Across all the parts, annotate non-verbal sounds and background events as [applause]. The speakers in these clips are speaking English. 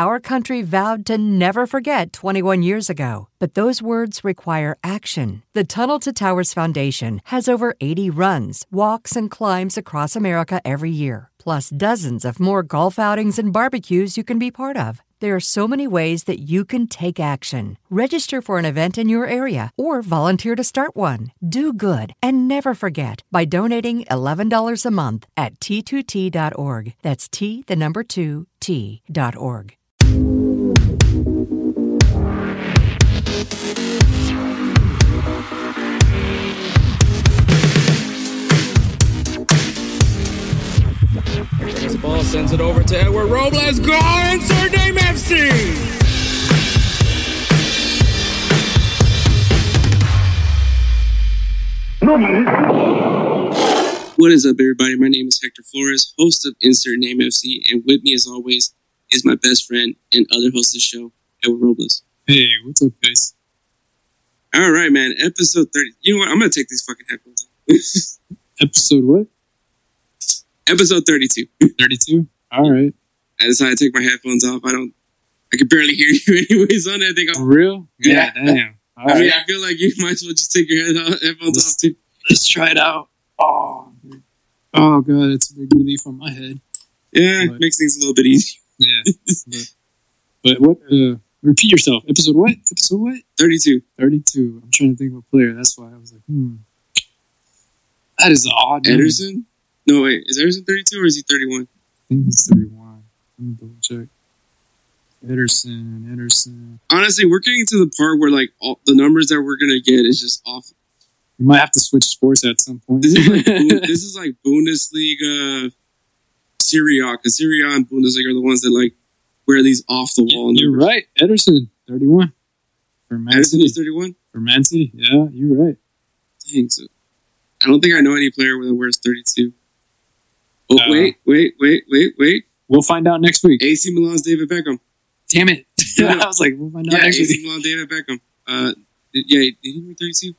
Our country vowed to never forget 21 years ago, but those words require action. The Tunnel to Towers Foundation has over 80 runs, walks, and climbs across America every year, plus dozens of more golf outings and barbecues you can be part of. There are so many ways that you can take action. Register for an event in your area or volunteer to start one. Do good and never forget by donating $11 a month at t2t.org. That's T, the number 2, T.org. Takes the ball, sends it over to Edward Robles. Go! Insert name FC! What is up, everybody? My name is Hector Flores, host of Insert Name FC, and with me, as always, is my best friend and other host of the show, Edward Robles. Hey, what's up, guys? All right, man. Episode 30. You know what? I'm going to take these fucking headphones off. [laughs] Episode what? Episode 32. 32? All right. I decided to take my headphones off. I don't, I can barely hear you [laughs] anyways on it. I think I'm, real? Yeah. damn. All I mean. I feel like you [laughs] might as well just take your head off, headphones off too. Let's try it out. Oh, man. oh god, it's a big relief on my head. Yeah, But- makes things a little bit easier. Yeah. [laughs] but, but what? Uh, repeat yourself. Episode what? Episode what? 32. 32. I'm trying to think of a player. That's why I was like, hmm. That is an odd. Ederson? No, wait. Is Ederson 32 or is he 31? I think he's 31. Let me double check. Ederson, Ederson. Honestly, we're getting to the part where like all, the numbers that we're gonna get is just off. We might have to switch sports at some point. This is like [laughs] this is like Bundesliga, Serie A. Because Serie A and Bundesliga are the ones that like wear these off the wall. You're right. Ederson, 31. For Man Ederson City. is 31. For Man City. Yeah, you're right. Dang, so I don't think I know any player that wears 32. Oh No. wait, wait, wait, wait, wait. We'll find out next week. AC Milan's David Beckham. Damn it. No. [laughs] [laughs] I was like, we'll find out Yeah, next AC week. Milan, David Beckham. Uh, yeah, did he wear 32?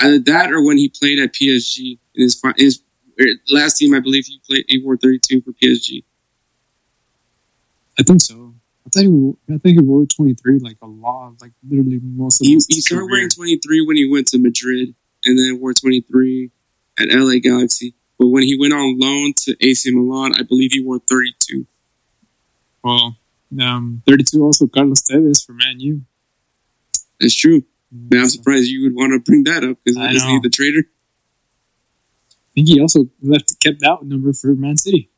Either that or when he played at PSG in his his er, last team, I believe he played. He wore 32 for PSG. I think so. I thought he, I think he wore 23 like a lot, like literally most of He, his he started career. wearing 23 when he went to Madrid, and then wore 23 at LA Galaxy. But when he went on loan to AC Milan, I believe he wore 32. Well, um, 32 also Carlos Tevez for Man U. That's true. But I'm surprised you would want to bring that up because I is he the traitor? I think he also left kept that number for Man City.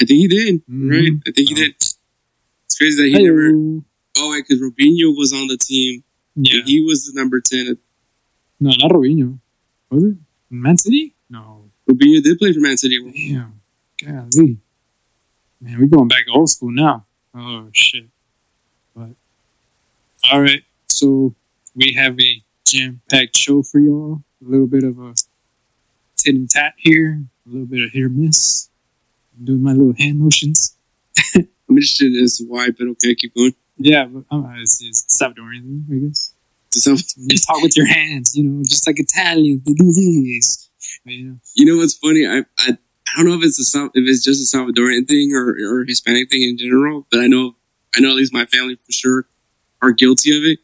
I think he did. Mhm. Right? I think he did. It's crazy that he never. Oh, wait, because Robinho was on the team. Yeah. And he was the number 10. No, not Robinho. Was it? Man City? No. Robinho did play for Man City. Damn. Golly. Man, we're going back old school now. Oh, shit. But, all right. So, we have a jam packed show for y'all. A little bit of a tit and tat here, a little bit of hit or miss. I'm doing my little hand motions. [laughs] I'm interested as to why, but okay, keep going. Yeah, but um, it's, it's Salvadorian, I guess. Some- talk with your hands, you know, just like Italians. They do this. You know, what's funny? I, I I don't know if it's a if it's just a Salvadorian thing or, or Hispanic thing in general, but I know I know at least my family for sure are guilty of it.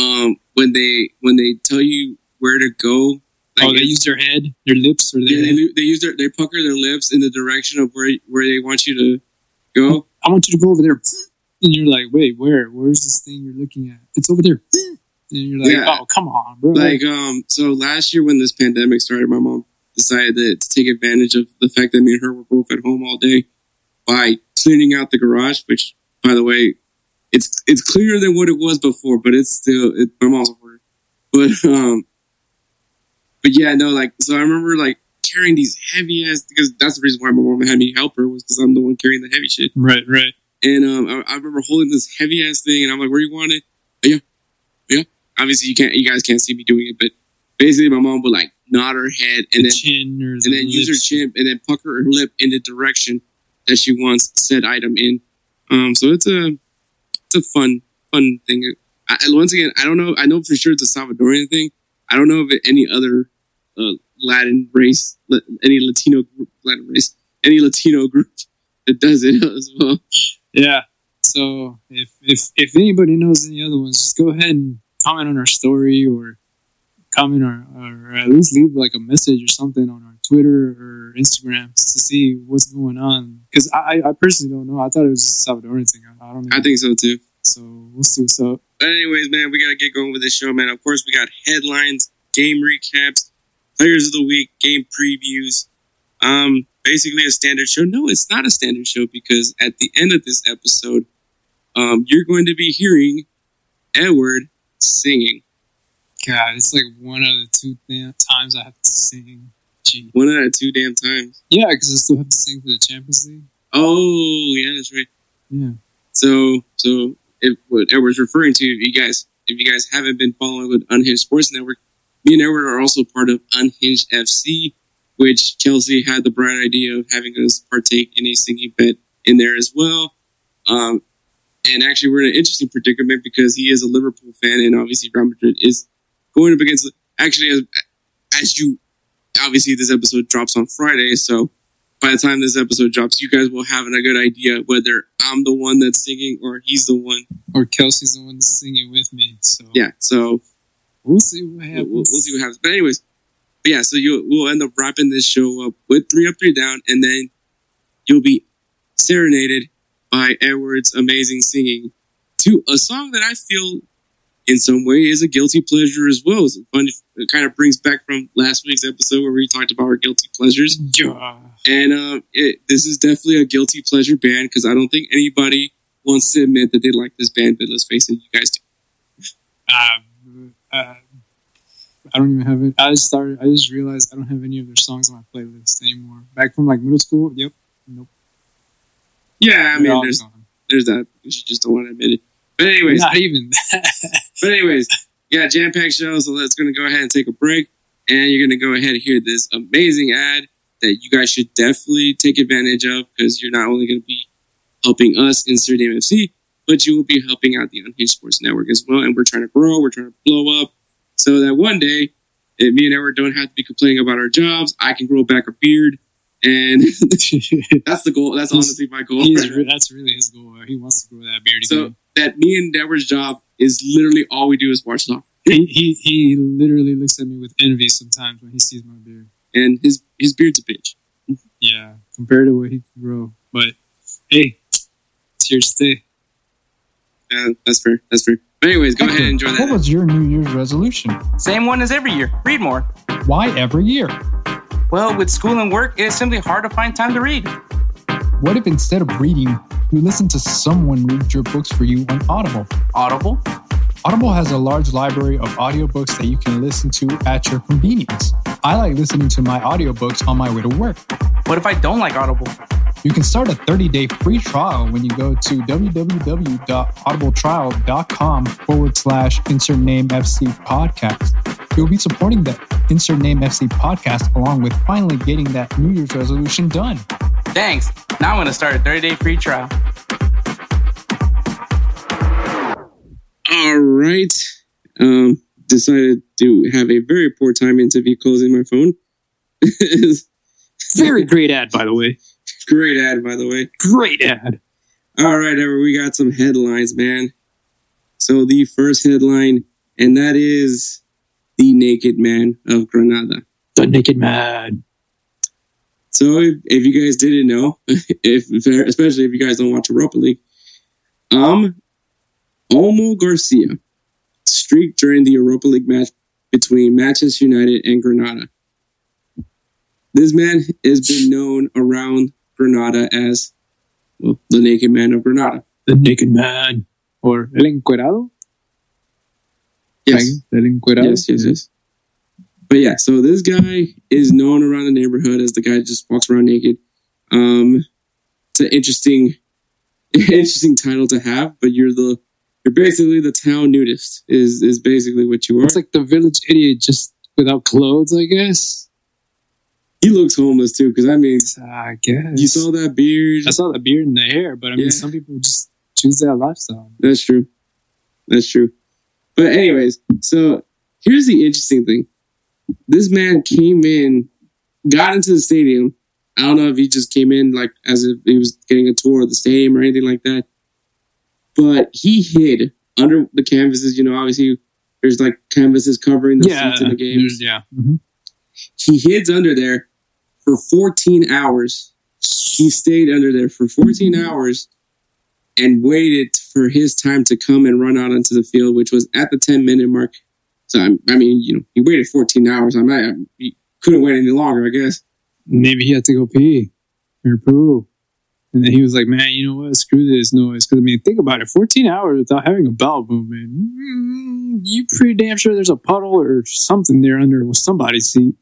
Um, when they when they tell you where to go, oh, they use their head, their lips, or they, their they, they use their they pucker their lips in the direction of where where they want you to go. I want you to go over there. and you're like, wait, where? Where's this thing you're looking at? It's over there. And you're like, Yeah. oh, come on, bro. Like, um, so last year when this pandemic started, my mom decided that to take advantage of the fact that me and her were both at home all day by cleaning out the garage, which, by the way, it's it's cleaner than what it was before, but it's still it, my mom's order. But um, but yeah, no, like so I remember like carrying these heavy ass because that's the reason why my mom had me help her was because I'm the one carrying the heavy shit. right, right. And um, I, I remember holding this heavy ass thing, and I'm like, "Where you want it?" "Oh, Yeah, yeah. Obviously, you can't, you guys can't see me doing it, but basically, my mom would like nod her head and the then chin or the and then use her chin and then pucker her lip in the direction that she wants said item in. Um, so it's a it's a fun fun thing. I, I- once again, I don't know. I know for sure it's a Salvadorian thing. I don't know if any other uh, Latin race, any Latino group, Latin race, any Latino group that does it [laughs] as well. Yeah. So if if if anybody knows any other ones, just go ahead and comment on our story or comment or, or at least leave like a message or something on our Twitter or Instagram to see what's going on. Because I, I personally don't know. I thought it was just a Salvadoran thing. I, I don't know. I think so too. so. We'll see what's up. But anyways, man, we gotta get going with this show, man. Of course, we got headlines, game recaps, players of the week, game previews. Um, basically a standard show. No, it's not a standard show because at the end of this episode, um, you're going to be hearing Edward singing. God, it's like one out of the two damn times I have to sing. Gee. One out of two damn times. Yeah, because I still have to sing for the Champions League. Oh, yeah, that's right. Yeah. So, so if what Edward's referring to, if you guys, if you guys haven't been following with Unhinged Sports Network, me and Edward are also part of Unhinged FC, which Kelsey had the bright idea of having us partake in a singing bet in there as well. Um, and actually, we're in an interesting predicament because he is a Liverpool fan, and obviously Real Madrid is going up against. Actually, as, as you obviously this episode drops on Friday, so by the time this episode drops, you guys will have a good idea whether I'm the one that's singing or he's the one. Or Kelsey's the one that's singing with me. So Yeah, so we'll see what happens. we'll, we'll see what happens. But anyways, but yeah, so you we'll end up wrapping this show up with three up, three down, and then you'll be serenaded by Edward's amazing singing to a song that I feel in some way is a guilty pleasure as well. It kind of brings back from last week's episode where we talked about our guilty pleasures. Yeah. And um, it, this is definitely a guilty pleasure band because I don't think anybody wants to admit that they like this band, but let's face it, you guys do. Uh, uh, I don't even have it. I just started. I just realized I don't have any of their songs on my playlist anymore. Back from like middle school. Yep. Yeah, I mean, there's gone. there's that. You just don't want to admit it. But anyways, Not even [laughs] but anyways, yeah, jam packed show. So let's gonna go ahead and take a break, and you're gonna go ahead and hear this amazing ad that you guys should definitely take advantage of because you're not only gonna be helping us Insert Name FC, but you will be helping out the Unhinged Sports Network as well. And we're trying to grow. We're trying to blow up so that one day, if me and Edward don't have to be complaining about our jobs, I can grow back a beard. And [laughs] that's the goal. That's honestly my goal. He's that's really his goal. He wants to grow that beard So again. that me and Edward's job is literally all we do is watch soccer. He, he he literally looks at me with envy sometimes when he sees my beard. And his his beard's a bitch. Yeah, compared to what he can grow. But hey, it's here to stay. Yeah, that's fair. That's fair. But anyways, go ahead and enjoy that. What that. was your New Year's resolution? Same one as every year. Read more. Why every year? Well, with school and work, it's simply hard to find time to read. What if instead of reading, you listen to someone read your books for you on Audible? Audible. Audible has a large library of audiobooks that you can listen to at your convenience. I like listening to my audiobooks on my way to work. What if I don't like Audible? You can start a 30-day free trial when you go to www.audibletrial.com forward slash insert name FC podcast. You'll be supporting the insert name FC podcast along with finally getting that New Year's resolution done. Thanks. Now I'm going to start a 30 day free trial. All right. Um, decided to have a very poor timing to be closing my phone. [laughs] Very great ad, by the way. Great ad, by the way. Great ad. All right, Ever, we got some headlines, man. So the first headline, and that is the Naked Man of Granada. The Naked Man. So if, if you guys didn't know, [laughs] if especially if you guys don't watch Europa League, Um, Olmo Garcia streaked during the Europa League match between Manchester United and Granada. This man has been known around Granada as well, the Naked Man of Granada. The Naked Man. Or El Encuerado? Yes, El Encuerado? yes, yes, yes. But yeah, so this guy is known around the neighborhood as the guy just walks around naked. Um, it's an interesting, [laughs] interesting title to have. But you're the you're basically the town nudist. Is is basically what you are. It's like the village idiot just without clothes, I guess. He looks homeless too, because I mean, I guess. you saw that beard. I saw the beard and the hair, but I mean, Yeah. some people just choose that lifestyle. That's true. That's true. But anyways, so here's the interesting thing. This man came in, got into the stadium. I don't know if he just came in like as if he was getting a tour of the stadium or anything like that. But he hid under the canvases. You know, obviously there's like canvases covering the seats in the games. yeah. Mhm. He hides under there for 14 hours. He stayed under there for 14 hours and waited for his time to come and run out onto the field, which was at the 10 minute mark. So, I, mean, you know, he waited 14 hours. I'm not, he couldn't wait any longer, I guess. Maybe he had to go pee or poo. And then he was like, man, you know what? Screw this noise. Because, I mean, think about it 14 hours without having a bowel movement. Mm, you pretty damn sure there's a puddle or something there under somebody's seat.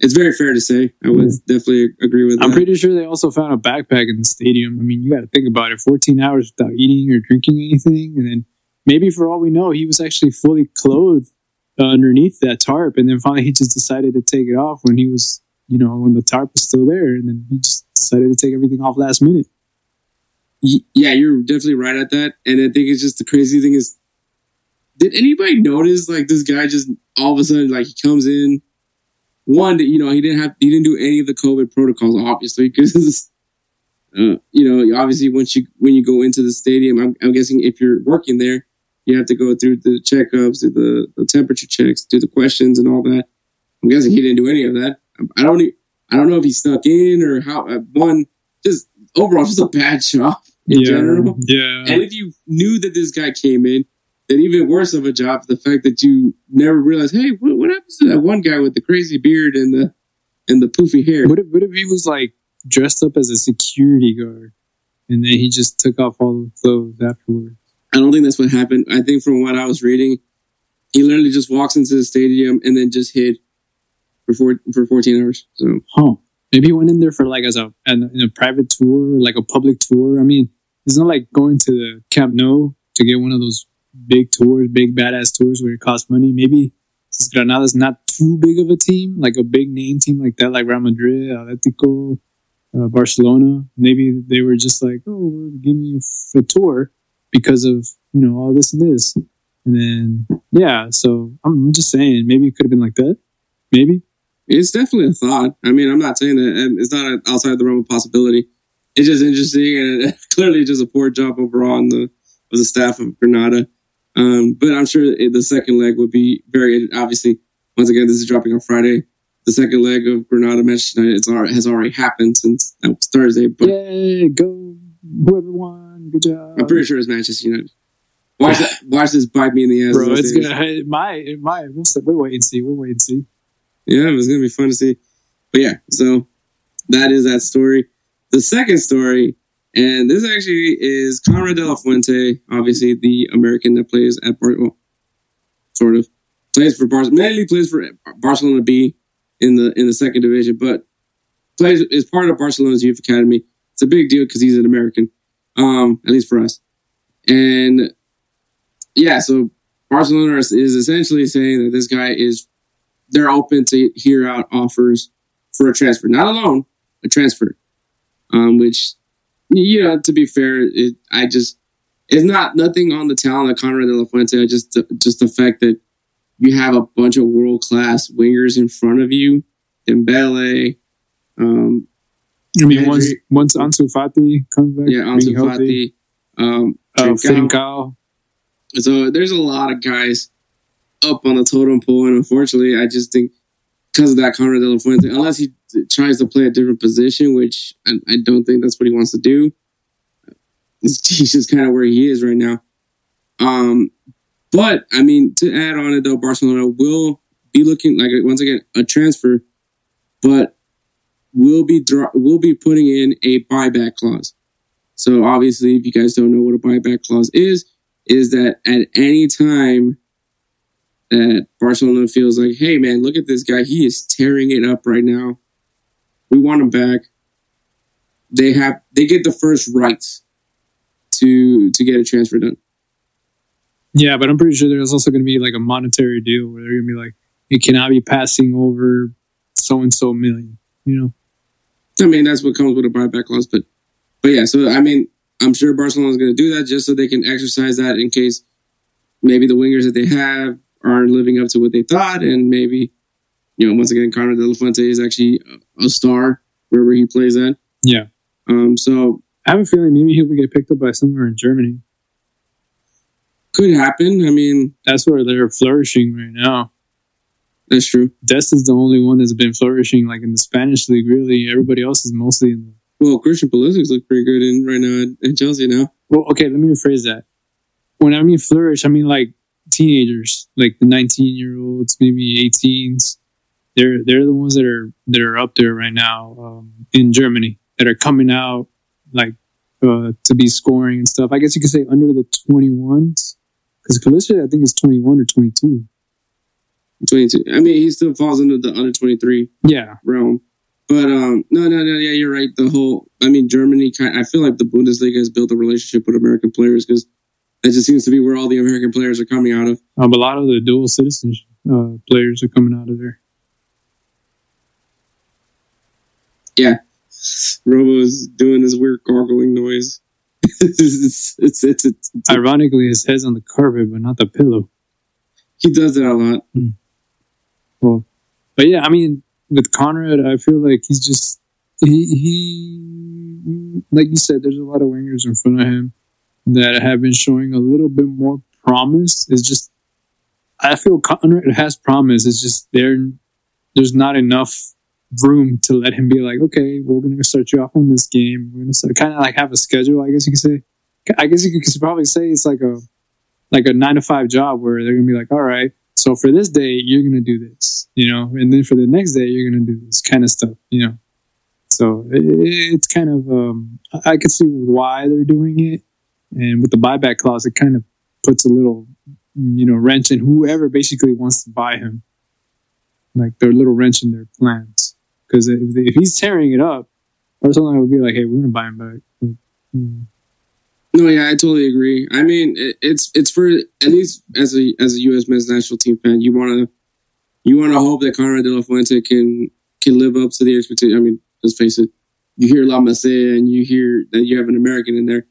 It's very fair to say. I would definitely agree with that. I'm pretty sure they also found a backpack in the stadium. I mean, you got to think about it 14 hours without eating or drinking anything. And then maybe for all we know, he was actually fully clothed uh, underneath that tarp. And then finally, he just decided to take it off when he was, you know, when the tarp was still there. And then he just decided to take everything off last minute. Yeah, you're definitely right at that. And I think it's just the crazy thing is, did anybody notice like this guy just all of a sudden like he comes in? One, that you know he didn't have he didn't do any of the COVID protocols, obviously, because uh, you know obviously once you when you go into the stadium, I'm, I'm guessing if you're working there, you have to go through the checkups, do the the temperature checks, do the questions and all that. I'm guessing he didn't do any of that. I don't I don't know if he snuck in or how. Uh, one, just overall, just a bad [laughs] job in general. Yeah. And if you knew that this guy came in, then even worse of a job, the fact that you never realized, hey, what, what happens to that one guy with the crazy beard and the and the poofy hair? What if, what if he was like dressed up as a security guard and then he just took off all the clothes afterwards? I don't think that's what happened. I think from what I was reading, he literally just walks into the stadium and then just hid for four, for 14 hours. So Huh. Maybe he went in there for like as a an, in a private tour, like a public tour. I mean, it's not like going to the Camp Nou to get one of those big tours, big badass tours where it costs money. Maybe since Granada's not too big of a team, like a big name team like that, like Real Madrid, Atletico, uh, Barcelona. Maybe they were just like, oh, give me a tour because of you know all this and this, and then yeah. So I'm just saying, maybe it could have been like that. Maybe. it's definitely a thought. I mean, I'm not saying that um, it's not outside the realm of possibility. It's just interesting and [laughs] clearly just a poor job overall on the the staff of Granada. Um, but I'm sure it, the second leg would be very obviously. Once again, this is dropping on Friday. The second leg of Granada match tonight it's, has already happened since that was Thursday. But Yeah, go whoever won. Good job. I'm pretty sure it's Manchester United. Watch, that, watch this bite me in the ass. bro. It's days. gonna it might it might. We'll, we'll wait and see. We'll wait and see. Yeah, it was gonna be fun to see. But yeah, so that is that story. The second story, and this actually is Konrad de la Fuente, obviously the American that plays at Bar- well, sort of plays for Bar- mainly plays for Barcelona B in the in the second division, but plays is part of Barcelona's youth academy. It's a big deal because he's an American, um, at least for us. And yeah, so Barcelona is, essentially saying that this guy is they're open to hear out offers for a transfer, not a loan, a transfer. Um, which, you know, to be fair, it, I just it's not nothing on the talent of Konrad de la Fuente. Just just the fact that you have a bunch of world class wingers in front of you, Dembele, um, I mean, once once Ansu Fati comes back, yeah, Ansu Fati, um, uh. So there's a lot of guys up on the totem pole, and unfortunately, I just think because of that, Konrad de la Fuente, unless he tries to play a different position, which I, I don't think that's what he wants to do, he's [laughs] just kind of where he is right now. Um, but I mean, to add on it though, Barcelona will be looking like once again a transfer, but will be dro- will be putting in a buyback clause. So obviously, if you guys don't know what a buyback clause is, is that at any time that Barcelona feels like, hey man, look at this guy, he is tearing it up right now. We want him back. They have they get the first rights to to get a transfer done. Yeah, but I'm pretty sure there's also going to be like a monetary deal where they're going to be like, it cannot be passing over so and so million. You know. I mean, that's what comes with a buyback clause, but but yeah. So I mean, I'm sure Barcelona's going to do that just so they can exercise that in case maybe the wingers that they have aren't living up to what they thought, and maybe you know once again, Konrad De La Fuente is actually a star wherever he plays at. Yeah. Um. So I have a feeling maybe he'll get picked up by somewhere in Germany. could happen. I mean, That's where they're flourishing right now. that's true. Dest is the only one that's been flourishing, like in the Spanish league. Really, everybody else is mostly in the Well, Christian Pulisic looks pretty good in right now at, at Chelsea now. Well, okay, let me rephrase that. When I mean flourish, I mean like teenagers, like the 19 year olds, maybe 18s. They're they're the ones that are that are up there right now um, in Germany that are coming out like uh, to be scoring and stuff. I guess you could say under the 21s because Pulisic I think is 21 or 22. 22. I mean, he still falls into the under 23 Yeah, realm. But um, no, no, no. Yeah, you're right. The whole, I mean, Germany. Kind, I feel like the Bundesliga has built a relationship with American players because that just seems to be where all the American players are coming out of. um, a lot of the dual citizenship uh, players are coming out of there. Yeah, Robo's doing this weird gargling noise. [laughs] it's, it's, it's, it's, Ironically, his head's on the carpet, but not the pillow. he does that a lot. Well, but yeah, I mean, with Konrad, I feel like he's just he he like you said, there's a lot of wingers in front of him that have been showing a little bit more promise. It's just I feel Konrad has promise. It's just there there's not enough room to let him be like, okay, we're gonna start you off on this game. We're gonna start kind of like have a schedule. I guess you could say. I guess you could probably say it's like a like a nine to five job where they're gonna be like, all right, so for this day you're gonna do this, you know, and then for the next day you're gonna do this kind of stuff, you know. So it, it's kind of um, I could see why they're doing it, and with the buyback clause, it kind of puts a little, you know, wrench in whoever basically wants to buy him, like their little wrench in their plans. Because if, if he's tearing it up, something would be like, hey, we're gonna buy him back. No, yeah, I totally agree. I mean, it, it's it's for at least as a as a U.S. men's national team fan, you want to you want to hope that Konrad De La Fuente can can live up to the expectation. I mean, let's face it, you hear La Masia and you hear that you have an American in there.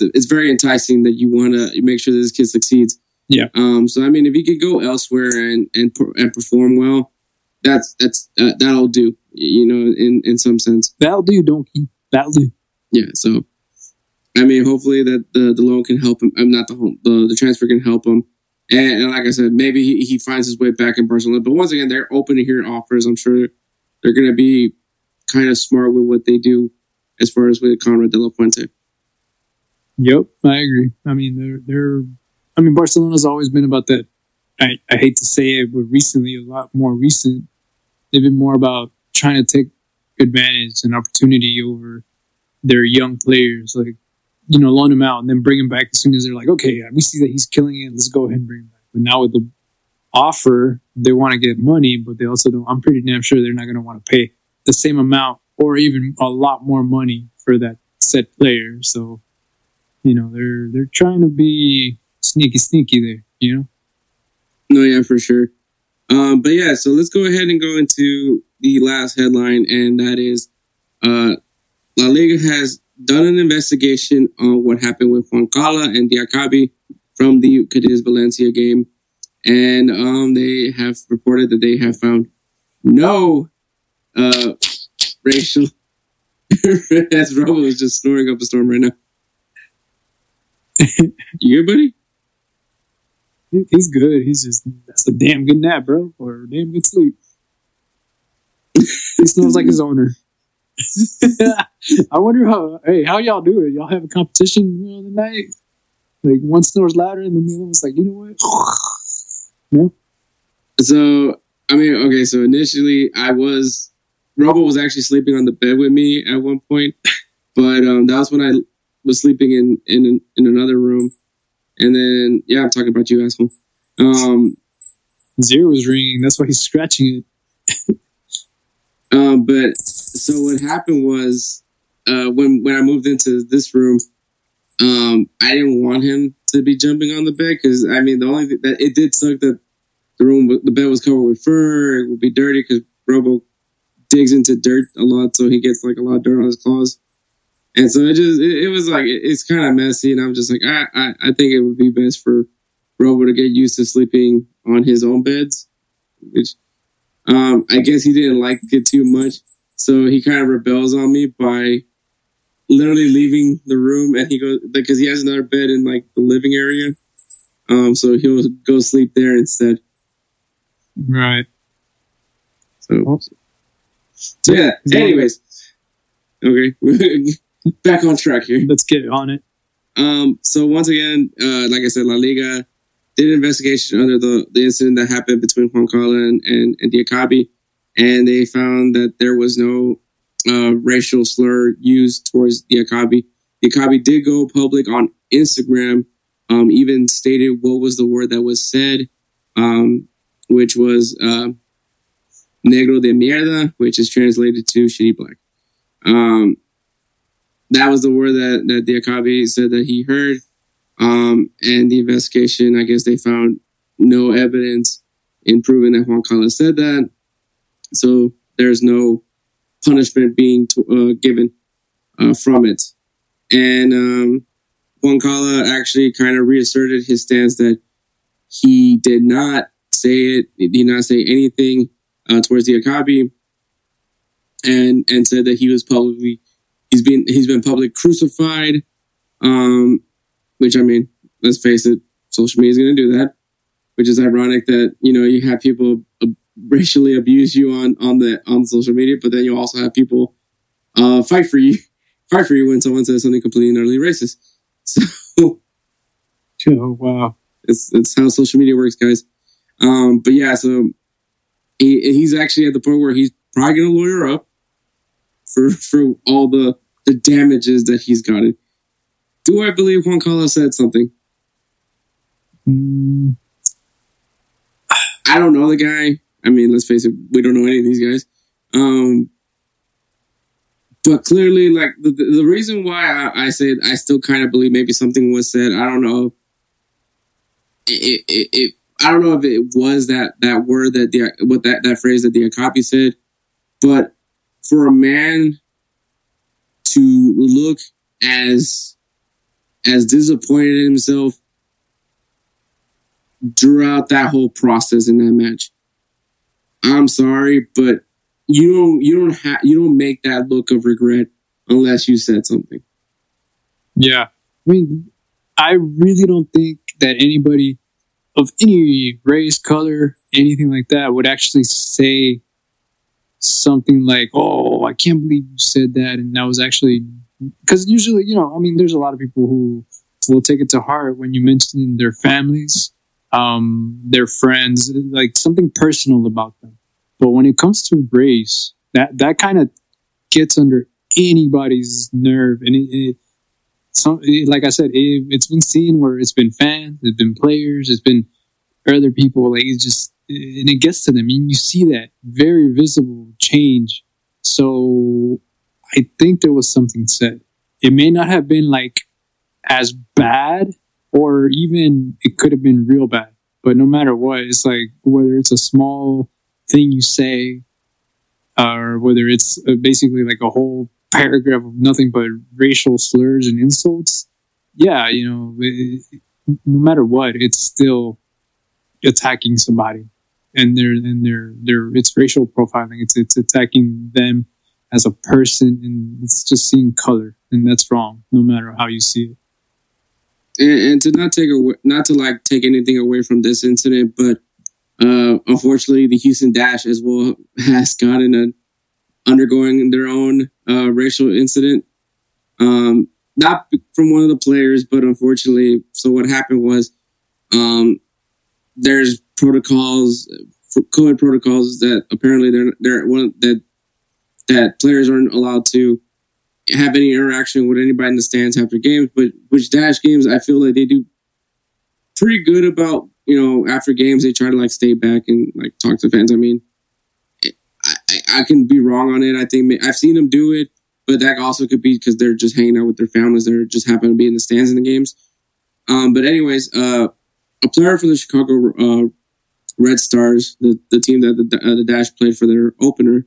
It's, it's very enticing that you want to make sure that this kid succeeds. Yeah. Um. So I mean, if he could go elsewhere and and and perform well, that's that's uh, that'll do. You know, in in some sense. that'll do, don't that'll do. Yeah. So, I mean, hopefully that the, the loan can help him. I'm not the home, the the transfer can help him. And, and like I said, maybe he, he finds his way back in Barcelona. But once again, they're open to hearing offers. I'm sure they're going to be kind of smart with what they do as far as with Konrad De La Fuente. Yep, I agree. I mean, they're they're. I mean, Barcelona's always been about that. I, I hate to say it, but recently, a lot more recent, they've been more about trying to take advantage and opportunity over their young players. Like, you know, loan them out and then bring them back as soon as they're like, okay, we see that he's killing it. Let's go ahead and bring him back. But now with the offer, they want to get money, but they also don't. I'm pretty damn sure they're not going to want to pay the same amount or even a lot more money for that set player. So, you know, they're they're trying to be sneaky, sneaky there. You know. No, yeah, for sure. Um, but yeah, so let's go ahead and go into the last headline, and that is uh, La Liga has done an investigation on what happened with Juan Cala and Diakhaby from the Cadiz Valencia game. And um, they have reported that they have found no uh, racial. As Robo is just snoring up a storm right now. You good, buddy? He's good. He's just that's a damn good nap, bro, or a damn good sleep. he smells like his owner. [laughs] I wonder how. Hey, how y'all do it? Y'all have a competition in the middle of the night? Like one snores louder, and the other one's like, you know what? no. So I mean, okay. So initially, I was Robo was actually sleeping on the bed with me at one point, [laughs] but um, that was when I was sleeping in in in another room, and then yeah, I'm talking about you, asshole. Um, Zero was ringing. That's why he's scratching it. [laughs] um, but so what happened was uh, when when I moved into this room, um, I didn't want him to be jumping on the bed because I mean the only thing that it did suck that the room the bed was covered with fur. It would be dirty because Robo digs into dirt a lot, so he gets like a lot of dirt on his claws. And so it just it, it was like it, it's kind of messy, and I'm just like I, I I think it would be best for Robo to get used to sleeping on his own beds, which um I guess he didn't like it too much, so he kind of rebels on me by literally leaving the room, and he goes because he has another bed in like the living area, um so he'll go sleep there instead. Right. So, so yeah. Anyways, okay, [laughs] back on track here. Let's get on it. Um, so once again, uh, like I said, La Liga did an investigation under the, the incident that happened between Juan Carlos and, and, and and they found that there was no uh, racial slur used towards Diakhaby. Diakhaby did go public on Instagram, um, even stated what was the word that was said, um, which was uh, negro de mierda, which is translated to shitty black. Um, that was the word that that Diakhaby said that he heard. Um, and the investigation, I guess they found no evidence in proving that Juan Carlos said that. So there's no punishment being uh, given uh, from it. And um, Juan Carlos actually kind of reasserted his stance that he did not say it, he did not say anything uh, towards Diakhaby, and and said that he was publicly he's been he's been publicly crucified. Um, which I mean, let's face it, social media is going to do that. Which is ironic that you know you have people uh, racially abuse you on on the on social media, but then you also have people uh, fight for you, [laughs] fight for you when someone says something completely and utterly racist. [laughs] So, Oh wow. it's it's how social media works, guys. Um, but yeah, so he, he's actually at the point where he's probably going to lawyer up for for all the the damages that he's gotten. Do I believe Juan Carlos said something? Mm, I don't know the guy. I mean, let's face it, we don't know any of these guys. Um, but clearly, like the, the, reason why I, I said I still kind of believe maybe something was said. I don't know. It, it, it, I don't know if it was that that word that the what that that phrase that Diakhaby said, but for a man to look as as disappointed in himself throughout that whole process in that match. I'm sorry, but you don't you don't have you don't make that look of regret unless you said something. yeah. I mean, I really don't think that anybody of any race, color, anything like that would actually say something like, "Oh, I can't believe you said that," and that was actually because usually, you know, I mean, there's a lot of people who will take it to heart when you mention their families, um, their friends, like something personal about them. But when it comes to race, that that kind of gets under anybody's nerve, and it, it some like I said, it, it's been seen where it's been fans, it's been players, it's been other people. Like it's just and it gets to them, and you see that very visible change. So I think there was something said. It may not have been like as bad, or even it could have been real bad. But no matter what, it's like whether it's a small thing you say, or whether it's uh, basically like a whole paragraph of nothing but racial slurs and insults. Yeah, you know, it, no matter what, it's still attacking somebody, and they're and they're they're it's racial profiling. It's it's attacking them as a person, and it's just seeing color, and that's wrong, no matter how you see it. and, and to not take away, not to like take anything away from this incident, but uh, unfortunately, the Houston Dash as well [laughs] has gotten a undergoing their own uh, racial incident. Um, not from one of the players, but unfortunately, so what happened was um, there's protocols, COVID protocols that apparently they're they're one that that players aren't allowed to have any interaction with anybody in the stands after games. But which dash games, I feel like they do pretty good about you know after games they try to like stay back and like talk to fans. I mean, I, I, I can be wrong on it. I think I've seen them do it, but that also could be because they're just hanging out with their families. They're just happen to be in the stands in the games. Um, but anyways, uh, a player from the Chicago uh, Red Stars, the, the team that the, uh, the Dash played for their opener,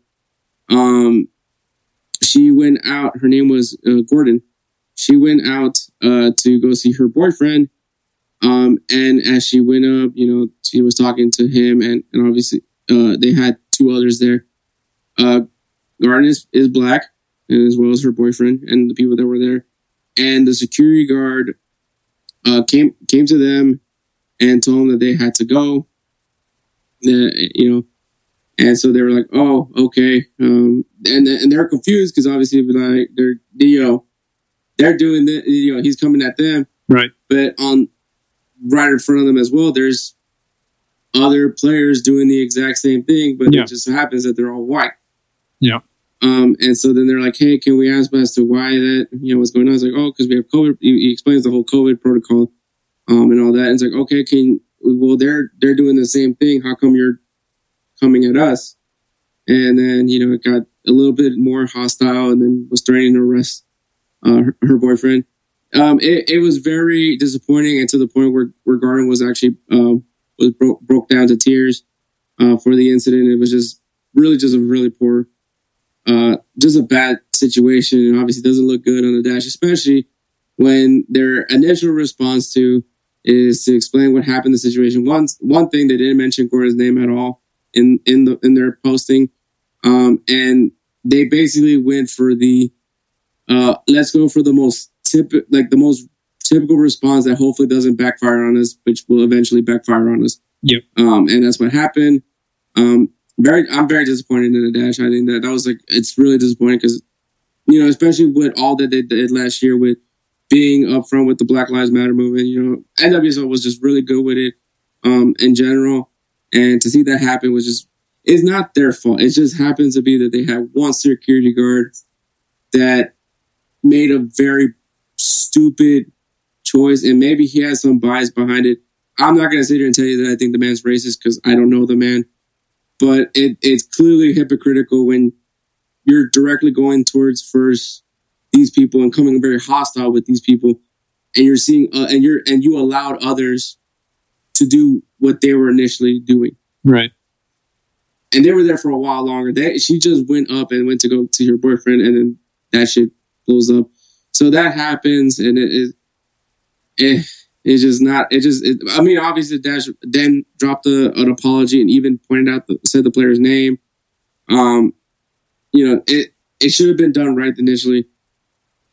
um, she went out. Her name was uh, Gordon. She went out uh, to go see her boyfriend. Um, and as she went up, you know, she was talking to him, and, and obviously uh, they had two others there. Uh, Gordon is, is black, as well as her boyfriend and the people that were there. And the security guard uh, came came to them and told them that they had to go. You know, and so they were like, "Oh, okay," um, and and they're confused because obviously, like they're you know, they're doing the you know he's coming at them, Right. but on right in front of them as well, there's other players doing the exact same thing, but Yeah. it just so happens that they're all white. Yeah. Um, and so then they're like, "Hey, can we ask as to why that you know what's going on?" It's like, "Oh, because we have COVID." He, he explains the whole COVID protocol, um, and all that. And it's like, "Okay, can well they're they're doing the same thing. How come you're coming at us?" And then you know it got a little bit more hostile, and then was threatening to arrest uh, her, her boyfriend. Um, it, it was very disappointing, and to the point where where Gordon was actually um, was broke broke down to tears uh, for the incident. It was just really just a really poor uh, just a bad situation and obviously doesn't look good on the dash, especially when their initial response to is to explain what happened in the situation. One one thing they didn't mention Gordon's name at all in in the in their posting, um, and they basically went for the uh, let's go for the most tip like the most typical response that hopefully doesn't backfire on us, which will eventually backfire on us. Yep. Um, and that's what happened. Um, very, I'm very disappointed in the dash. I think that that was like, it's really disappointing because, you know, especially with all that they did last year with being upfront with the Black Lives Matter movement, you know, NWSL was just really good with it, um, in general. And to see that happen was just, it's not their fault. It just happens to be that they had one security guard that made a very stupid choice and maybe he has some bias behind it. I'm not going to sit here and tell you that I think the man's racist because I don't know the man but it, it's clearly hypocritical when you're directly going towards first these people and coming very hostile with these people and you're seeing uh, and you're and you allowed others to do what they were initially doing Right. and they were there for a while longer that she just went up and went to go to her boyfriend and then that shit blows up so that happens and it, it, it it's just not. It just. It, I mean, obviously, Dash then dropped a, an apology and even pointed out the, said the player's name. Um, you know, it it should have been done right initially.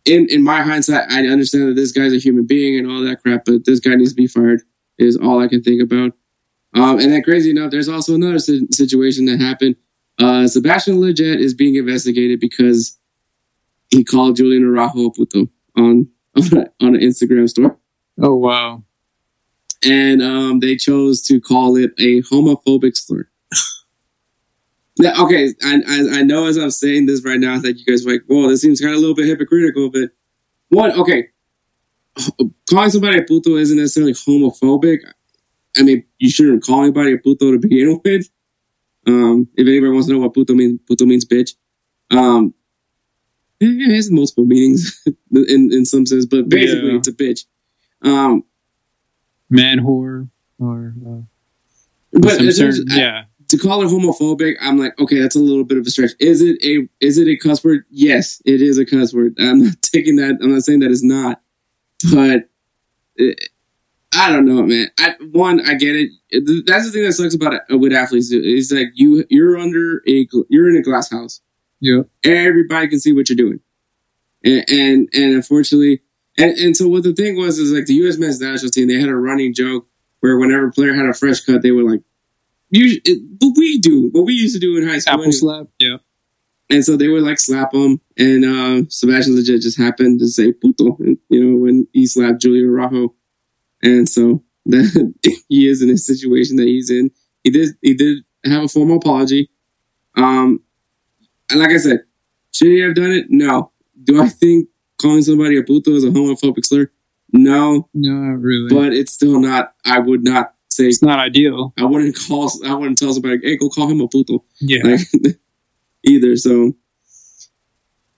In in my hindsight, I understand that this guy's a human being and all that crap, but this guy needs to be fired. Is all I can think about. Um, and then crazy enough, there's also another si- situation that happened. Uh, Sebastian Lletget is being investigated because he called Julian Araujo a puto on on, [laughs] a, on an Instagram story Oh wow. and um, they chose to call it a homophobic slur. Now, okay, I, I, I know as I'm saying this right now that you guys are like, whoa, this seems kind of a little bit hypocritical, but what? Okay, calling somebody a puto isn't necessarily homophobic. I mean, you shouldn't call anybody a puto to begin [laughs] with. Um, if anybody wants to know what puto means, puto means bitch. Um, it has multiple meanings [laughs] in, in some sense, but basically Yeah. it's a bitch. Um, Man whore or uh, but some certain, I- yeah. To call it homophobic, I'm like, okay, that's a little bit of a stretch. Is it a is it a cuss word? Yes, it is a cuss word. [laughs] I'm not taking that. I'm not saying that it's not, but it, I don't know, man. I, one, I get it. That's the thing that sucks about it with athletes. Is like you you're under a you're in a glass house. Yeah. Everybody can see what you're doing, and and, and unfortunately, and, and so what the thing was is like the U.S. men's national team. They had a running joke where whenever a player had a fresh cut, they were like. You, what we do, what we used to do in high school, Apple slap. Yeah. and so they would like slap him, and uh, Sebastian Lletget just happened to say "puto," you know, when he slapped Julian Araujo, and so [laughs] that he is in a situation that he's in. He did he did have a formal apology. Um, and like I said, should he have done it? No. Do I think calling somebody a puto is a homophobic slur? No, No, not really. but it's still not. I would not say. it's not ideal. I wouldn't call. I wouldn't tell somebody, "Hey, go call him a puto." Yeah. like [laughs] either. So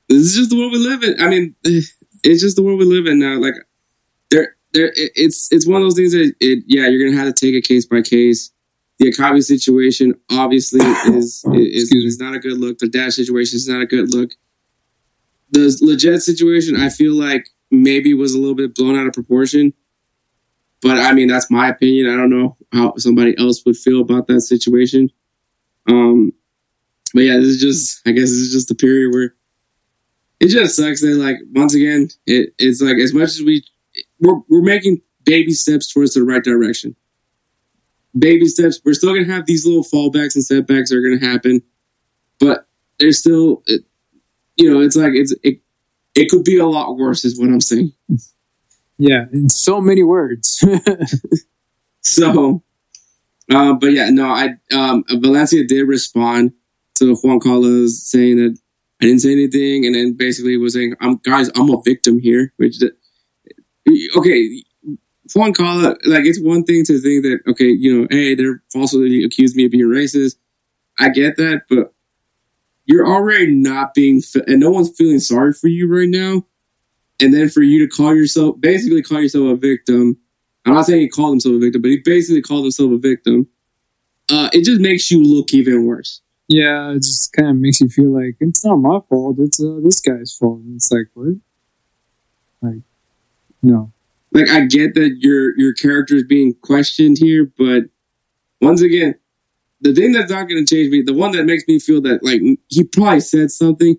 this is just the world we live in. I mean, [sighs] it's just the world we live in now. Like there, there, it- it's it's one of those things that it, yeah, you're gonna have to take it case by case. The Diakhaby situation obviously [coughs] is is, is not a good look. The dash situation is not a good look. The Lletget situation, I feel like maybe was a little bit blown out of proportion. But I mean, that's my opinion. I don't know how somebody else would feel about that situation. Um, but yeah, this is just I guess this is just a period where it just sucks that like once again it, it's like as much as we we're we're making baby steps towards the right direction. Baby steps. We're still gonna have these little fallbacks and setbacks are gonna happen, but there's still it, you know it's like it's it it could be a lot worse is what I'm saying. Yeah. In so many words. [laughs] So, uh, but yeah, no, I um, Valencia did respond to Juan Cala saying that I didn't say anything, and then basically was saying, "I'm guys, I'm a victim here." Which, okay, Juan Cala, like it's one thing to think that okay, you know, hey, they're falsely accused me of being racist. I get that, but you're already not being, and no one's feeling sorry for you right now. And then for you to call yourself, basically call yourself a victim, I'm not saying he called himself a victim, but he basically called himself a victim. Uh, it just makes you look even worse. yeah. It just kind of makes you feel like it's not my fault. It's uh, this guy's fault. And it's like, what? Like, no. Like I get that your your character is being questioned here, but once again, the thing that's not going to change me, the one that makes me feel that like he probably said something,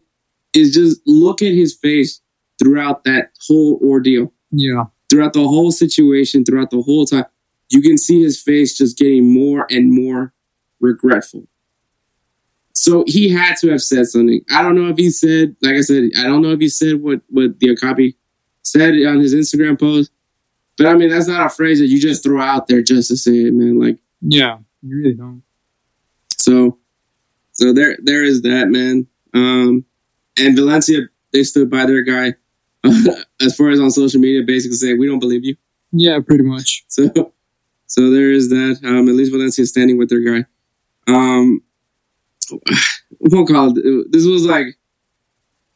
is just look at his face throughout that whole ordeal. Yeah. throughout the whole situation, throughout the whole time, you can see his face just getting more and more regretful. So he had to have said something. I don't know if he said, like I said, I don't know if he said what what the Diakhaby said on his Instagram post. But I mean, that's not a phrase that you just throw out there just to say it, man. Like Yeah. You really don't. so, so there there is that, man. Um, and Valencia, they stood by their guy. [laughs] as far as on social media, basically saying, "We don't believe you." Yeah, pretty much. So, so there is that. Um, at least Valencia is standing with their guy. Um, [sighs] what call it? This was like,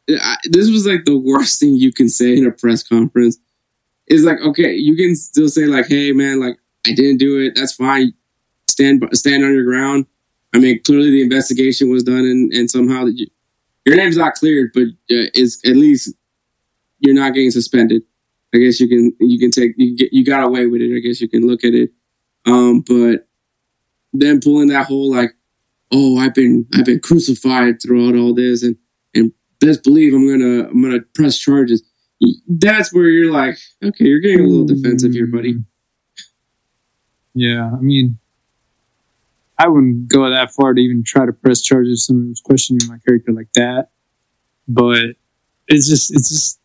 this was like the worst thing you can say in a press conference. Is like, okay, you can still say like, hey man, like I didn't do it. That's fine. Stand stand on your ground. I mean, clearly the investigation was done, and and somehow that you, your name's not cleared, but uh, is at least you're not getting suspended. I guess you can you can take you get you got away with it. I guess you can look at it. Um, but then pulling that whole like, oh, I've been I've been crucified throughout all this, and and best believe I'm gonna I'm gonna press charges. That's where you're like, okay, you're getting a little defensive here, buddy. Yeah, I mean, I wouldn't go that far to even try to press charges someone questioning my character like that. But it's just, it's just,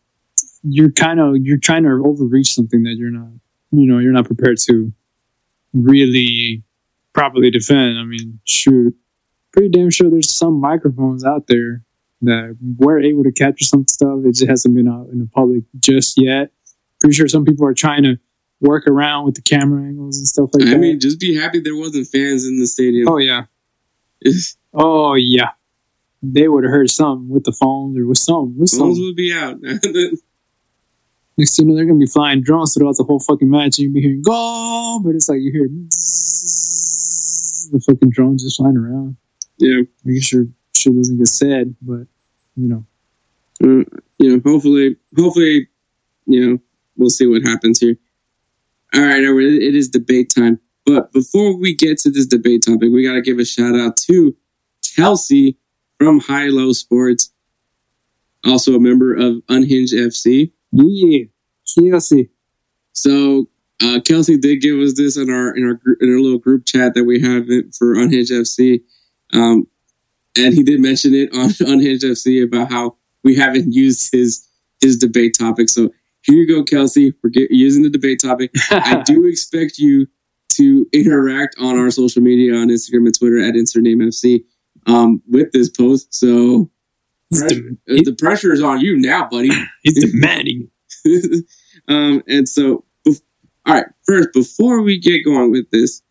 you're kind of, you're trying to overreach something that you're not, you know, you're not prepared to really properly defend. I mean, shoot, pretty damn sure there's some microphones out there that were able to capture some stuff. It just hasn't been out in the public just yet. Pretty sure some people are trying to work around with the camera angles and stuff like I that. I mean, just be happy there wasn't fans in the stadium. oh yeah, [laughs] oh yeah, they would have heard something with the phones or with something. With Phones something. would be out. [laughs] Next thing you know, they're gonna be flying drones throughout the whole fucking match, and you'll be hearing "go," but it's like you hear the fucking drones just flying around, yeah. making sure shit doesn't get said. But you know, Uh, you know, hopefully, hopefully, you know, we'll see what happens here. All right, it is debate time. But before we get to this debate topic, we got to give a shout out to Kelsey from High Low Sports, also a member of Unhinged FC. Yeah, Kelsey. So uh, Kelsey did give us this in our in our in our little group chat that we have for Unhinged FC. Um, and he did mention it on [laughs] Unhinged FC about how we haven't [laughs] used his his debate topic. So here you go, Kelsey. We're get, using the debate topic. I [laughs] do expect you to interact on our social media on Instagram and Twitter at InsertNameFC um, with this post. So Dem- uh, the pressure is on you now, buddy. [clears throat] He's [laughs] demanding. [laughs] um, and so, bef- all right, first, before we get going with this,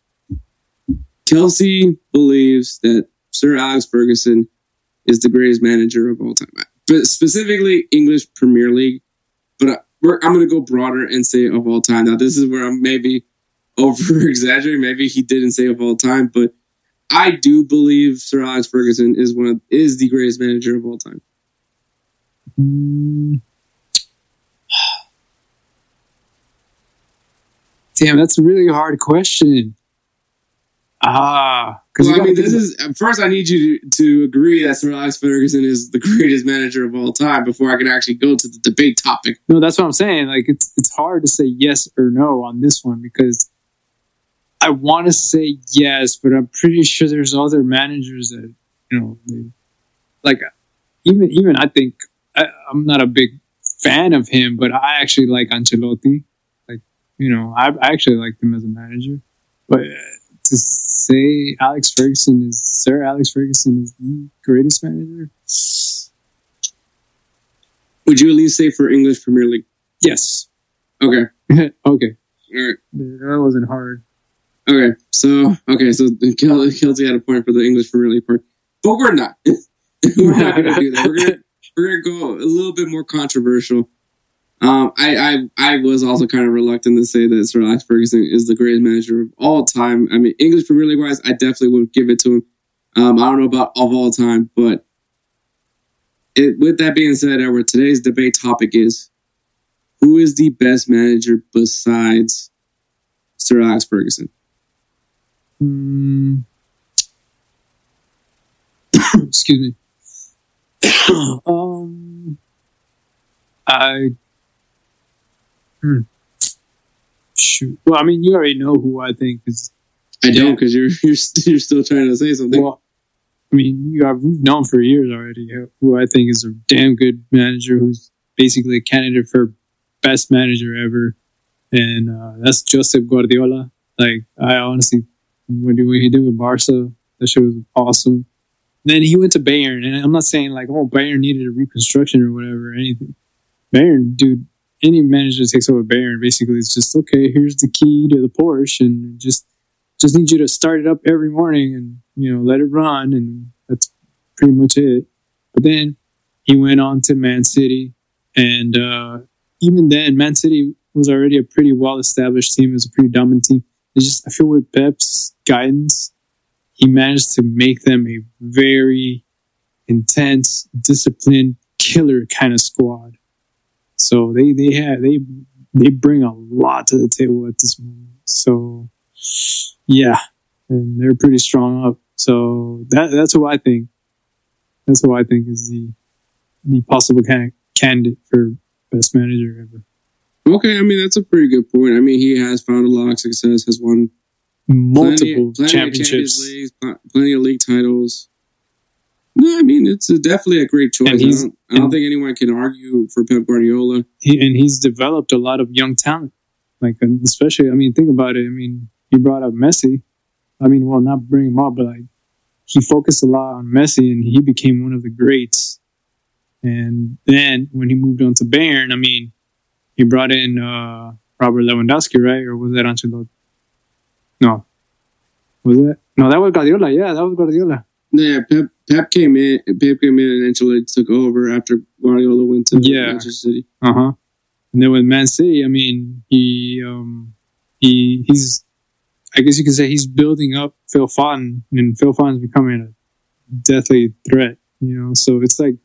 Kelsey believes that Sir Alex Ferguson is the greatest manager of all time, but specifically English Premier League. But I, we're, I'm going to go broader and say of all time. Now, this is where I'm maybe over exaggerating. Maybe he didn't say of all time, but I do believe Sir Alex Ferguson is one of is the greatest manager of all time. Mm. Damn, that's a really hard question. Ah, because Well, I mean, this is first. I need you to, to agree that Sir Alex Ferguson is the greatest manager of all time before I can actually go to the debate topic. no. That's what I'm saying. Like, it's it's hard to say yes or no on this one because I want to say yes, but I'm pretty sure there's other managers that you know, they, like even even I think I, I'm not a big fan of him, but I actually like Ancelotti. Like, you know, I, I actually like him as a manager, but. To say Alex Ferguson is Sir Alex Ferguson is the greatest manager? Would you at least say for English Premier League? Yes. Okay, [laughs] okay. all right, That wasn't hard. Okay. So okay, so Kel- Kelsey had a point for the English Premier part, but we're not. [laughs] we're not going to do that. We're going to we're to go a little bit more controversial. Um, I, I I was also kind of reluctant to say that Sir Alex Ferguson is the greatest manager of all time. I mean, English Premier League wise, I definitely would give it to him. Um, I don't know about of all time, but it, with that being said, Edward, today's debate topic is who is the best manager besides Sir Alex Ferguson? Mm. [coughs] Excuse me. [coughs] um, I. Hmm. Shoot. Well, I mean, you already know who I think is. I don't because you're [laughs] you're, st- you're still trying to say something. Well, I mean, you have we've known for years already who I think is a damn good manager who's basically a candidate for best manager ever, and uh, that's Josep Guardiola. Like, I honestly, what he did with Barca? That shit was awesome. Then he went to Bayern, and I'm not saying like, oh, Bayern needed a reconstruction or whatever or anything. Bayern, dude, any manager takes over Bayern, basically, it's just okay. Here's the key to the Porsche, and just just need you to start it up every morning and you know let it run, and that's pretty much it. But then he went on to Man City, and uh, even then, Man City was already a pretty well established team. It was a pretty dominant team. It's just I feel with Pep's guidance, he managed to make them a very intense, disciplined, killer kind of squad. So they they have they they bring a lot to the table at this moment. So yeah, and they're pretty strong up. So that that's who I think. That's who I think is the the possible candidate for best manager ever. Okay, I mean that's a pretty good point. I mean he has found a lot of success, has won Multiple plenty, plenty championships. Leagues, plenty of league titles. No, I mean it's a, definitely a great choice. I don't, I don't think anyone can argue for Pep Guardiola. he, and he's developed a lot of young talent. Like, especially, I mean, think about it. I mean, he brought up Messi. I mean, well, not bring him up, but like, he focused a lot on Messi and he became one of the greats. And then when he moved on to Bayern, I mean, he brought in uh, Robert Lewandowski, right? Or was that Ancelotti? No. Was that? No, that was Guardiola. Yeah, that was Guardiola. Yeah, Pep Pep came in. Pep came in and Ancelotti took over after Guardiola went to Yeah. Manchester City. Uh huh. And then with Man City, I mean, he um he he's I guess you could say he's building up Phil Foden, and Phil Foden's becoming a deathly threat. You know, so it's like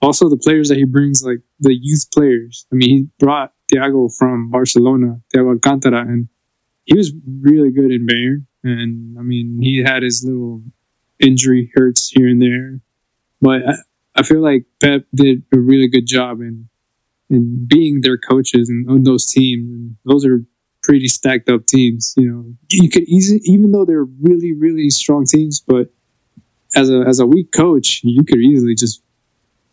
also the players that he brings, like the youth players. I mean, he brought Thiago from Barcelona, Thiago Alcantara, and he was really good in Bayern. And I mean, he had his little injury hurts here and there, but I, I feel like Pep did a really good job in and being their coaches and on those teams. And those are pretty stacked up teams. You know, you could easily, even though they're really, really strong teams, but as a as a weak coach, you could easily just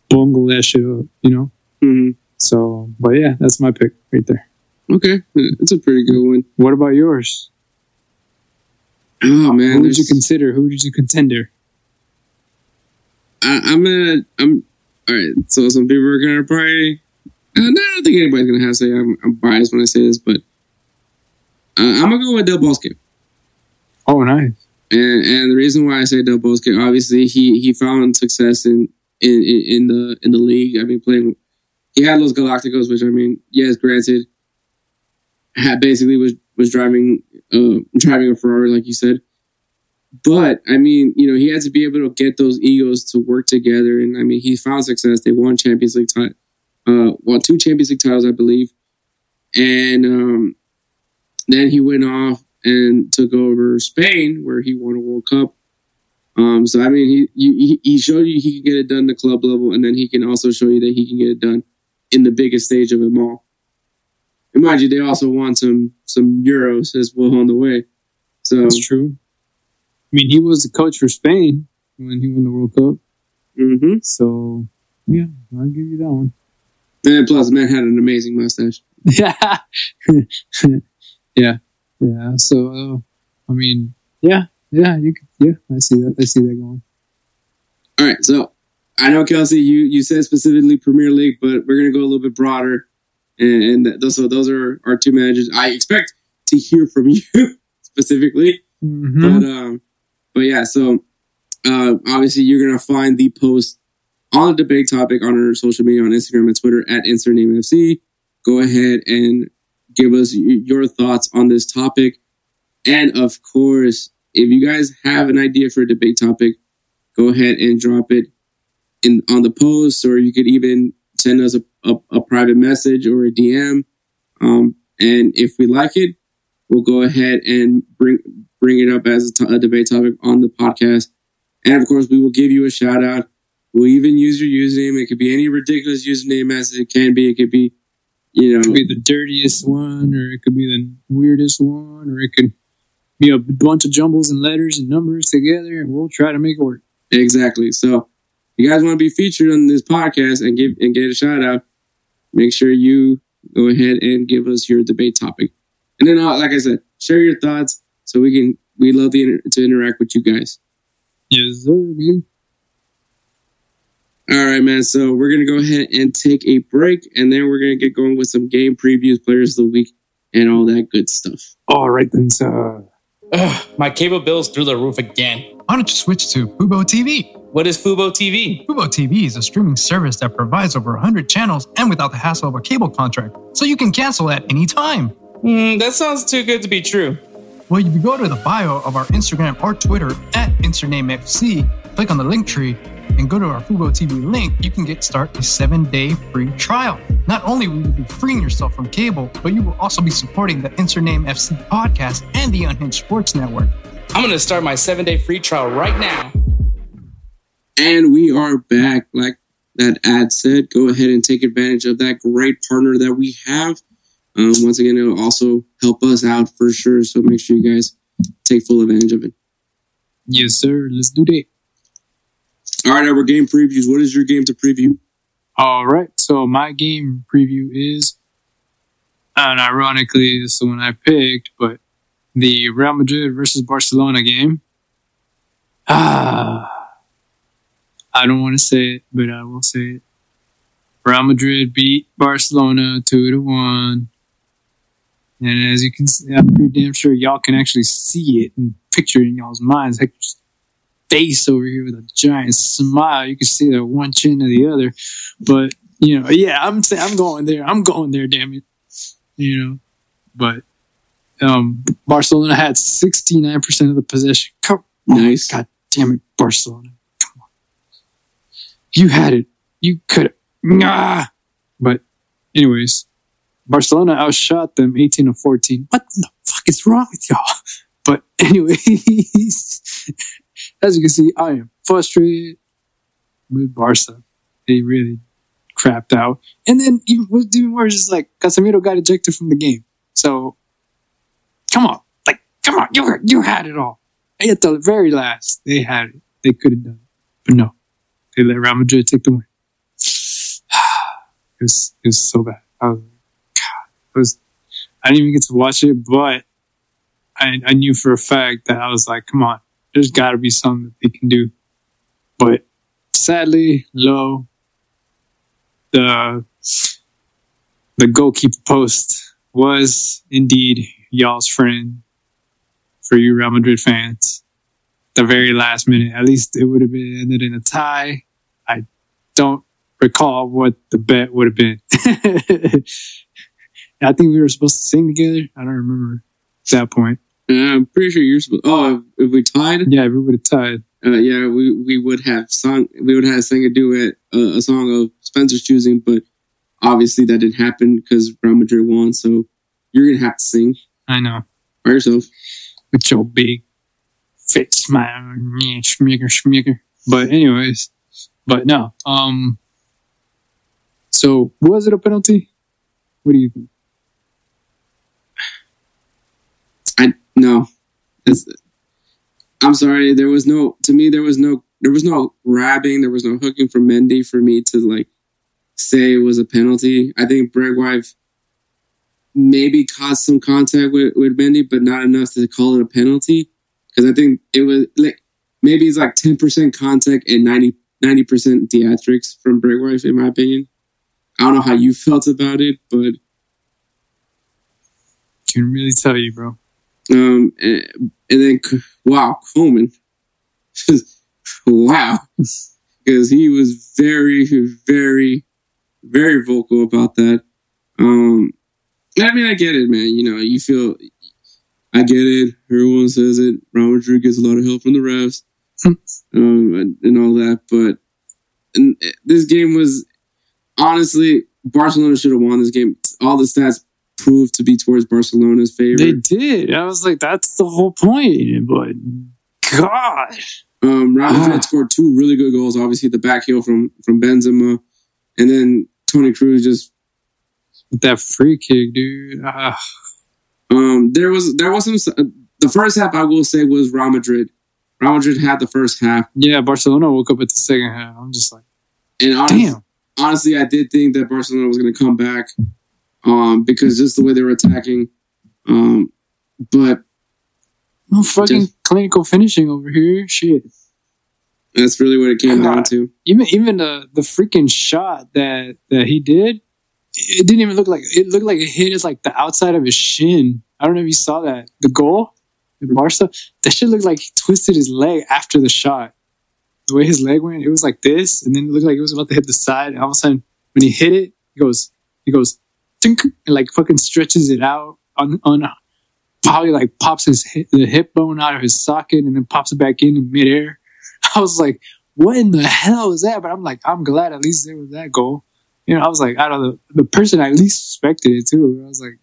bungle that shit up, you know. hmm So, but yeah, that's my pick right there. Okay, that's a pretty good one. What about yours? Oh man, Who did you consider? Who did you contender? I, I'm gonna. I'm all right. So some people are gonna probably. Uh, no, I don't think anybody's gonna have to say I'm, I'm biased when I say this, but uh, I'm gonna go with Del Bosque. Oh, nice. And and the reason why I say Del Bosque, obviously he he found success in in in, in the in the league. I mean, playing. He had Los Galacticos, which I mean, yes, granted, had basically was was driving uh driving a Ferrari, like you said. But I mean, you know, he had to be able to get those egos to work together, and I mean, he found success. They won Champions League title, uh, won two Champions League titles, I believe, and um, then he went off and took over Spain, where he won a World Cup. Um, so I mean, he, he he showed you he can get it done the club level, and then he can also show you that he can get it done in the biggest stage of them all. And mind you, they also want some some Euros as well on the way. So That's true. I mean, he was the coach for Spain when he won the World Cup. hmm So, yeah, I'll give you that one. and plus, the man had an amazing mustache. Yeah. [laughs] yeah. Yeah. So, uh, I mean, yeah. Yeah. You could, yeah. I see that. I see that going. All right, so I know Kelsey, you you said specifically Premier League, but we're gonna go a little bit broader, and, and those so those are our two managers. I expect to hear from [laughs] you specifically, Mm-hmm. but um, but yeah, so uh, obviously you're gonna find the post on the debate topic on our social media on Instagram and Twitter at InsertNameFC. Go ahead and give us your thoughts on this topic, and of course, if you guys have an idea for a debate topic, go ahead and drop it in on the post, or you could even send us a, a, a private message or a DM. Um, and if we like it, we'll go ahead and bring bring it up as a, debate topic on the podcast. And of course, we will give you a shout out. We'll even use your username. It could be any ridiculous username as it can be. It could be, you It could know, be the dirtiest one, or it could be the weirdest one, or it could be a bunch of jumbles and letters and numbers together, and we'll try to make it work. exactly. So, you guys want to be featured on this podcast and give and get a shout out, make sure you go ahead and give us your debate topic. And then, uh, like I said, share your thoughts so we can. We love the, inter- to interact with you guys. Yes, sir. man. All right, man. So we're gonna go ahead and take a break, and then we're gonna get going with some game previews, players of the week, and all that good stuff. All right, then, So, Ugh, my cable bill's through the roof again. Why don't you switch to Fubo TV? What is Fubo TV? Fubo TV is a streaming service that provides over 100 channels and without the hassle of a cable contract, so you can cancel at any time. Hmm, that sounds too good to be true. Well, if you go to the bio of our Instagram or Twitter at InsertNameFC, click on the link tree, and go to our Fubo TV link, you can get start a seven-day free trial. Not only will you be freeing yourself from cable, but you will also be supporting the Insert Name FC podcast and the Unhinged Sports Network. I'm gonna start my seven day free trial right now. And we are back. Like that ad said, go ahead and take advantage of that great partner that we have. Um, once again, it'll also help us out for sure. So make sure you guys take full advantage of it. Yes, sir. Let's do that. All right, our game previews. What is your game to preview? All right. So my game preview is, and ironically, this is the one I picked, but the Real Madrid versus Barcelona game. Ah, I don't want to say it, but I will say it. Real Madrid beat Barcelona two to one, and as you can see, I'm pretty damn sure y'all can actually see it and picture it in y'all's minds. Hector's face over here with a giant smile. You can see the one chin to the other. But you know, yeah, I'm saying I'm going there. I'm going there. Damn it, you know. But um, Barcelona had 69 percent of the possession. Come, Nice. God damn it, Barcelona. You had it. You could. Nah. But anyways, Barcelona outshot them 18 to 14. What the fuck is wrong with y'all? [laughs] But anyways, [laughs] as you can see, I am frustrated with Barca. They really crapped out. And then even even worse is like Casemiro got ejected from the game. So come on, like come on, you you had it all. At the very last, they had it. they could have done it, but no, they let Real Madrid take the win. [sighs] It was it was so bad. I was, God, it was. I didn't even get to watch it, but I I knew for a fact that I was like, come on, there's got to be something that they can do. But sadly, low. The the goalkeeper post was indeed y'all's friend for you Real Madrid fans. The very last minute, at least it would have been ended in a tie. I don't recall what the bet would have been. [laughs] I think we were supposed to sing together. I don't remember at that point. Uh, I'm pretty sure you're supposed. Oh, if, if we tied, Yeah, if we would have tied. uh, yeah, we we would have sung. We would have sang a duet, uh, a song of Spencer's choosing, but obviously that didn't happen because Real Madrid won. So you're gonna have to sing I know. by yourself. with your big fit smile, yeah, schmigger, schmigger. But anyways, but no. Um. So was it a penalty? What do you think? I no. It's, I'm sorry. There was no. To me, there was no. There was no grabbing. There was no hooking from Mendy for me to like say it was a penalty. I think Braithwaite maybe caused some contact with with Mendy, but not enough to call it a penalty. Because I think it was like maybe it's like 10 percent contact and 90 percent theatrics from Braithwaite, in my opinion. I don't know how you felt about it, but Can really tell you, bro. Um, and, and then wow, Koeman, [laughs] wow, because he was very, very, very vocal about that. Um, I mean, I get it, man. You know, you feel, I get it. Everyone says it. Real Madrid gets a lot of help from the refs, [laughs] um, and, all that. But and this game was honestly, Barcelona should have won this game. All the stats proved to be towards Barcelona's favor. They did. I was like, that's the whole point. But God, Um, Madrid Ah. scored two really good goals. Obviously, the back heel from from Benzema, and then Toni Kroos just. with that free kick, dude. Ah, Um, there was there was some. The first half, I will say, was Real Madrid. Real Madrid had the first half, yeah, Barcelona woke up at the second half. I'm just like, and honestly, damn. honestly, I did think that Barcelona was going to come back, um, because just the way they were attacking. Um, but No fucking Just- clinical finishing over here. Shit. that's really what it came down to. even even the the freaking shot that that he did, it didn't even look like it looked like it hit his like the outside of his shin. I don't know if you saw that. The goal, Barca, that shit looked like he twisted his leg after the shot. The way his leg went, it was like this, and then it looked like it was about to hit the side. And all of a sudden, when he hit it, he goes, he goes, tink, and like fucking stretches it out on on. Probably like pops his hip, the hip bone out of his socket and then pops it back in in midair. [laughs] I was like, what in the hell is that? But I'm like, I'm glad at least there was that goal. You know, I was like, out of the, the person I least suspected it too. I was like,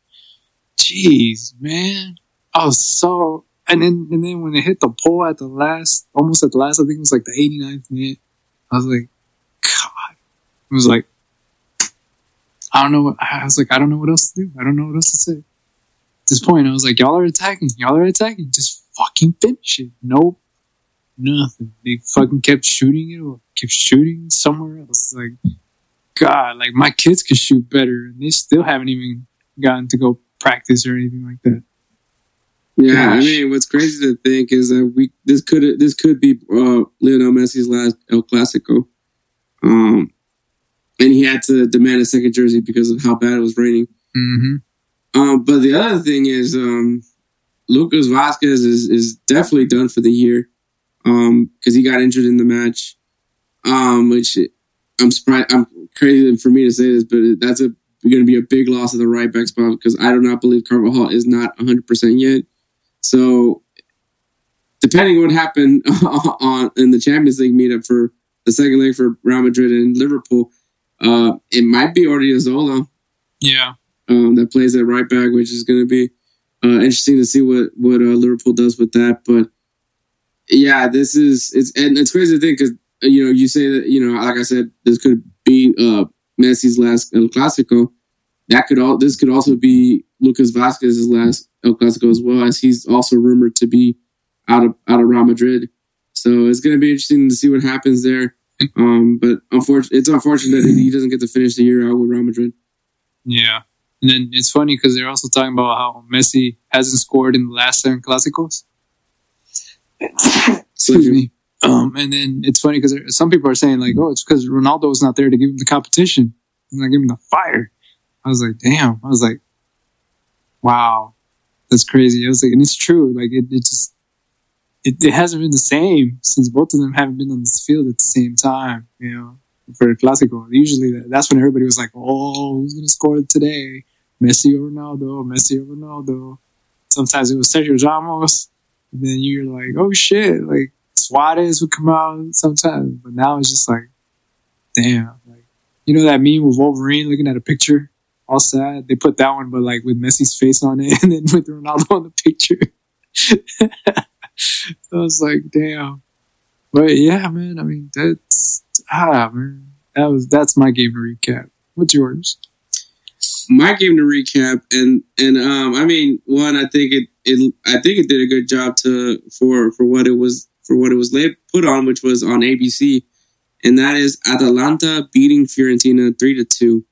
jeez, man. I was so, and then, and then when it hit the pole at the last, almost at the last, I think it was like the 89th minute, I was like, God. It was like, I don't know what, I was like, I don't know what else to do. I don't know what else to say. At this point, I was like, y'all are attacking. Y'all are attacking. Just fucking finish it. Nope nothing. They fucking kept shooting it or kept shooting somewhere else. Like, God, like my kids could shoot better and they still haven't even gotten to go practice or anything like that. Yeah, I mean, what's crazy to think is that we this could this could be uh, Lionel Messi's last El Clasico, um, and he had to demand a second jersey because of how bad it was raining. Mm-hmm. Um, but the other thing is, um, Lucas Vázquez is is definitely done for the year, um, because he got injured in the match, um, which I'm surprised. I'm crazy for me to say this, but that's a going to be a big loss at the right back spot because I do not believe Carvajal is not 100 percent yet. So, depending on what happened [laughs] on in the Champions League meetup for the second leg for Real Madrid and Liverpool, uh, it might be Odriozola Yeah. um, that plays at right back, which is going to be uh, interesting to see what what uh, Liverpool does with that. But yeah, this is it's and it's crazy to think because you know you say that you know like I said this could uh, Messi's last El Clasico. That could all this could also be Lucas Vázquez's last El Clasico as well, as he's also rumored to be out of out of Real Madrid. So it's going to be interesting to see what happens there. [laughs] Um, but unfortunately, it's unfortunate that he doesn't get to finish the year out with Real Madrid. Yeah. And then it's funny because they're also talking about how Messi hasn't scored in the last seven Clásicos. Excuse me. Um, and then it's funny because some people are saying like, oh, it's because Ronaldo was not there to give him the competition, and not give him the fire. I was like, damn. I was like, wow, that's crazy. I was like, and it's true. Like it, it just, it, it hasn't been the same since both of them haven't been on this field at the same time. You know, for a Clásico. Usually that's when everybody was like, oh, who's gonna score today? Messi or Ronaldo? Messi or Ronaldo? Sometimes it was Sergio Ramos. And then you're like, oh shit, like Suarez would come out sometimes, but now it's just like, damn, like you know that meme with Wolverine looking at a picture, all sad. They put that one, but like with Messi's face on it, [laughs] and then with Ronaldo on the picture. [laughs] I was like, damn. But yeah, man. I mean, that's ah, man. That was that's my game to recap. What's yours? My game to recap, and and um, I mean, one, I think it it I think it did a good job to for for what it was for what it was put on, which was on ABC, and that is Atalanta beating Fiorentina three to two.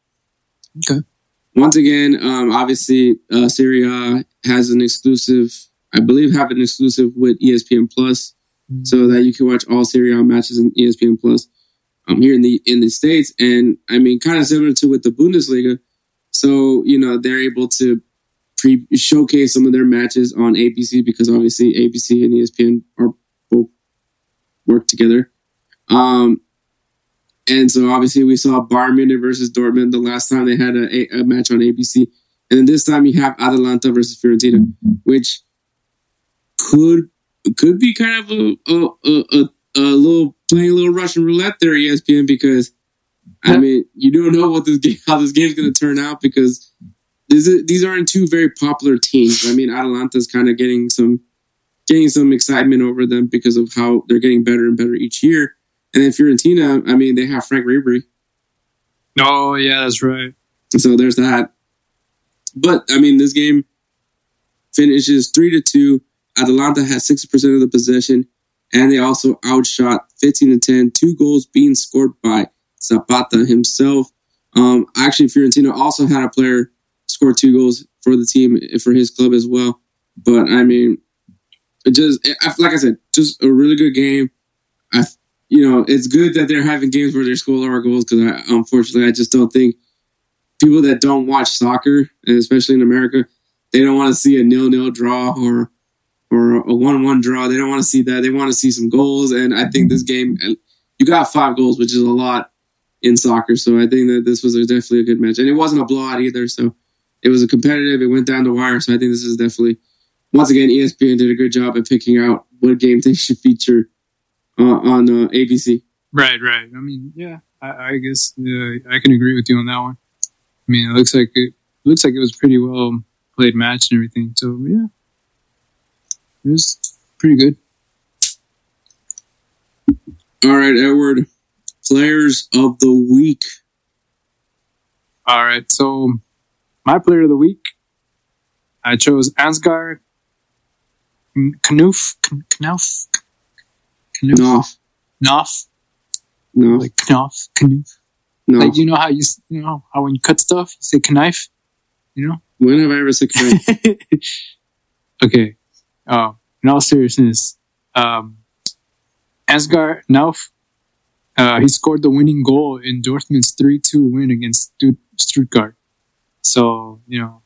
Okay. Once again, um, obviously, uh, Serie A has an exclusive, I believe, have an exclusive with ESPN Plus, mm-hmm. so that you can watch all Serie A matches in ESPN Plus. Um, here in the in the states, and I mean, kind of similar to with the Bundesliga. So you know they're able to pre showcase some of their matches on ABC because obviously ABC and ESPN are work together. Um, and so obviously we saw Bayern Munich versus Dortmund the last time they had a, a match on ABC, and then this time you have Atalanta versus Fiorentina, which could could be kind of a a, a, a little playing a little Russian roulette there, ESPN, because I mean you don't know what this game, how this game's going to turn out because these these aren't two very popular teams. I mean, Atalanta's kind of getting some getting some excitement over them because of how they're getting better and better each year. And then Fiorentina, I mean, they have Franck Ribéry. Oh yeah, that's right. So there's that. But I mean, this game finishes three to two. Atalanta has sixty percent of the possession, and they also outshot fifteen to ten. Two goals being scored by Zapata himself. Um, actually, Fiorentina also had a player score two goals for the team for his club as well. But I mean, just like I said, just a really good game. I you know it's good that they're having games where they score lower goals because unfortunately I just don't think people that don't watch soccer and especially in America they don't want to see a nil nil draw or or a one one draw. They don't want to see that. They want to see some goals. And I think this game uh, you got five goals, which is a lot in soccer. So I think that this was a, definitely a good match, and it wasn't a blowout either. So it was a competitive. It went down the wire. So I think this is definitely once again ESPN did a good job at picking out what games they should feature uh, on uh, ABC. Right, right. I mean, yeah, I, I guess uh, I can agree with you on that one. I mean, it looks like it looks like it was pretty well played match and everything. So yeah, it was pretty good. All right, Edward. Players of the week. All right, so my player of the week, I chose Ansgar Knuff. Knuff. Knuff. Knuff. No. Like Knuff. Knuff. No. Like you know how you you know how when you cut stuff you say knife, you know. When have I ever said knife? [laughs] okay. Oh, in all seriousness, um, Ansgar Knauff, uh, he scored the winning goal in Dortmund's 3-2 win against Stuttgart. So you know,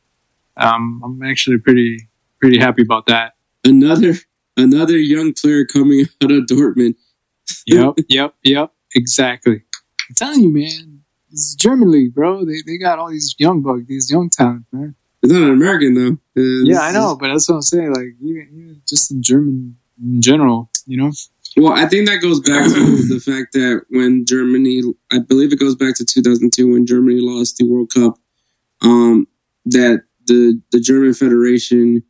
um, I'm actually pretty pretty happy about that. Another another young player coming out of Dortmund. yep, [laughs] yep, yep. Exactly. I'm telling you, man. It's German league, bro. They they got all these young bugs, these young talent, man. It's not an American though. It's, yeah, I know, but that's what I'm saying. Like even, even just in German in general, you know. Well, I think that goes back to [clears throat] the fact that when Germany, I believe it goes back to 2002 when Germany lost the World Cup um, that the the German Federation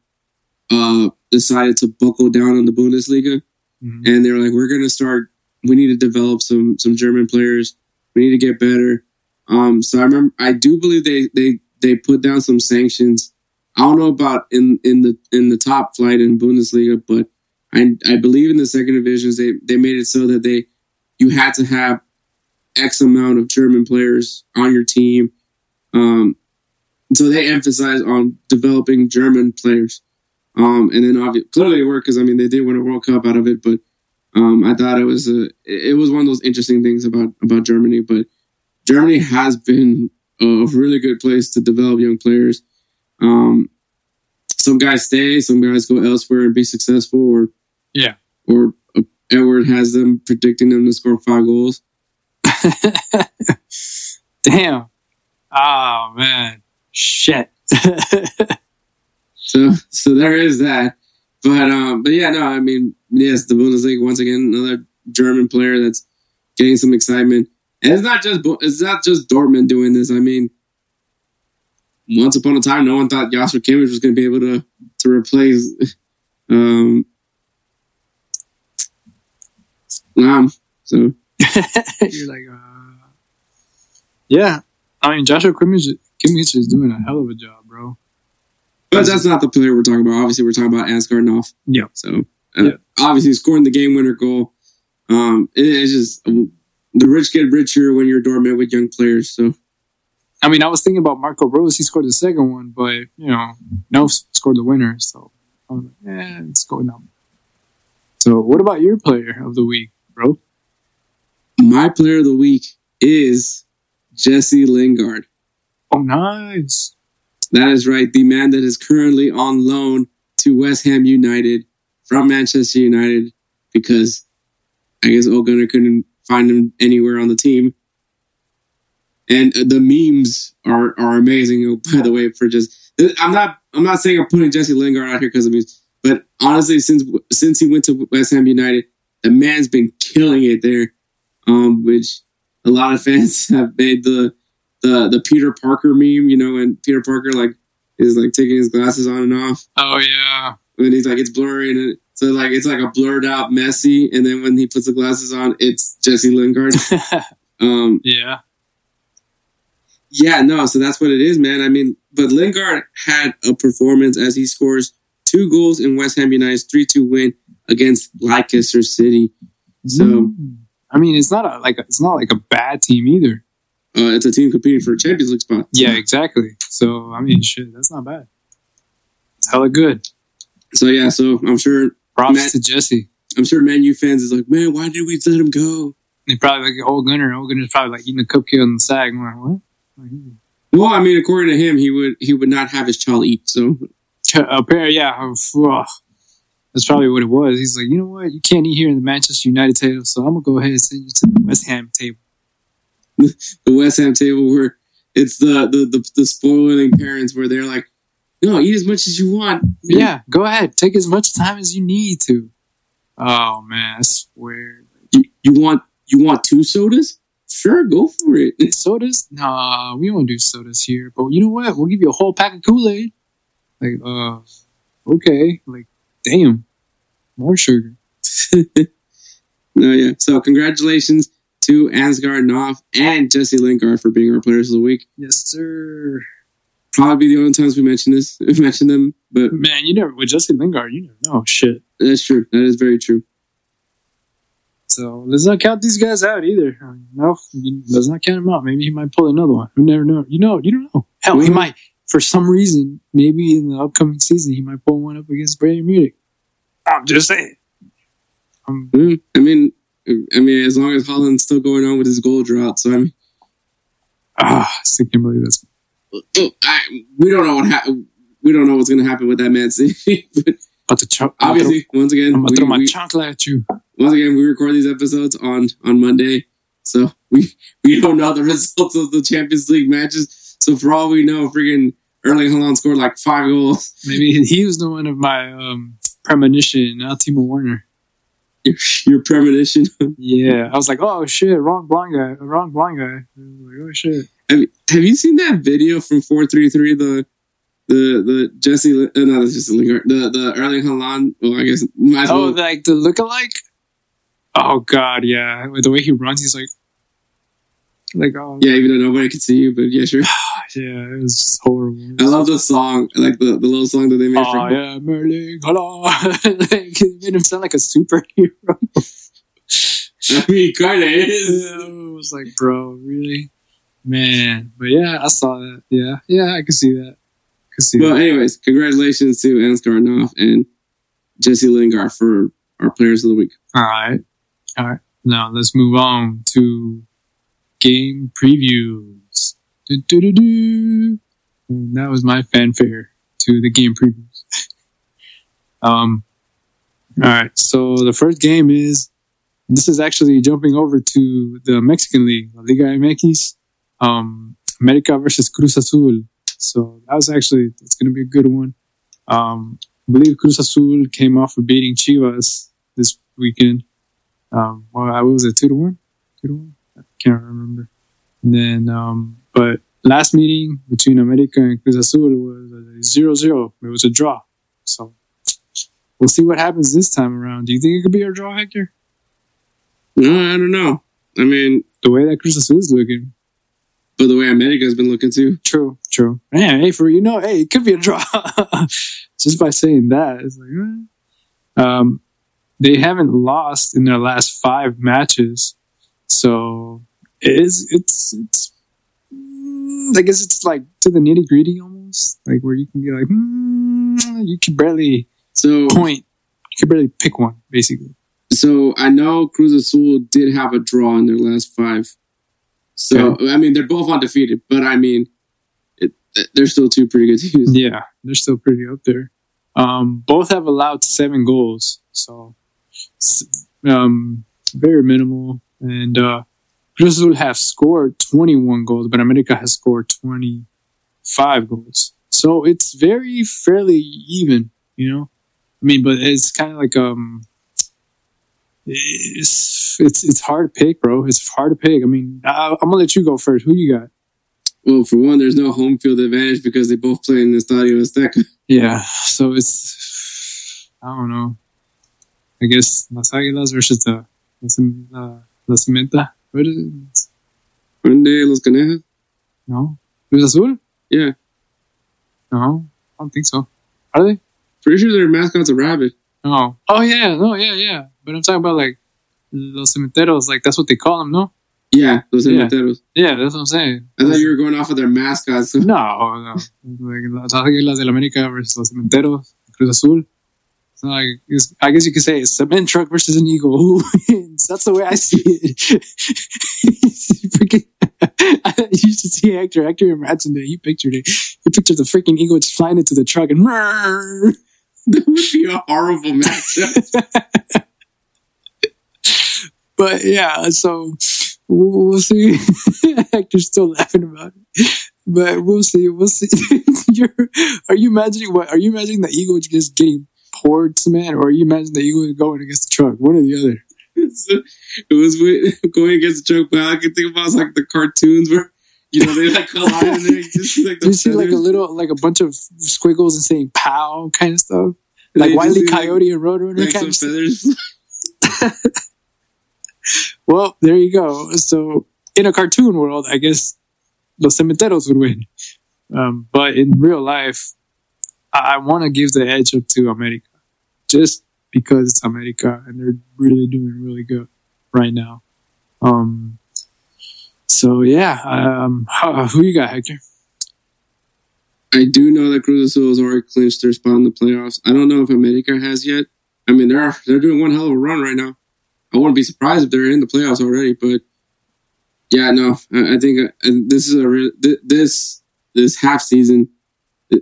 uh, decided to buckle down on the Bundesliga, mm-hmm. and they're like, we're going to start. We need to develop some some German players. We need to get better. Um, so I remember, I do believe they they they put down some sanctions. I don't know about in in the in the top flight in Bundesliga, but I I believe in the second divisions they they made it so that they you had to have X amount of German players on your team. Um, so they emphasize on developing German players. Um, and then obviously, clearly it worked because I mean they did win a World Cup out of it, but um, I thought it was a it was one of those interesting things about about Germany. But Germany has been a really good place to develop young players. Um, some guys stay, some guys go elsewhere and be successful, or Yeah. or uh, Edward has them predicting them to score five goals. [laughs] Damn. Oh man. Shit. [laughs] So so there is that. But um, but yeah, no, I mean, yes, the Bundesliga once again another German player that's getting some excitement, and it's not just it's not just Dortmund doing this. I mean, once upon a time, no one thought Jasper Kimmich was going to be able to to replace um. So [laughs] You're like, uh, yeah. I mean, Joshua Kimmich, Kimmich is doing a hell of a job, bro. But that's not the player we're talking about. Obviously, we're talking about Asgard Knauff. Yeah. So uh, Yeah. obviously, scoring the game winner goal. Um, it- it's just um, the rich get richer when you're Dortmund with young players. So I mean, I was thinking about Marco Reus. He scored the second one, but you know, no scored the winner. So I was like, yeah, it's going up. So, what about your player of the week, bro? my player of the week is Jesse Lingard. Oh, nice. That is right, the man that is currently on loan to West Ham United from Manchester United because I guess Ole Gunnar couldn't find him anywhere on the team. And the memes are are amazing. Oh, by the way, for just I'm not I'm not saying I'm putting Jesse Lingard out here because of memes, but honestly, since since he went to West Ham United, the man's been killing it there. Um, which a lot of fans [laughs] have made the the the Peter Parker meme, you know, and Peter Parker like is like taking his glasses on and off, Oh yeah. and he's like it's blurry, and it, so like it's like a blurred out Messi, and then when he puts the glasses on, it's Jesse Lingard. [laughs] um, yeah. yeah, no, so that's what it is, man. I mean, but Lingard had a performance as he scores two goals in West Ham United's three two win against Leicester City. So Mm. I mean, it's not a like it's not like a bad team either. Uh, it's a team competing for a Champions League spot. Yeah, exactly. So I mean, shit, that's not bad. It's hella good. So yeah, so I'm sure Props Matt- to Jesse. I'm sure Man U fans is like, man, why did we let him go? They probably like old Gunner. Old Gunner's probably like eating a cupcake on the. I'm like, what? Well, I mean, according to him, he would he would not have his child eat. So Apparently, yeah. That's probably what it was. He's like, you know what? You can't eat here in the Manchester United table, so I'm gonna go ahead and send you to the West Ham table. The West Ham table where it's the the the, the spoiling parents where they're like, no, eat as much as you want. Yeah, go ahead. Take as much time as you need to. Oh man, I swear. you, you want you want two sodas? Sure, go for it. [laughs] Sodas? Nah, we don't do sodas here. But you know what? We'll give you a whole pack of Kool Aid. Like, uh, okay. Like, damn, more sugar. [laughs] no, yeah. So congratulations to Asgard Knauff and Jesse Lingard for being our players of the week. Yes, sir. Probably the only times we mention this, we [laughs] mention them, but Man, you never with Jesse Lingard, you never know shit. that's true. That is very true. So let's not count these guys out either. No, let's not count him out. Maybe he might pull another one. You never know. You know, you don't know. Hell, he Mhm. might for some reason. Maybe in the upcoming season, he might pull one up against Bayern Munich. I'm just saying. Um, Mm, I mean, I mean, as long as Haaland's still going on with his goal drought, so I mean, ah, I still can't believe that's. oh, I, we don't know what hap- we don't know what's going to happen with that Man City. [laughs] but About to ch- obviously, once again, I'm we, throw my we- chancla at you. once again, we record these episodes on on Monday, so we we don't know the results of the Champions League matches. So for all we know, freaking Erling Haaland scored like five goals. Maybe he was the one of my um, premonition, not Timo Werner. Your, [laughs] your premonition. Yeah, I was like, oh shit, wrong blind guy, wrong blind guy. Like, oh shit. have, have you seen that video from four three three? The the the Jesse, uh, no, that's Jesse Lingard. The the Erling Haaland. Well, I guess might Oh, well. like the lookalike. Oh god, yeah. The way he runs, he's like, Like, oh, Yeah, even though nobody could see you, but yeah, sure. [sighs] yeah, it was just horrible. I love the song, like the, the little song that they made Oh for yeah, Merlin, hello. [laughs] like, it made him sound like a superhero. [laughs] I mean, kind of is. it was like, bro, really, man. But yeah, I saw that. Yeah, yeah, I can see that. I can see Well, that. anyways, congratulations to Ansgar Knauff and Jesse Lingard for our players of the week. All right, all right. Now let's move on to game previews. And that was my fanfare to the game previews. [laughs] um, all right. So the first game is this is actually jumping over to the Mexican League, Liga MX, um, America versus Cruz Azul. So that was actually it's going to be a good one. Um, I believe Cruz Azul came off of beating Chivas this weekend. Um, well, I was it two to one, two to one. I can't remember. And then, um, but last meeting between America and Cruz Azul was a zero zero. It was a draw. So we'll see what happens this time around. Do you think it could be a draw, Hector? No, I don't know. I mean, The way that Cruz Azul is looking. but the way America's been looking too. True, true. Man, hey, for you know, hey, it could be a draw. [laughs] Just by saying that, it's like, eh. um, they haven't lost in their last five matches, so is it's it's. mm, I guess it's like to the nitty gritty almost, like where you can be like, hmm, you can barely So, point, you can barely pick one, basically. so I know Cruz Azul did have a draw in their last five. So I mean, they're both undefeated, but I mean, it, they're still two pretty good teams. Yeah, they're still pretty up there. Um, both have allowed seven goals, so um, very minimal. And uh, Cruz Azul have scored 21 goals, but America has scored 25 goals. So it's very fairly even, you know. I mean, but it's kind of like um, it's it's it's hard to pick, bro. It's hard to pick. I mean, I, I'm gonna let you go first. Who you got? Well, for one, there's no home field advantage because they both play in the Estadio Azteca. Yeah, so it's I don't know. I guess Las Águilas versus the La, uh, La Cimenta. It? Grande Los Canejos. No, Cruz Azul. Yeah, No, I don't think so. Are they? pretty sure their mascot's a rabbit. No. Oh yeah, no, yeah, yeah. But I'm talking about like Los Cementeros. Like that's what they call them, no? Yeah, Los Yeah. Cementeros. Yeah, that's what I'm saying. I thought you were going off of their mascots. No, no. Like Las Águilas del América versus Los Cementeros, Cruz Azul. Like I guess you could say it's a cement truck versus an eagle. [laughs] Who wins? That's the way I see it. [laughs] freaking, [laughs] I used to see Hector. Hector imagined it. He pictured it. He pictured the freaking eagle just flying into the truck and. that would be a horrible matchup. But yeah, so we'll, see. Hector's still laughing about it, but we'll see. We'll see. Are you imagining what? Are you imagining the eagle just getting poured cement, or you you that you eagle going against the truck? One or the other. [laughs] So, it was with, [laughs] going against the truck, but all I can think about is like the cartoons where you know they like [laughs] collide and then you just see like the you see like a little, like a bunch of squiggles and saying "pow" kind of stuff, like then you Wiley see, like- Coyote and Roadrunner like kind of feathers. Well, there you go. So in a cartoon world, I guess Los Cementeros would win. Um, but in real life, I, want to give the edge up to America, just because it's America and they're really doing really good right now. Um, so yeah, um, who you got, Hector? I do know that Cruz Azul has already clinched their spot in the playoffs. I don't know if America has yet. I mean, they're they're doing one hell of a run right now. I wouldn't be surprised if they're in the playoffs already. But yeah, no, I, I think uh, this is a real, th- this this half season.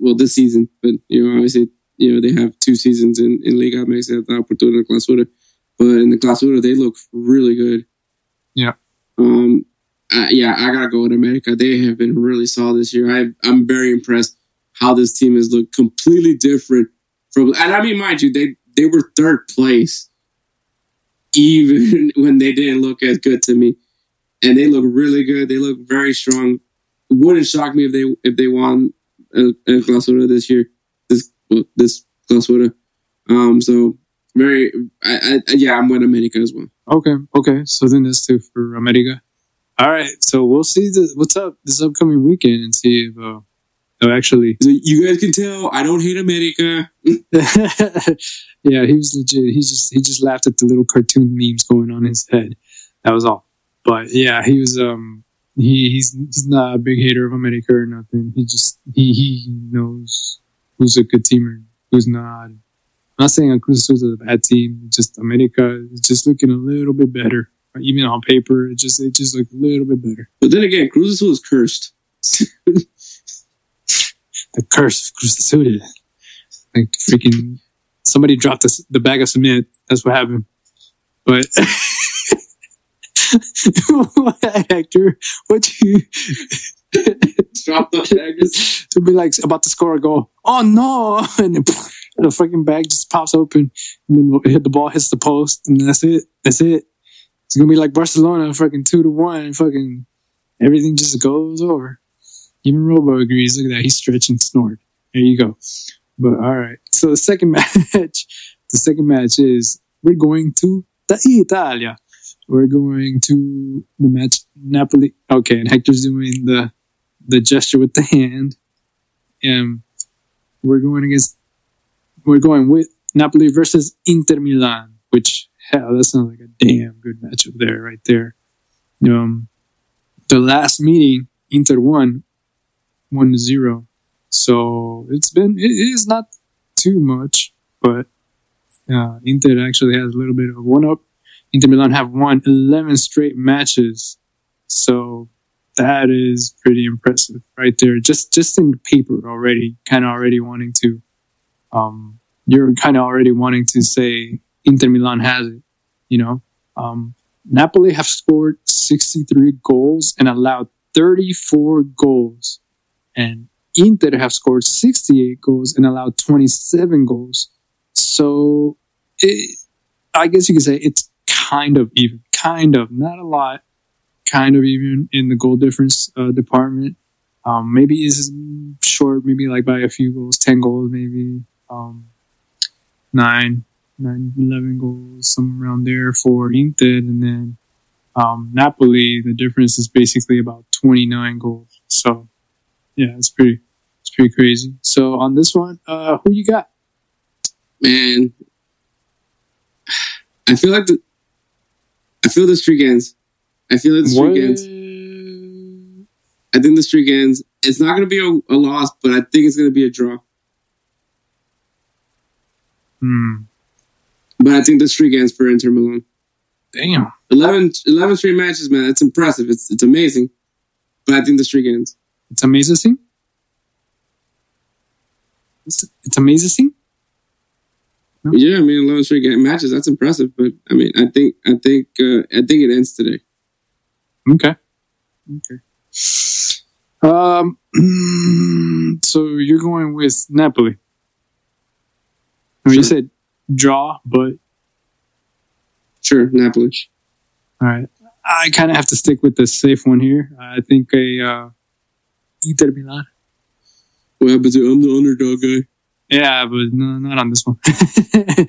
Well, this season, but you know, obviously, you know, they have two seasons in in Liga MX and Apertura and Clausura. But in the Clausura, they look really good. Yeah. Um. Uh, yeah, I gotta go with America. They have been really solid this year. I, I'm very impressed how this team has looked completely different from. And I mean, mind you, they they were third place, even [laughs] when they didn't look as good to me, and they look really good. They look very strong. Wouldn't shock me if they if they won El, El Clausura this year. This well, this Clausura. Um. So very. I, I yeah, I'm with America as well. Okay, okay. So then that's two for America. All right, so we'll see the, what's up this upcoming weekend and see if uh, oh, actually, you guys can tell I don't hate America. [laughs] yeah, he was legit. He just he just laughed at the little cartoon memes going on his head. That was all. But yeah, he was um he he's he's not a big hater of America or nothing. He just he he knows who's a good team and who's not. I'm not saying Cruz is a bad team. Just America is just looking a little bit better. Even on paper, it just it just looked a little bit better. But then again, Cruz Azul is cursed. [laughs] the curse of Cruz Azul. Like freaking somebody dropped the, the bag of cement. That's what happened. But [laughs] [laughs] Hector, what you Drop the daggers. [laughs] to be like about to score a goal? Oh no! [laughs] And the fucking bag just pops open, and then hit the ball hits the post, and that's it. That's it. It's gonna be like Barcelona, fucking two to one, and fucking everything just goes over. Even Robo agrees. Look at that. He's stretching snort. There you go. But all right. So the second match, the second match is we're going to the Italia. We're going to the match Napoli. Okay, and Hector's doing the the gesture with the hand. Um, we're going against. We're going with Napoli versus Inter Milan, which hell, that sounds like a damn good matchup there, right there. Um, the last meeting, Inter won one zero. So it's been it is not too much, but uh, Inter actually has a little bit of one up. Inter Milan have won eleven straight matches, so that is pretty impressive right there. Just just in paper already, kind of already wanting to, um, you're kind of already wanting to say Inter Milan has it. You know, um, Napoli have scored 63 goals and allowed 34 goals, and Inter have scored 68 goals and allowed 27 goals. So, it, I guess you could say it's kind of even, kind of, not a lot, kind of even in the goal difference uh, department. Um, maybe is short, maybe like by a few goals, 10 goals, maybe um, nine, nine, 11 goals, somewhere around there for Inter. And then um, Napoli, the difference is basically about 29 goals. So, yeah, it's pretty, it's pretty crazy. So on this one, uh, who you got? Man, I feel like the. I feel the streak ends. I feel like the streak ends. I think the streak ends. It's not going to be a, a loss, but I think it's going to be a draw. Hmm. But I think the streak ends for Inter Milan. Damn. 11, 11 straight matches, man. That's impressive. It's it's amazing. But I think the streak ends. It's amazing. It's, it's amazing. No. Yeah, I mean, 11 straight matches. That's impressive. But I mean, I think I think uh, I think it ends today. Okay. Okay. Um. [clears throat] So you're going with Napoli. I mean, you said draw, but Sure, Napoli. all right. I kind of have to stick with the safe one here. I think a uh, Inter Milan. What happens? to- I'm the underdog guy. Yeah, but no, not on this one. [laughs]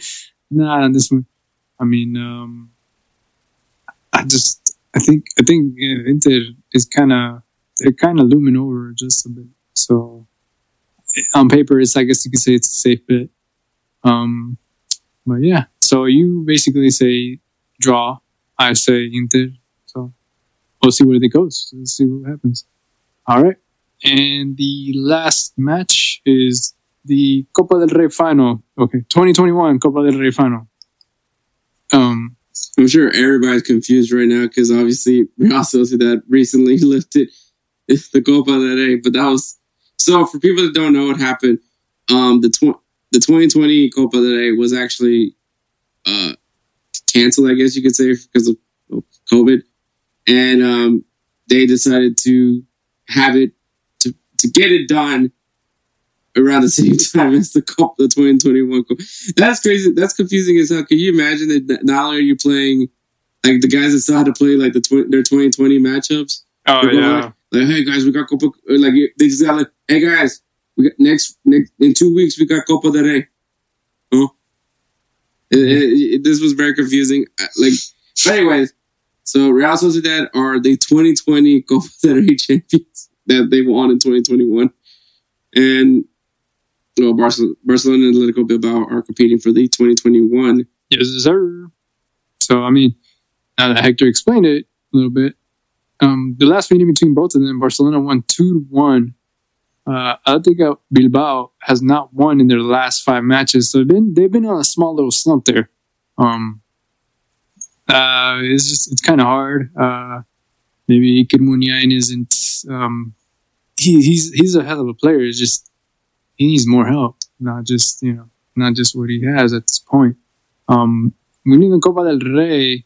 not on this one. I mean, um, I just, I think, I think Inter is kind of, they're kind of looming over just a bit. So on paper, it's, I guess you could say it's a safe bet. Um, but yeah, so you basically say draw. I say Inter. So we'll see where it goes. Let's see what happens. All right. And the last match is the Copa del Rey final. Okay, 2021 Copa del Rey final. Um, I'm sure everybody's confused right now because obviously Real Sociedad recently [laughs] lifted [laughs] the Copa del Rey, but that was so for people that don't know what happened. Um, the tw- the 2020 Copa del Rey was actually uh canceled, I guess you could say, because of COVID, and um, they decided to have it to to get it done around the same [laughs] time as the Copa, the 2021 Copa. That's crazy. That's confusing as hell. Can you imagine that not only are you playing like the guys that still had to play like the tw- their 2020 matchups? oh yeah, Like, like, hey guys, we got Copa. Like they just got like, hey guys, we got next next in two weeks we got Copa del Rey. Huh? It- it- it- this was very confusing. Uh, Like, but anyways, So Real Sociedad are the 2020 Copa del Rey [laughs] champions that they won in 2021, and well, Barcelona, Barcelona and Atletico Bilbao are competing for the 2021. Yes, sir. So, I mean, now that Hector explained it a little bit, um, the last meeting between both of them, Barcelona won 2 to 1. Uh, Atletico Bilbao has not won in their last five matches. So they've been, they've been on a small little slump there. Um, uh, it's just, it's kind of hard. Uh, maybe Iker Muniain isn't, um, he, he's, he's a hell of a player. It's just, he needs more help, not just, you know, not just what he has at this point. Um, winning the Copa del Rey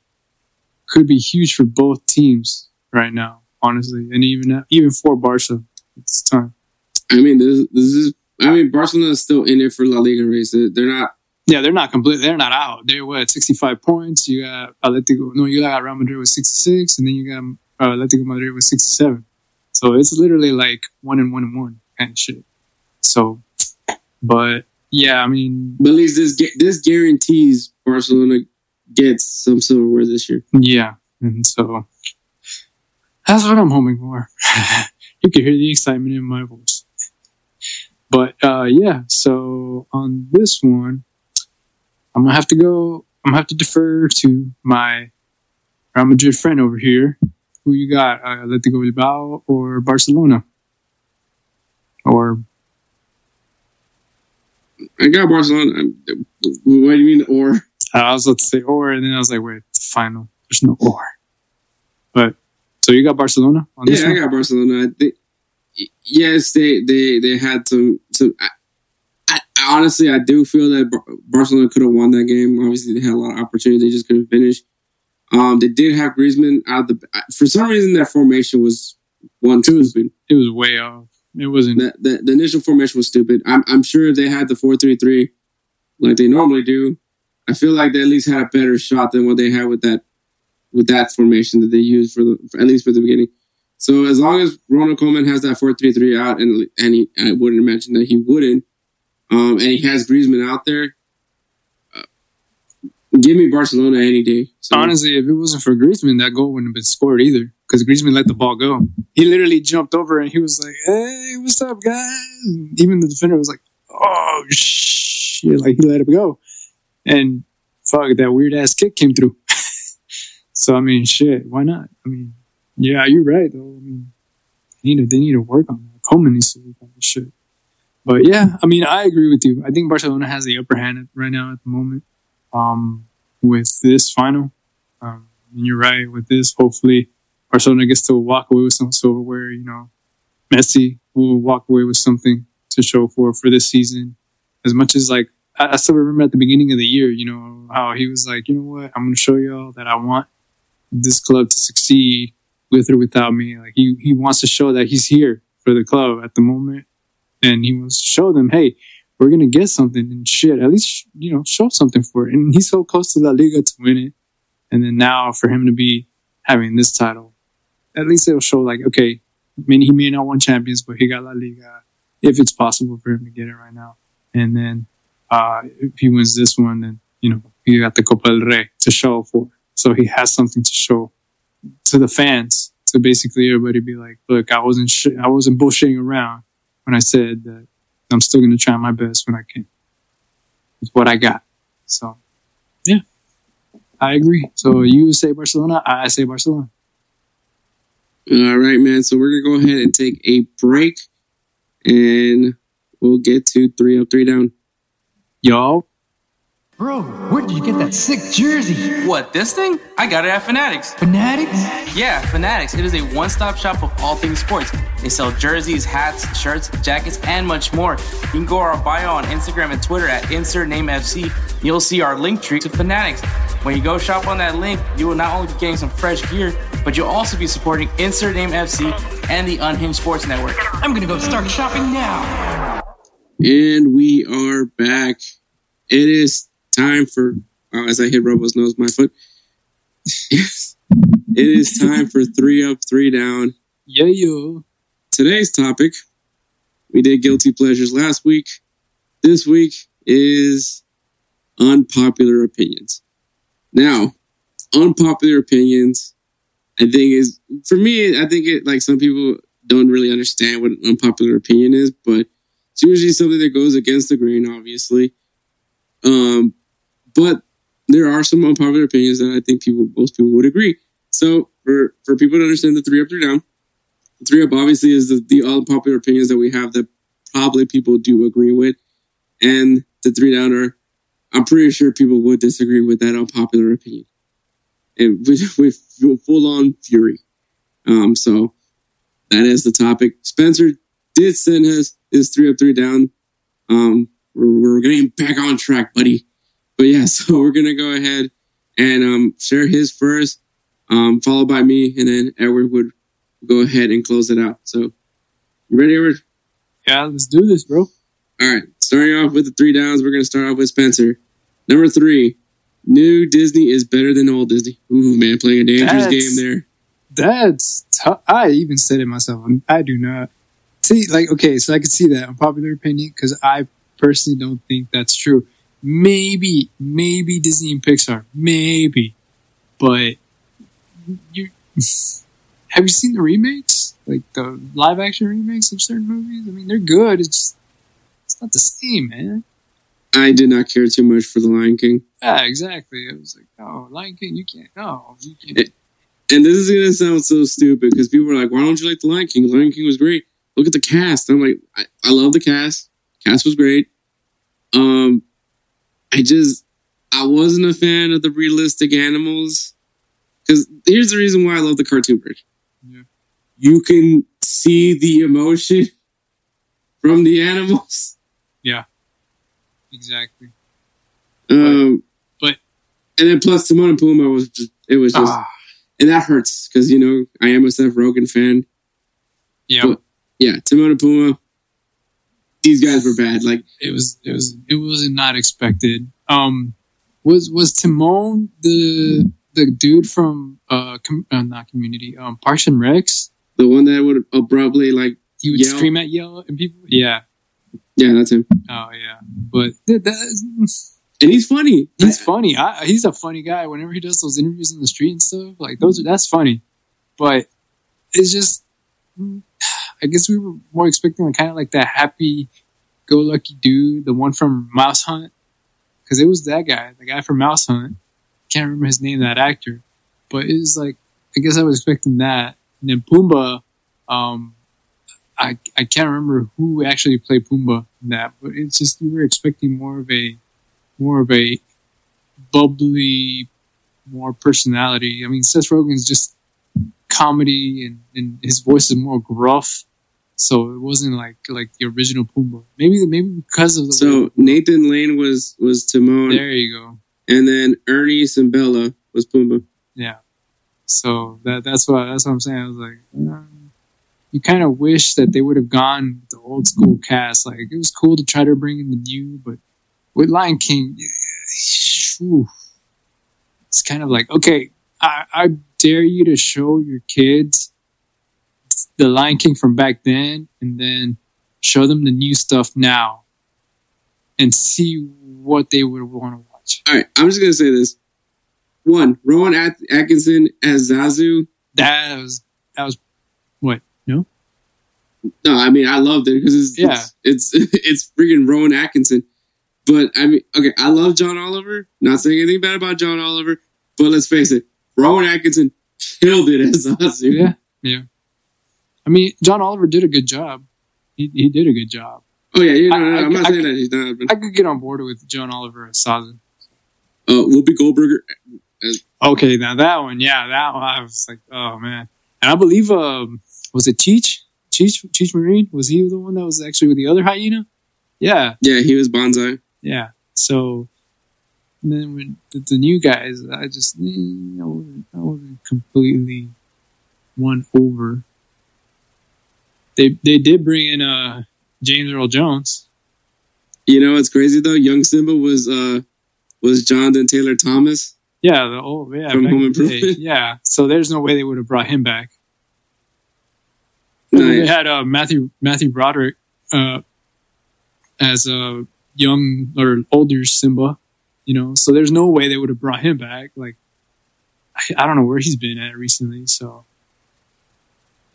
could be huge for both teams right now, honestly, and even even for Barca at this time. I mean, this, this is. I mean, Barcelona is still in it for La Liga race. They're, not. Yeah, they're not complete. They're not out. They're what sixty five points. You got Atletico. No, you got Real Madrid with sixty six, and then you got uh, Atletico Madrid with sixty seven. So it's literally like one and one and one kind of shit. So, but yeah, I mean, But at least this this guarantees Barcelona gets some silverware this year. yeah, and so that's what I'm hoping for. [laughs] you can hear the excitement in my voice. But uh, yeah, so on this one, I'm gonna have to go. I'm gonna have to defer to my Real Madrid friend over here. Who you got? Uh, Atletico Bilbao or Barcelona? Or I got Barcelona. What do you mean, or? I was about to say or, and then I was like, wait, it's final. There's no or. But so you got Barcelona on this Yeah, I got Barcelona. I think, yes, they they they had some some. I, I, honestly, I do feel that Barcelona could have won that game. Obviously, they had a lot of opportunities. They just couldn't finish. Um, they did have Griezmann out of the. For some reason, their formation was one stupid. It was way off. It wasn't. The, the the initial formation was stupid. I'm I'm sure if they had the four three three, like they normally do, I feel like they at least had a better shot than what they had with that with that formation that they used for the for, at least for the beginning. So as long as Ronald Koeman has that four three three out, and and he, I wouldn't imagine that he wouldn't, um, and he has Griezmann out there, uh, give me Barcelona any day. So, Honestly, if it wasn't for Griezmann, that goal wouldn't have been scored either. Because Griezmann let the ball go. He literally jumped over and he was like, "Hey, what's up, guys?" Even the defender was like, "Oh shit!" Like he let it go, and fuck, that weird ass kick came through. [laughs] so I mean, shit, why not? I mean, yeah, you're right though. I mean, they need to they need to work on that. Koeman needs to work on this shit. But yeah, I mean, I agree with you. I think Barcelona has the upper hand right now at the moment. Um, with this final, um, and you're right with this. Hopefully, Barcelona gets to walk away with some silverware. You know, Messi will walk away with something to show for for this season. As much as like I, I still remember at the beginning of the year, you know, how he was like, you know what, I'm going to show y'all that I want this club to succeed with or without me. Like he he wants to show that he's here for the club at the moment, and he wants to show them, hey, we're gonna get something and shit. At least you know, show something for it. And he's so close to La Liga to win it, and then now for him to be having this title, at least it'll show like, okay, I mean, he may not win champions, but he got La Liga if it's possible for him to get it right now. And then uh, if he wins this one, then you know he got the Copa del Rey to show for. So he has something to show to the fans to basically everybody be like, look, I wasn't sh- I wasn't bullshitting around when I said that I'm still going to try my best when I can. It's what I got. So, yeah, I agree. So you say Barcelona, I say Barcelona. All right, man. So we're gonna go ahead and take a break, and we'll get to three up, three down. Y'all, Bro, where did you get that sick jersey? What, this thing? I got it at Fanatics. Fanatics? Yeah, Fanatics. It is a one stop shop of all things sports. They sell jerseys, hats, shirts, jackets, and much more. You can go to our bio on Instagram and Twitter at InsertNameFC. You'll see our link tree to Fanatics. When you go shop on that link, you will not only be getting some fresh gear, but you'll also be supporting Insert Name FC and the Unhinged Sports Network. I'm gonna go start shopping now. And we are back. It is time for, oh, as I hit Robo's nose, my foot. [laughs] it is time for three up, three down. yeah, yo. Today's topic, we did guilty pleasures last week. This week is unpopular opinions. Now, unpopular opinions I think is for me. I think it like some people don't really understand what unpopular opinion is, but it's usually something that goes against the grain, obviously. Um, but there are some unpopular opinions that I think people, most people would agree. So for for people to understand the three up, three down, the three up obviously is the, the unpopular opinions that we have that probably people do agree with, and the three down are, I'm pretty sure people would disagree with that unpopular opinion, and with, with full on fury. Um, so that is the topic. Spencer did send us his three up, three down. Um, we're, we're getting back on track, buddy. But yeah, [laughs] so we're gonna go ahead and um, share his first, um, followed by me, and then Edward would go ahead and close it out. So, you ready, Edward? Yeah, let's do this, bro. All right. Starting off with the three downs, we're gonna start off with Spencer. Number three, new Disney is better than old Disney. Ooh, man, playing a dangerous That's- game there. That's tough. I even said it myself. I do not see like okay, so I can see that unpopular opinion because I personally don't think that's true. Maybe, maybe Disney and Pixar, maybe, but you [laughs] have you seen the remakes, like the live action remakes of certain movies? I mean, they're good. It's just, it's not the same, man. I did not care too much for The Lion King. Yeah, exactly. It was like, oh, Lion King, you can't. No, you can't. It- And this is gonna sound so stupid because people are like, "Why don't you like The Lion King? The Lion King was great. Look at the cast." I'm like, I, I love the cast. Cast was great. Um, I just I wasn't a fan of the realistic animals because here's the reason why I love the cartoon version. Yeah. You can see the emotion [laughs] from the animals. Yeah, exactly. Um, but- and then plus Timon and Pumbaa was just it was just Ah, and that hurts because you know I am a Seth Rogen fan. yeah. Yeah, Timon and Pumbaa. These guys were bad. Like it was it was it was not expected. Um, was was Timon the the dude from uh, com- uh not Community um Parks and Recs? the one that would abruptly like He would Yell? scream at yell and people. Yeah. yeah, that's him. Oh yeah. But that, that, [laughs] And he's funny. he's I- funny. I, he's a funny guy. Whenever he does those interviews in the street and stuff, like those, are, that's funny. But it's just, I guess we were more expecting kind of like that happy-go-lucky dude, the one from Mouse Hunt, because it was that guy, the guy from Mouse Hunt. Can't remember his name, that actor, but it was like I guess I was expecting that. And then Pumbaa, um, I I can't remember who actually played Pumbaa in that, but it's just you were expecting more of a more of a bubbly, more personality. I mean, Seth Rogen's just comedy, and, and his voice is more gruff, so it wasn't like like the original Pumbaa. Maybe maybe because of the So Nathan Lane was was Timon, there you go. and then Ernie Sabella was Pumbaa. Yeah. So that that's what that's what I'm saying. I was like, um, you kind of wish that they would have gone with the old school cast. Like it was cool to try to bring in the new, but with Lion King, [sighs] whew, it's kind of like okay, I, I dare you to show your kids the Lion King from back then, and then show them the new stuff now, and see what they would want to watch. All right, I'm just gonna say this. One, Rowan At- Atkinson as Zazu. That was that was what no. No, I mean I loved it because it's, Yeah. it's it's [laughs] it's freaking Rowan Atkinson. But I mean, okay, I love John Oliver. Not saying anything bad about John Oliver, but let's face it, Rowan Atkinson killed it as Zazu. [laughs] Yeah, yeah. I mean, John Oliver did a good job. He he did a good job. Oh yeah, you know, I- no, no, I- I'm not I- saying that he's not. But I could get on board with John Oliver as Zazu. uh, Whoopi Goldberger. Okay, now that one, yeah, that one, I was like, oh man. And I believe, um, was it Cheech? Cheech, Cheech Marin? Was he the one that was actually with the other hyena? Yeah, Yeah, he was Banzai. yeah. So, and then when the, new guys, I just, eh, I wasn't, I wasn't completely won over. They they did bring in uh James Earl Jones. You know what's crazy though? Young Simba was uh was Jonathan Taylor Thomas. Yeah, the old yeah, From Home in the day. Improvement? [laughs] Yeah, so there's no way they would have brought him back. Nice. They had uh, Matthew Matthew Broderick uh, as a young or older Simba, you know. So there's no way they would have brought him back. Like, I, I don't know where he's been at recently. So,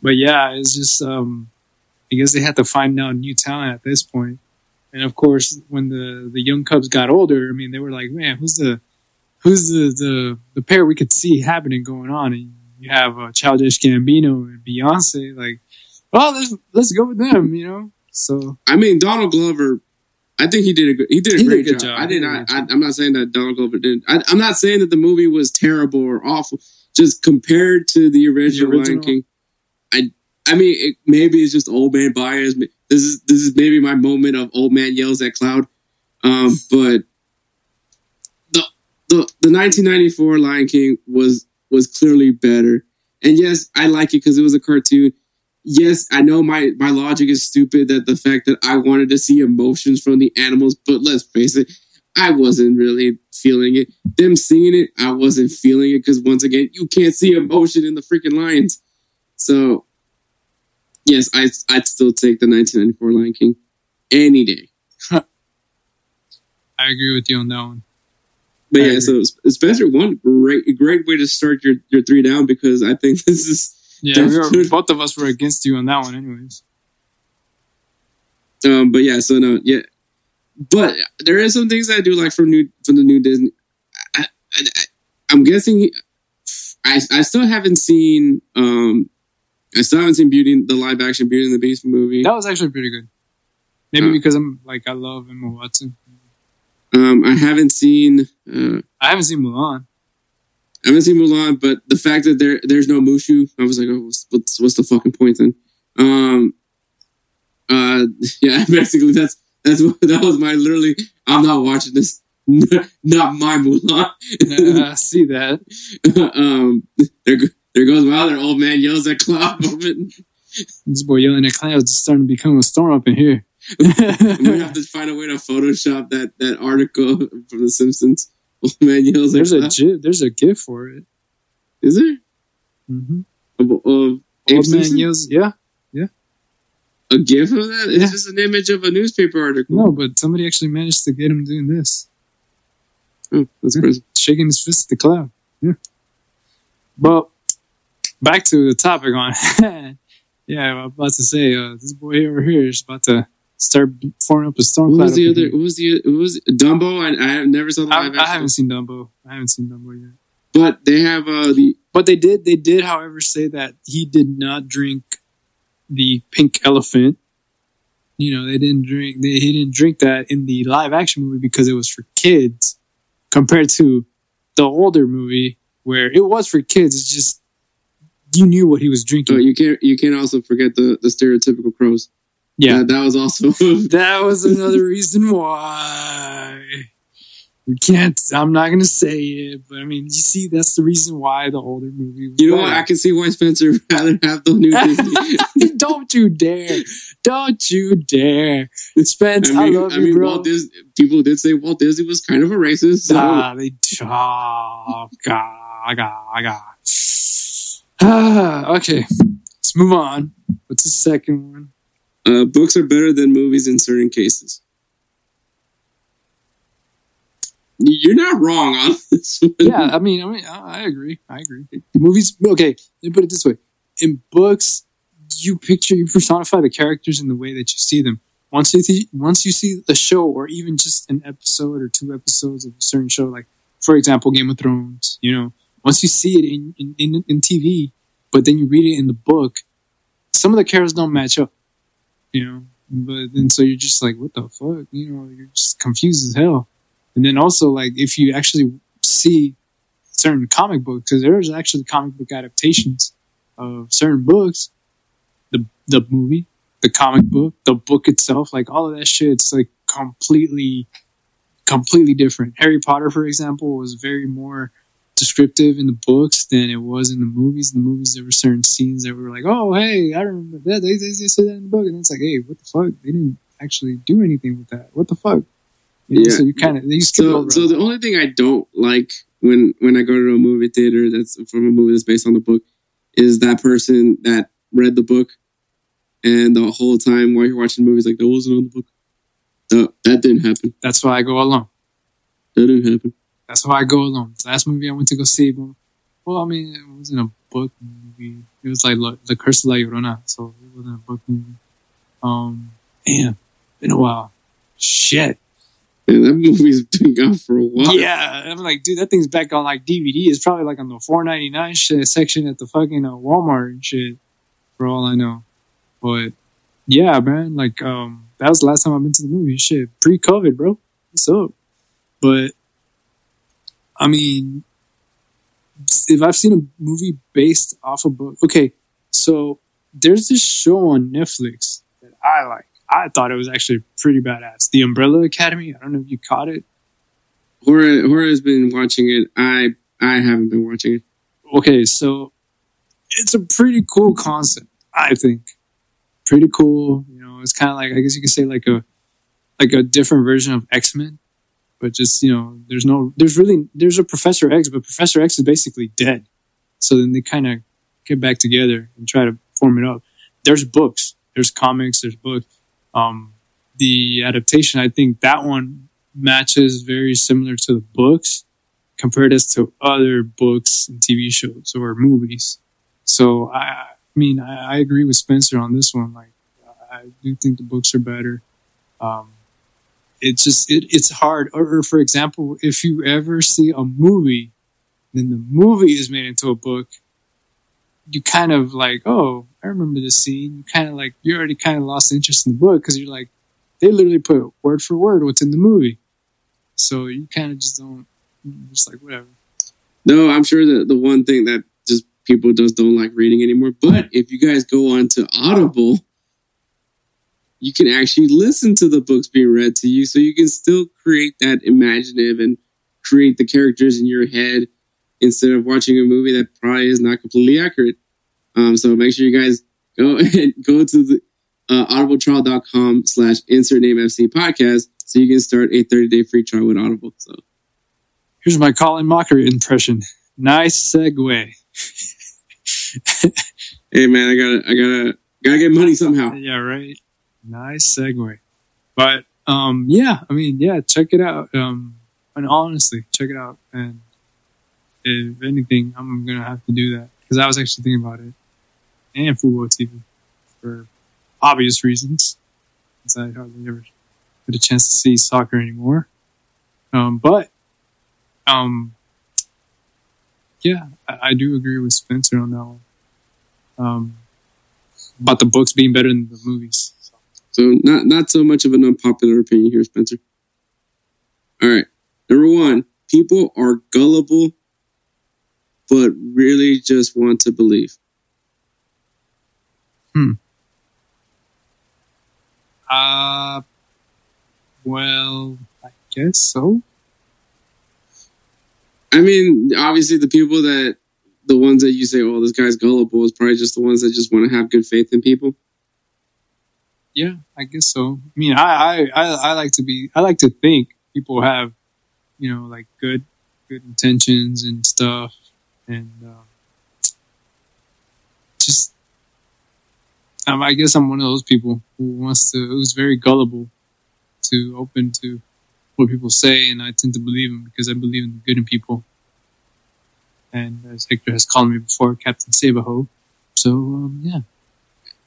but yeah, it's just um, I guess they had to find out new talent at this point. And of course, when the the young Cubs got older, I mean, they were like, man, who's the who's the the, the pair we could see happening going on? And you have uh, Childish Gambino and Beyonce, like, well, let's let's go with them, you know. So I mean, Donald Glover. I think he did a he did a He did a great job. job. I did not. I, I'm not saying that Donald Glover didn't. I, I'm not saying that the movie was terrible or awful. Just compared to the original, original? Lion King, I I mean, it, maybe it's just old man bias. This is this is maybe my moment of old man yells at cloud. Um, but the the the 1994 Lion King was was clearly better. And yes, I like it because it was a cartoon. Yes, I know my my logic is stupid that the fact that I wanted to see emotions from the animals, but let's face it, I wasn't really feeling it. Them seeing it, I wasn't feeling it because once again, you can't see emotion in the freaking lions. So, yes, I I'd still take the 1994 Lion King any day. I agree with you on that one. But I yeah, so Spencer, one great great way to start your your three down because I think [laughs] this is Yeah, we were, both of us were against you on that one, anyways. Um, but yeah, so no, yeah, but there is some things I do like from new from the new Disney. I, I, I'm guessing I I still haven't seen um I still haven't seen Beauty the live action Beauty and the Beast movie. That was actually pretty good. Maybe Uh. because I'm like I love Emma Watson. Um, I haven't seen uh I haven't seen Mulan. I haven't seen Mulan, but the fact that there there's no Mushu, I was like, oh, what's what's, the fucking point then? Um, uh, [laughs] yeah, [laughs] basically that's that's what that was my literally. I'm not watching this. [laughs] Not my Mulan. I see that. um, there there goes my other old man yells at cloud moment. This boy yelling at clouds is starting to become a storm up in here. I'm gonna have to find a way to Photoshop that that article from The Simpsons. Old [laughs] man yells at there's a gi- there's a gif for it. Is there Mm-hmm. of, of Abe Old man Simpson? yells, yeah. a gif of that? It's Yeah. just an image of a newspaper article. No, but somebody actually managed to get him doing this, Oh, that's Yeah. crazy. shaking his fist at the cloud. Yeah. But back to the topic on. [laughs] yeah, I'm about to say uh, this boy over here is about to start forming up a storm What was the other? What was the? What was Dumbo? I, I never saw the I, live I action, haven't seen Dumbo. I haven't seen Dumbo yet. but they have uh the But they did. They did, however, say that he did not drink the pink elephant. You know, they didn't drink. They, he didn't drink that in the live action movie because it was for kids, compared to the older movie where it was for kids. It's just you knew what he was drinking. But you can't you can't also forget the the stereotypical crows. Yeah, that, that was also. [laughs] that was another reason why. We can't. I'm not gonna say it, but I mean, you see, that's the reason why the older movie. Was you know what? I can see why Spencer would [laughs] rather have the new [laughs] Disney. Don't you dare! Don't you dare! Spence, I, I mean, love I you, mean, bro. Walt Disney. People did say Walt Disney was kind of a racist. So. Ah, they. Oh, God, God, God. [sighs] Ah, okay. Let's move on. What's the second one? Uh, books are better than movies in certain cases. You're not wrong on [laughs] this. Yeah, I mean, I mean, I I agree. I agree. Movies. Okay, let me put it this way: in books, you picture, you personify the characters in the way that you see them. Once you see, once you see the show, or even just an episode or two episodes of a certain show, like for example, Game of Thrones. You know, once you see it in in, in, in TV, but then you read it in the book, some of the characters don't match up. You know, but then so you're just like, what the fuck? You know, you're just confused as hell. And then also, like, if you actually see certain comic books, because there's actually comic book adaptations of certain books, the the movie, the comic book, the book itself, like all of that shit, it's like completely, completely different. Harry Potter, for example, was very more descriptive in the books than it was in the movies. In the movies, there were certain scenes that were like, "Oh, hey, I remember that. They, they, they said that in the book," and it's like, "Hey, what the fuck? They didn't actually do anything with that. What the fuck?" You know, Yeah. So you kind of So, so the only thing I don't like when when I go to a movie theater that's from a movie that's based on the book is that person that read the book and the whole time while you're watching the movie is like that wasn't on the book. That that didn't happen. That's why I go alone. That didn't happen. That's why I go alone. The last movie I went to go see, bro, Well, I mean, it wasn't a book movie. It was like La- The Curse of La Llorona, so it wasn't a book movie. Um, damn, been a while. Shit. Man, that movie's been gone for a while. Yeah, I'm like, dude, that thing's back on like DVD. It's probably like on the 4.99 shit section at the fucking uh, Walmart and shit. For all I know, but yeah, man, like um, that was the last time I've been to the movie. Shit, pre-COVID, bro. What's up? But I mean, if I've seen a movie based off a book, okay, so there's this show on Netflix that I like. I thought it was actually pretty badass. The Umbrella Academy. I don't know if you caught it. Hora, Hora has been watching it. I I haven't been watching it. Okay, so it's a pretty cool concept. I think pretty cool. You know, it's kind of like I guess you could say like a like a different version of X Men, but just you know, there's no, there's really there's a Professor X, but Professor X is basically dead. So then they kind of get back together and try to form it up. There's books, there's comics, there's books. Um, the adaptation, I think that one matches very similar to the books compared as to other books and TV shows or movies. So I, I mean, I, I agree with Spencer on this one. Like, I do think the books are better. Um, it's just it, it's hard. Or, or for example, if you ever see a movie, then the movie is made into a book. You kind of like, oh, I remember this scene. You kind of like you already kind of lost interest in the book because you're like, they literally put word for word what's in the movie. So you kind of just don't, just like whatever. No, I'm sure that the one thing that just people just don't like reading anymore. But if you guys go on to Audible, you can actually listen to the books being read to you, so you can still create that imaginative and create the characters in your head instead of watching a movie that probably is not completely accurate. Um, so make sure you guys go [laughs] and go to the uh, audibletrial.com slash insert name FC podcast so you can start a 30 day free trial with Audible. So Here's my Colin Mocker impression. Nice segue. [laughs] hey man, I gotta I gotta gotta get money somehow. Yeah, right. Nice segue. But um, yeah, I mean, yeah, check it out. Um, and honestly, check it out. And if anything, I'm gonna have to do that because I was actually thinking about it and football TV for obvious reasons. Because I hardly ever get a chance to see soccer anymore. Um, but um, yeah, I, I do agree with Spencer on that one. Um, about the books being better than the movies. So. So not not so much of an unpopular opinion here, Spencer. All right. Number one, people are gullible, but really just want to believe. Hmm. Uh, well, I guess so. I mean, obviously, the people that the ones that you say, "Oh, this guy's gullible," is probably just the ones that just want to have good faith in people. Yeah, I guess so. I mean, I, I, I, like to be, I like to think people have, you know, like good, good intentions and stuff. And, um, just, um, I guess I'm one of those people who wants to, who's very gullible to open to what people say. And I tend to believe them because I believe in the good in people. And as Hector has called me before, Captain Sabaho. So, um, yeah.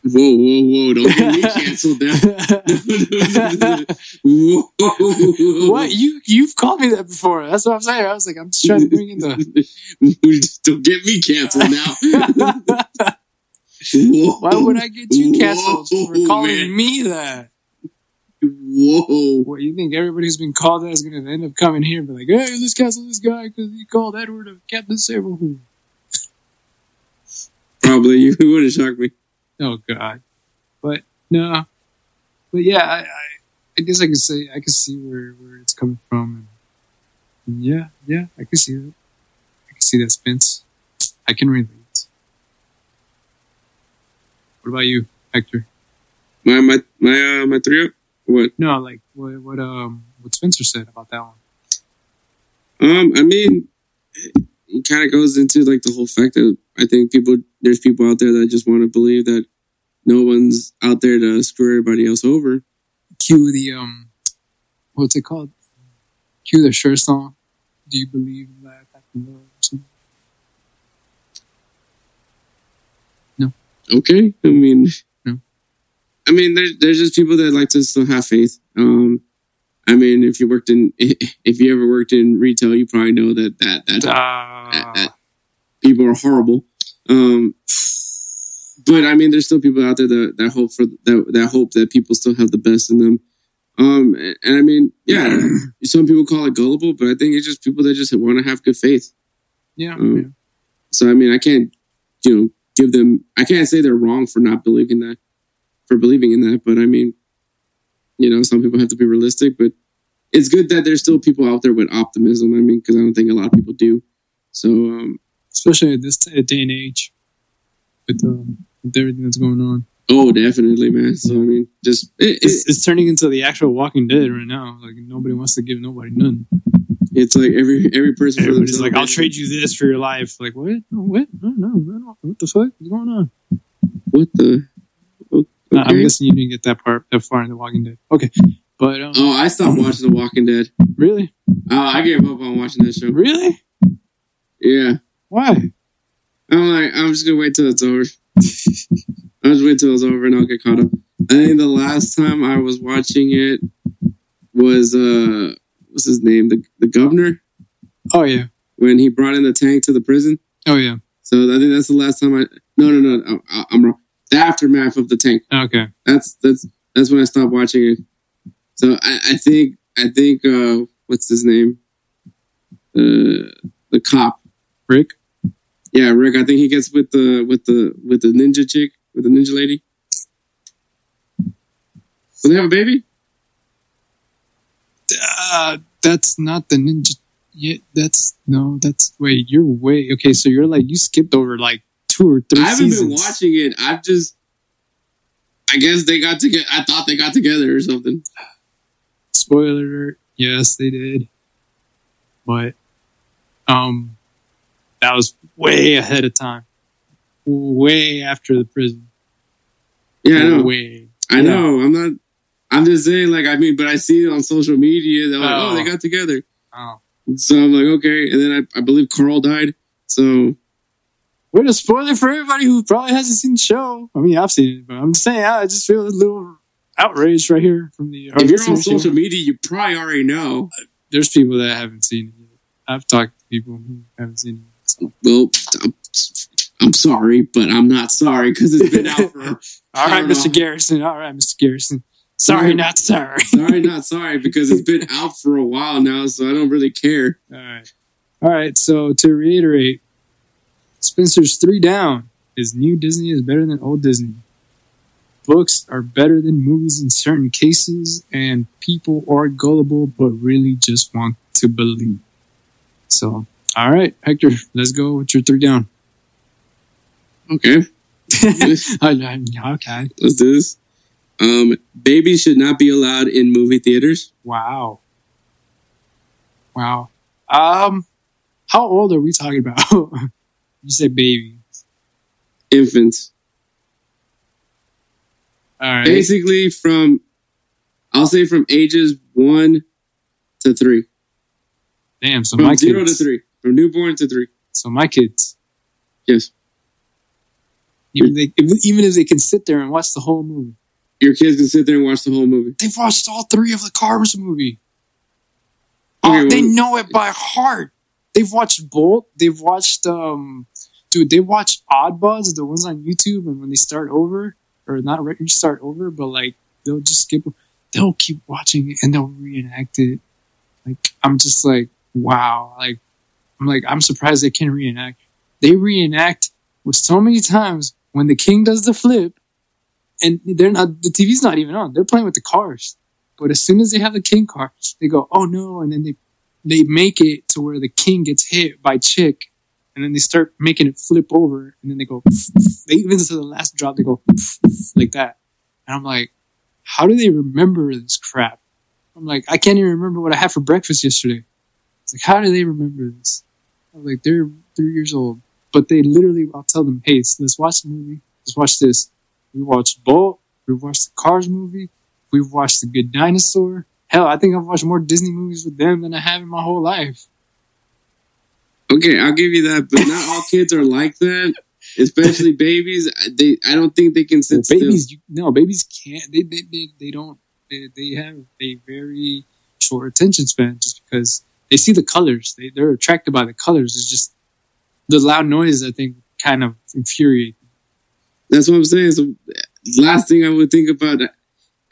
Whoa, whoa, whoa! Don't get me [laughs] canceled now. [laughs] whoa, what you you've called me that before? That's what I'm saying. I was like, I'm just trying to bring in the. [laughs] Don't get me canceled now. Why would I get you canceled Whoa, for calling man. me that? Whoa! What you think everybody who's been called that is going to end up coming here and be like, "Hey, let's cancel this guy because he called Edward a Captain Saberwho." Probably you would have shocked me. Oh God, but no, but yeah, I, I, I guess I can say I can see where where it's coming from, and, and yeah, yeah, I can see that. I can see that, Spence. I can relate. What about you, Hector? My my my uh, my three up. What? No, like what what um what Spencer said about that one. Um, I mean, it kind of goes into like the whole fact that I think people there's people out there that just want to believe that no one's out there to screw everybody else over. Cue the um, what's it called? Cue the Cher song. Do you believe that I can love? No. Okay. I mean, no. I mean, there's there's just people that like to still have faith. Um, I mean, if you worked in, [laughs] if you ever worked in retail, you probably know that that that, that, Ah, that people are horrible. Um, but I mean, there's still people out there that, that hope for that that hope that people still have the best in them. Um, and, and I mean, yeah, [clears throat] some people call it gullible, but I think it's just people that just want to have good faith. yeah, um, yeah. So I mean, I can't, you know, give them. I can't say they're wrong for not believing that, for believing in that. But I mean, you know, some people have to be realistic. But it's good that there's still people out there with optimism. I mean, because I don't think a lot of people do. So um, especially at this day and age with, um, with everything that's going on. oh, definitely, man. So I mean, just it, It's, it, it's turning into the actual Walking Dead right now. Like nobody wants to give nobody none. it's like every every person for Everybody's like, "I'll trade you this for your life." Like what? What? No, no, no. What the fuck is going on? What the? I'm guessing you didn't get that part that far in the Walking Dead. Okay, but um, Oh, I stopped watching The Walking Dead. really, Oh, I gave up on watching that show. really, Yeah. why? I'm like, I'm just gonna wait till it's over. I'll just wait till it's over and I'll get caught up. I think the last time I was watching it was uh what's his name? The the governor Oh yeah, when he brought in the tank to the prison. oh yeah. So I think that's the last time I no no no I, I'm wrong. The aftermath of the tank. Okay, That's that's that's when I stopped watching it. So I, I think I think uh what's his name? Uh the cop. Rick. Yeah, Rick. I think he gets with the with the with the ninja chick with the ninja lady. Will they have a baby? Uh, that's not the ninja. Yeah, that's no. That's wait. You're way okay. So you're like you skipped over like two or three I haven't seasons. been watching it. I've just. I guess they got together. I thought they got together or something. Spoiler alert. Yes, they did. But um that was way ahead of time. Way after the prison. Yeah, I know. Way. I know. I'm not. I'm just saying, like, I mean, but I see it on social media. They're like, oh, Oh. they got together. Oh. So I'm like, okay. And then I, I believe Carl died. So What a spoiler for everybody who probably hasn't seen the show. I mean, I've seen it, but I'm just saying, I just feel a little outraged right here from the. if you're on social media, you probably already know. there's people that haven't seen it yet. I've talked to people who haven't seen it. So. Well, I'm, I'm sorry, but I'm not sorry because it's been out for. [laughs] All know. Mr. Garrison. All right, Mr. Garrison. Sorry, Sorry. not sorry. sorry, not [laughs] sorry because it's been out for a while now, so I don't really care. All right. All right. So to reiterate, Spencer's three down is new Disney is better than old Disney. Books are better than movies in certain cases, and people are gullible but really just want to believe. So, all right, Hector, let's go with your three down. Okay, [laughs] okay. let's do this. Um, babies should not be allowed in movie theaters. Wow. Wow. Um, how old are we talking about? [laughs] you said baby. Infants, All right. basically from, I'll say from ages one to three, Damn. So from my zero kids. to three, from newborn to three. So my kids. Yes, Even they, if, even if they can sit there and watch the whole movie, your kids can sit there and watch the whole movie. they've watched all three of the Cars movie. Okay, Oh, they know it by heart. They've watched Bolt. They've watched um, dude. They watch Oddbods, the ones on YouTube, and when they start over, or not start over, but like they'll just skip. They'll keep watching it and they'll reenact it. Like I'm just like wow. Like I'm like I'm surprised they can reenact. They reenact with so many times when the king does the flip, and they're not. The TV's not even on. They're playing with the cars. But as soon as they have the king car, they go, "Oh no!" and then they they make it to where the king gets hit by chick, and then they start making it flip over, and then they go. They even to the last drop, they go like that, and I'm like, "How do they remember this crap?" I'm like, "I can't even remember what I had for breakfast yesterday." It's like, how do they remember this? I'm like, they're three years old, but they literally, I'll tell them, "Hey, so let's watch the movie. Let's watch this." We watched Bolt. We watched the Cars movie. We've watched The Good Dinosaur. Hell, I think I've watched more Disney movies with them than I have in my whole life. Okay, I'll give you that, but not all kids are like that. especially babies. They, I don't think they can sit Well, still. babies, you, no, babies can't. They, they, they, they don't. They, they have a very short attention span just because they see the colors. They, they're attracted by the colors. It's just the loud noise. I think kind of infuriate. them. That's what I'm saying. So, last thing I would think about.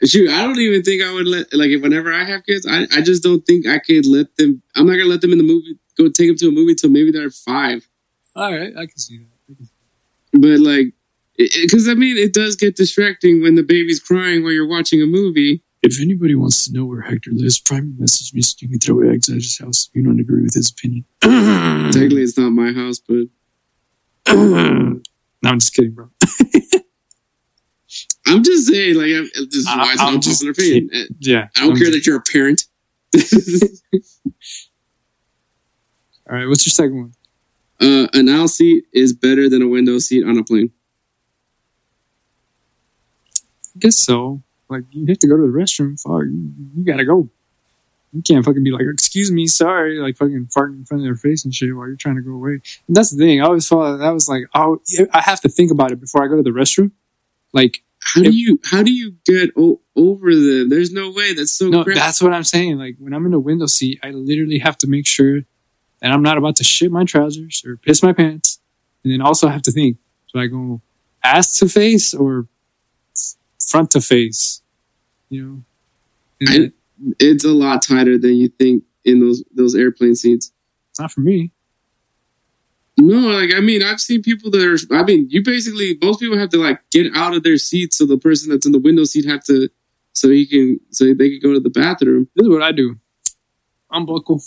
Shoot, I don't even think I would let like if whenever I have kids, I, I just don't think I could let them. I'm not gonna let them in the movie. Go take them to a movie till maybe they're five. All right, I can see that. Can see But like, because I mean, it does get distracting when the baby's crying while you're watching a movie. If anybody wants to know where Hector lives, private message me so you can throw eggs at his house. if You don't agree with his opinion. [clears throat] Technically, it's not my house, but [clears throat] no, I'm just kidding, bro. [laughs] I'm just saying, like, I'm, this is I- why it's not just an opinion. Yeah. I don't I'm care just- that you're a parent. [laughs] [laughs] All right, what's your second one? uh, an aisle seat is better than a window seat on a plane. I guess so. Like, you have to go to the restroom. Fuck, you, gotta go. You can't fucking be like, excuse me, sorry, like fucking farting in front of their face and shit while you're trying to go away. And that's the thing. I always thought that was like, oh, I have to think about it before I go to the restroom. Like, How do you how do you get o- over them? There's no way. That's so no, crap. that's what I'm saying. Like, when I'm in a window seat, I literally have to make sure that I'm not about to shit my trousers or piss my pants. And then also have to think, do I go ass to face or front to face? You know? I- it's a lot tighter than you think in those those airplane seats. it's not for me. No, like I mean, I've seen people that are. I mean, you basically most people have to like get out of their seat, so the person that's in the window seat have to, so he can, so they can go to the bathroom. This is what I do. Unbuckle.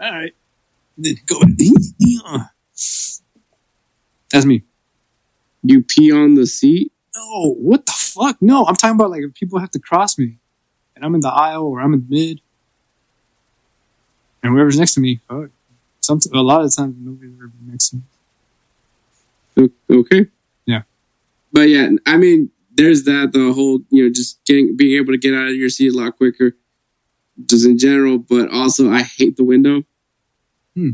All right. Then go. That's me. You pee on the seat. No, what the fuck? No, I'm talking about like if people have to cross me, and I'm in the aisle or I'm in the mid, and whoever's next to me, fuck. Some a lot of times nobody's ever been next to me. Okay. Yeah. But yeah, I mean, there's that the whole you know just getting being able to get out of your seat a lot quicker, just in general. But also, I hate the window. Hmm.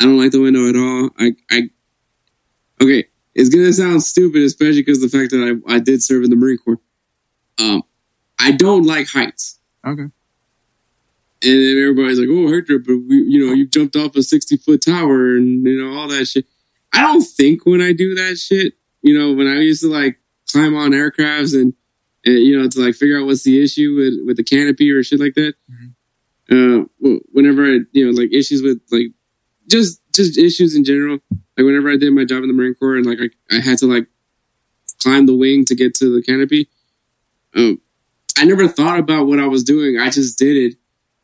I don't like the window at all. I I okay. It's gonna sound stupid, especially because the fact that I I did serve in the Marine Corps. Um, I don't like heights. Okay. And then everybody's like, "Oh, Hector, but we, you know, you jumped off a sixty foot tower and you know all that shit." I don't think when I do that shit. You know, when I used to like climb on aircrafts and, and you know to like figure out what's the issue with with the canopy or shit like that. Uh, whenever I you know like issues with like just just issues in general. Like whenever I did my job in the Marine Corps and like I, I had to like climb the wing to get to the canopy. Um, I never thought about what I was doing. I just did it.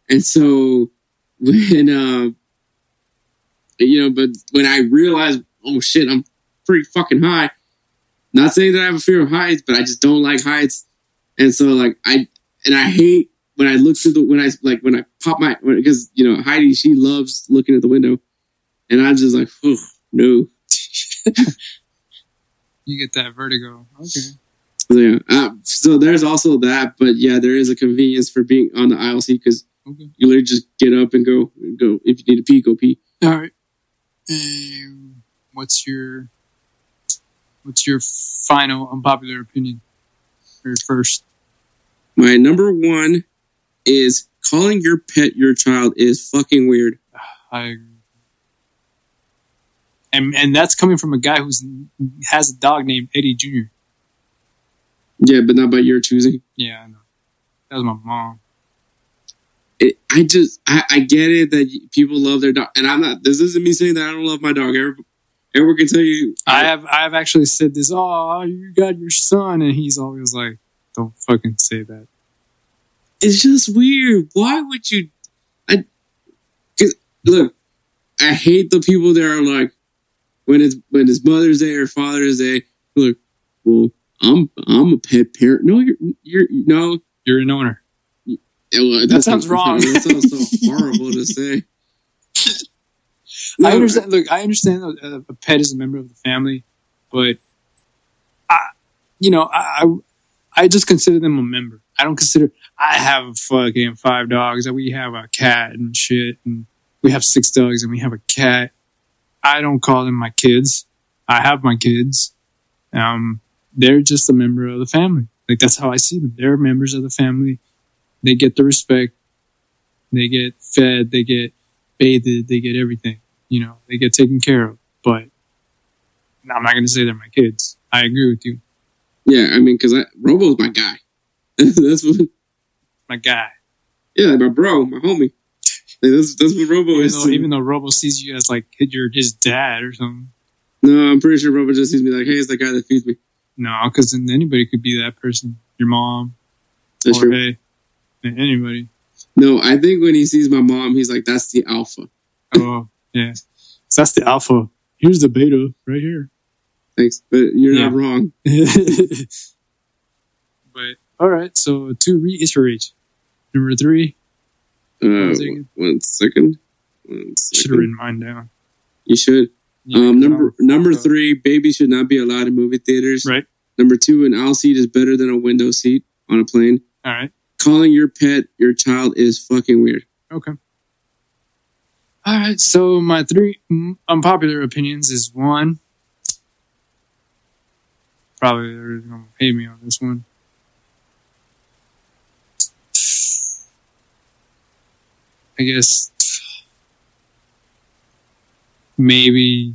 And so [laughs] when, uh, you know, but when I realized, oh shit, I'm pretty fucking high. Not saying that I have a fear of heights, but I just don't like heights. And so like I, and I hate when I look through the, when I, like when I pop my, because, you know, Heidi, she loves looking at the window. And I'm just like, oh, no. [laughs] You get that vertigo. Okay. So, yeah. Uh, so there's also that, but yeah, there is a convenience for being on the aisle seat because Okay. you literally just get up and go, and go. If you need to pee, go pee. All right. Um, what's your what's your final unpopular opinion? Or first? My number one is calling your pet your child is fucking weird. [sighs] I agree. And and that's coming from a guy who's has a dog named Eddie Jr. Yeah, but not by your choosing. Yeah, I know. That was my mom. It, I just, I, I get it that people love their dog, and I'm not. This isn't me saying that I don't love my dog. Everyone, can tell you. I have I have actually said this. Oh, you got your son, and he's always like, "Don't fucking say that." it's just weird. Why would you? I look. I hate the people that are like when it's when it's Mother's Day or Father's Day. Look, well, I'm I'm a pet parent. No, you're you're no. You're an owner. Well, That sounds wrong. [laughs] That sounds so [laughs] horrible to say. I understand. Look, I understand that a, a pet is a member of the family, but I, you know, I, I, I just consider them a member. I don't consider. I have fucking five dogs, and we have a cat and shit, and we have six dogs, and we have a cat. I don't call them my kids. I have my kids. Um, they're just a member of the family. Like that's how I see them. They're members of the family. They get the respect. They get fed. They get bathed. They get everything. You know, they get taken care of. But I'm not going to say they're my kids. I agree with you. Yeah, I mean, because Robo's my guy. [laughs] that's what. My guy. Yeah, my bro, my homie. Like, that's that's what Robo Even is. though, even though Robo sees you as like you're his dad or something. no, I'm pretty sure Robo just sees me like, hey, it's the guy that feeds me. No, because then anybody could be that person. Your mom, That's or true. anybody. No, I think when he sees my mom, he's like, that's the alpha. Oh, yeah. So that's the alpha. Here's the beta right here. Thanks, but you're Yeah. not wrong. [laughs] but all right. So to reiterate, number three Uh, was it? one second. One should have written mine down. You should. Yeah, um, number number fuck. three, babies should not be allowed in movie theaters. Right. Number two, an aisle seat is better than a window seat on a plane. All right. Calling your pet your child is fucking weird. Okay. All right. So my three unpopular opinions is one. Probably they're gonna hate me on this one. I guess maybe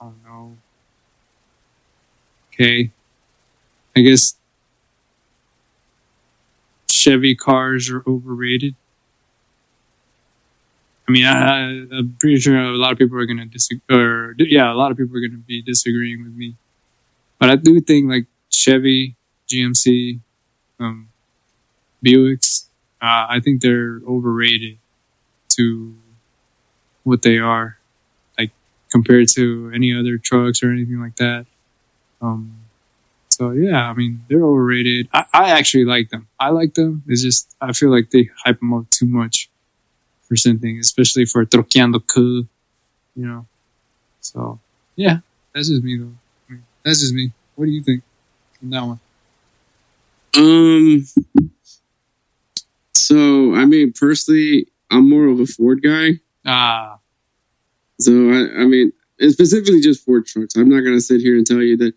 I don't know. Okay. I guess Chevy cars are overrated. I mean, I, I'm pretty sure a lot of people are going to disagree, or yeah, a lot of people are going to be disagreeing with me. But I do think like Chevy, GMC, um, Buicks, uh, I think they're overrated to what they are, like compared to any other trucks or anything like that. Um, so yeah, I mean they're overrated. I, I actually like them. I like them. It's just I feel like they hype them up too much for something, especially for Troqueando Cu, you know. So yeah, that's just me though. I mean, that's just me. What do you think on that one? Um. So I mean, personally, I'm more of a Ford guy. Ah, So I, I mean, and specifically just Ford trucks. I'm not gonna sit here and tell you that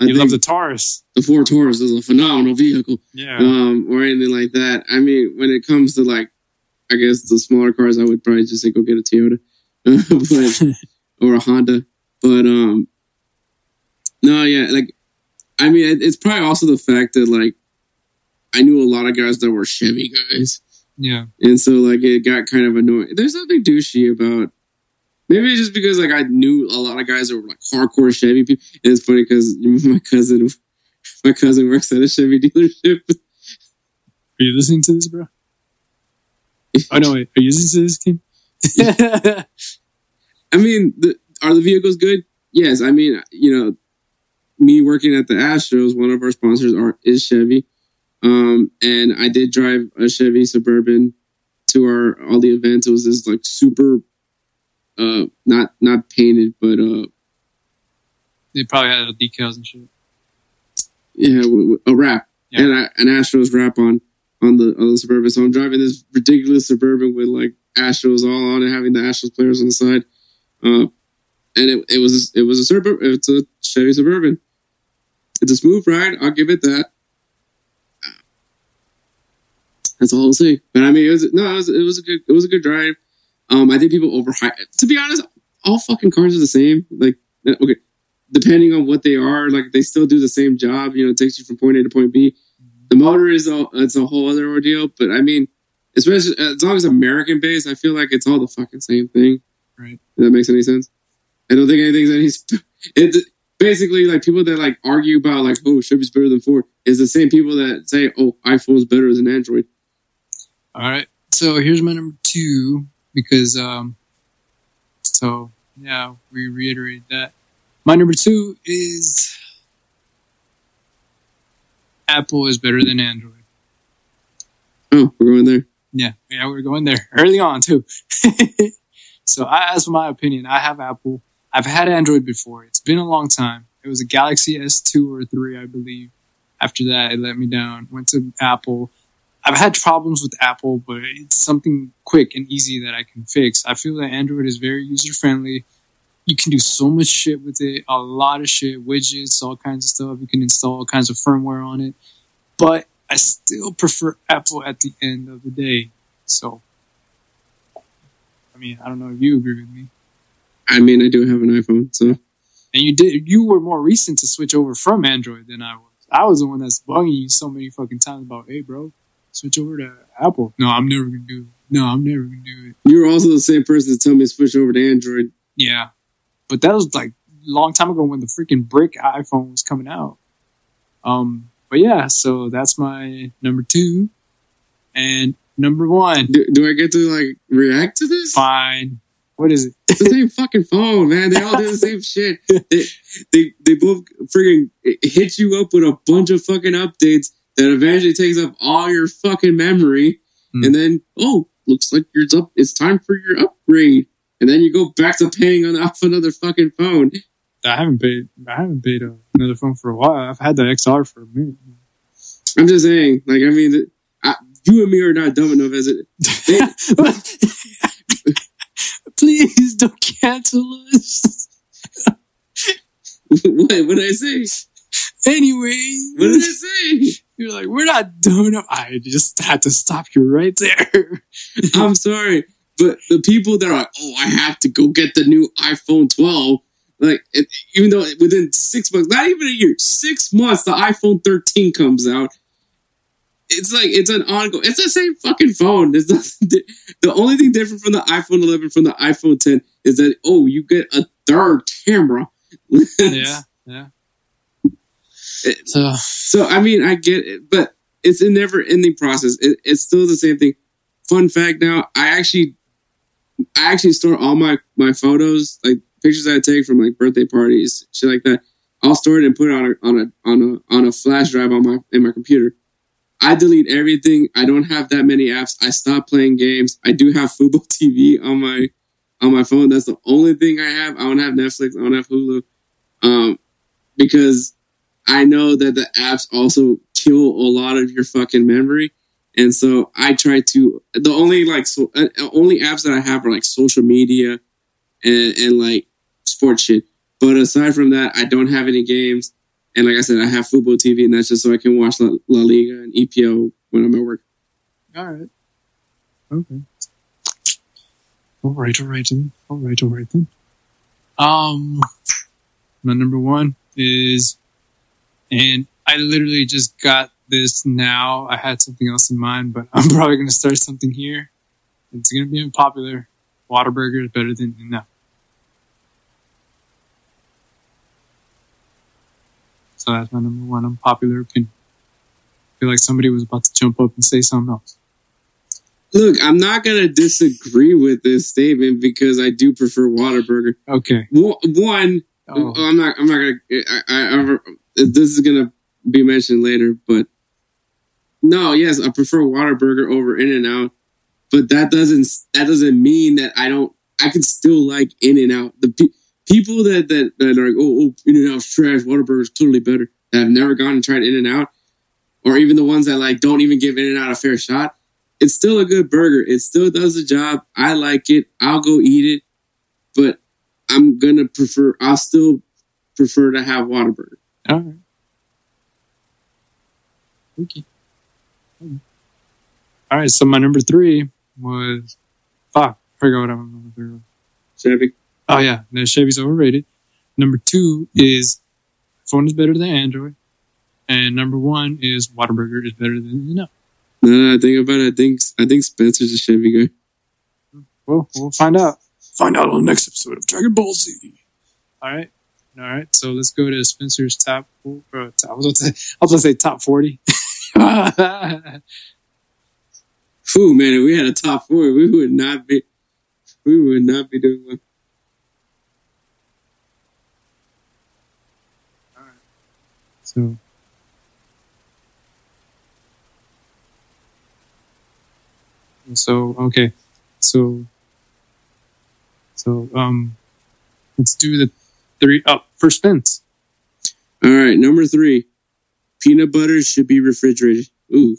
I you love the Taurus. the Ford Taurus is a phenomenal vehicle. Yeah. um, or anything like that. I mean, when it comes to like, I guess the smaller cars, I would probably just say go get a Toyota, [laughs] but [laughs] or a Honda. But um, no, yeah, like, I mean, it, it's probably also the fact that like, I knew a lot of guys that were Chevy guys, yeah. and so like it got kind of annoying. There's nothing douchey about. Maybe it's just because like I knew a lot of guys that were like hardcore Chevy people. And it's funny because [laughs] my cousin, my cousin works at a Chevy dealership. Are you listening to this, bro? Oh no, wait. Are you to this, Kim? [laughs] I mean, the, are the vehicles good? Yes. I mean, you know, me working at the Astros, one of our sponsors are is Chevy, um, and I did drive a Chevy Suburban to our all the events. It was this like super, uh, not not painted, but uh, they probably had decals and shit. yeah, a wrap Yeah. and I, an Astros wrap on on the on the Suburban. So I'm driving this ridiculous Suburban with like Astros all on it, having the Astros players on the side. Uh, and it, it was it was a Suburban. It's a Chevy Suburban. It's a smooth ride. I'll give it that. That's all I'll say. But I mean, it was no, it was, it was a good it was a good drive. Um, I think people overhype. To be honest, all fucking cars are the same. Like, okay, depending on what they are, like they still do the same job. You know, it takes you from point A to point B. The motor is a it's a whole other ordeal. But I mean, especially as long as American based, I feel like it's all the fucking same thing. Right. If that makes any sense. I don't think anything's any. Sp- [laughs] it's basically like people that like argue about like oh Chevy's better than Ford is the same people that say oh iPhone's better than Android. All right. So here's my number two because um so yeah, we reiterate that. My number two is Apple is better than Android. Oh, we're going there. Yeah, yeah, we're going there early on too. [laughs] so I, as my opinion, I have Apple. I've had Android before. It's been a long time. It was a Galaxy S2 or 3, I believe. After that, it let me down. Went to Apple. I've had problems with Apple, but it's something quick and easy that I can fix. I feel that Android is very user friendly. You can do so much shit with it, a lot of shit, widgets, all kinds of stuff. You can install all kinds of firmware on it. But I still prefer Apple at the end of the day. So, I mean, I don't know if you agree with me. I mean, I do have an iPhone, so And you did, you were more recent to switch over from Android than I was. I was the one that's bugging you so many fucking times about, hey, bro, switch over to Apple. No, I'm never gonna do it. No, I'm never gonna do it. you're also the same person to tell me to switch over to Android. Yeah. But that was like a long time ago when the freaking brick iPhone was coming out. Um, but yeah, so that's my number two. And number one, Do, do I get to like react to this? fine. What is it? It's the same fucking phone, man. They all do the same shit. They, they they both friggin' hit you up with a bunch of fucking updates that eventually takes up all your fucking memory, Hmm. and then oh, looks like you're up. It's time for your upgrade, and then you go back to paying on [laughs] off another fucking phone. I haven't paid. I haven't paid another phone for a while. I've had the XR for a minute. I'm just saying, like I mean, I, you and me are not dumb enough as it. [laughs] Please don't cancel us. [laughs] what what did I say? Anyway, What did I say? you're like, we're not dumb enough. I just had to stop you right there. I'm sorry, but the people that are like, oh, I have to go get the new iPhone 12, like, it, even though within six months, not even a year, six months, the iPhone 13 comes out. It's like it's an ongoing. It's the same fucking phone. There's [laughs] nothing. di- The only thing different from the iPhone 11 from the iPhone 10 is that oh, you get a third camera. yeah, yeah. It- So So I mean, I get it, but it's a never-ending process. It, it's still the same thing. Fun fact: now I actually, I actually store all my my photos, like pictures I take from like birthday parties, shit like that. I'll store it and put it on a on a on a on a flash drive on my in my computer. I delete everything. I don't have that many apps. I stop playing games. I do have Fubo [laughs] TV on my on my phone. That's the only thing I have. I don't have Netflix. I don't have Hulu. Um, because I know that the apps also kill a lot of your fucking memory. And so I try to, the only like, so, uh, only apps that I have are like social media and, and like sports shit. But aside from that, I don't have any games. And like I said, I have Fubo TV and that's just so I can watch La, La Liga and EPO when I'm at work. all right, okay. All right, all right then. All right, all right then. Um, my number one is, and I literally just got this now. I had something else in mind, but [laughs] I'm probably gonna start something here. It's gonna be unpopular. Whataburger is better than no. So that's my number one unpopular opinion. I feel like somebody was about to jump up and say something else. Look, I'm not going to disagree with this statement because I do prefer Whataburger. Okay. One, Oh, I'm not. I'm not I, I, this is gonna be mentioned later, but no. Yes, I prefer Whataburger over In and Out, but that doesn't. That doesn't mean that I don't. I can still like In and Out. The pe- people that that that are like, oh, oh In and Out's trash. Whataburger's clearly better. That have never gone and tried In and Out, or even the ones that like don't even give In and Out a fair shot. It's still a good burger. It still does the job. I like it. I'll go eat it, but I'm gonna prefer. I'll still prefer to have Whataburger. all right. Okay. All right. So my number three was fuck. I forgot what my number three was. Chevy. Oh yeah, the Chevy's overrated. Number two is phone is better than Android, and number one is Whataburger is better than you know. Now that I think about it, I think I think Spencer's a Chevy guy. Well, we'll find out. Find out on the next episode of Dragon Ball Z. All right. All right. So let's go to Spencer's top. Uh, top I was going gonna say top 40. [laughs] [laughs] Phew, man! If we had a top four, we would not be. We would not be doing well. so. So, okay. So, so, um, let's do the three up for Spence. All right, number three. Peanut butter should be refrigerated. Ooh.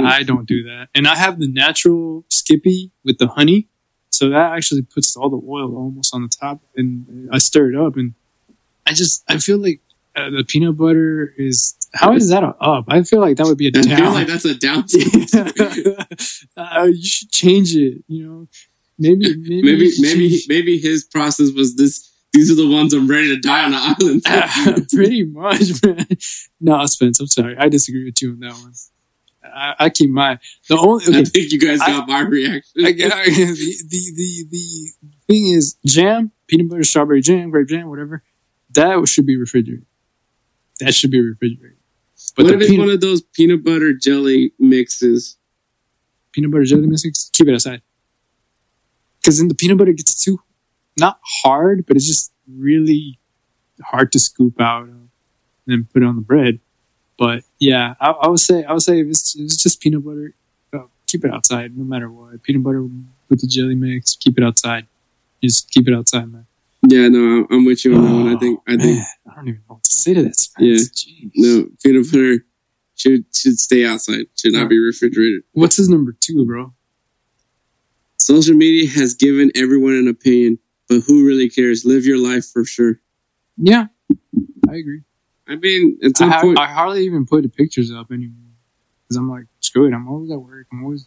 I don't do that. And I have the natural Skippy with the honey. So that actually puts all the oil almost on the top, and I stir it up, and I just I feel like uh, the peanut butter is how is that up? I feel like that would be a down. feel like that's a down. [laughs] [laughs] uh, you should change it. You know, maybe maybe maybe maybe maybe his process was this. These are the ones I'm ready to die on the island. [laughs] pretty much, man. No, Spence, I'm sorry. I disagree with you on that one. I, I keep my the only I think you guys I- got my reaction. I, get- [laughs] the, the the the thing is jam, peanut butter, strawberry jam, grape jam, whatever. That should be refrigerated. That should be refrigerated. But what if it's peanut, one of those peanut butter jelly mixes? peanut butter jelly mixes, keep it aside. Because then the peanut butter gets too not hard, but it's just really hard to scoop out and then put it on the bread. But yeah, I, I would say I would say if it's, if it's just peanut butter, uh, keep it outside no matter what. Peanut butter with the jelly mix, keep it outside. Just keep it outside, man. Yeah, no, I'm- with you on that one. I think I think Oh, Man, I don't even know what to say to this. Spence. Yeah. Jeez. no peanut butter should should stay outside. Should not be refrigerated. What's his number two, bro? Social media has given everyone an opinion, but who really cares? Live your life for sure. Yeah, I agree. I mean, at I, ha- I hardly even put the pictures up anymore because I'm like, screw it. I'm always at work. I'm always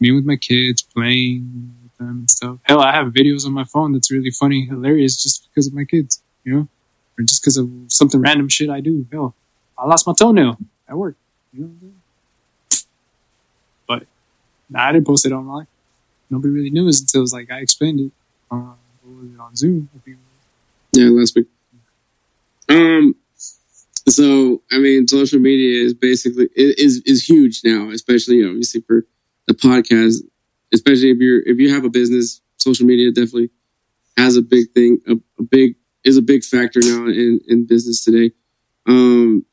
being with my kids, playing with them and stuff. Hell, I have videos on my phone that's really funny, hilarious, just because of my kids, you know, or just because of something random shit I do. Hell, I lost my toenail at work. You know what I'm? But nah, I didn't post it online. Nobody really knew it until it was like I explained it was it, on Zoom. I think. yeah, last week. Um, so I mean, social media is basically is is huge now, especially you know, obviously for the podcast. Especially if you're if you have a business, social media definitely has a big thing. A, a big is a big factor now in in business today. Um,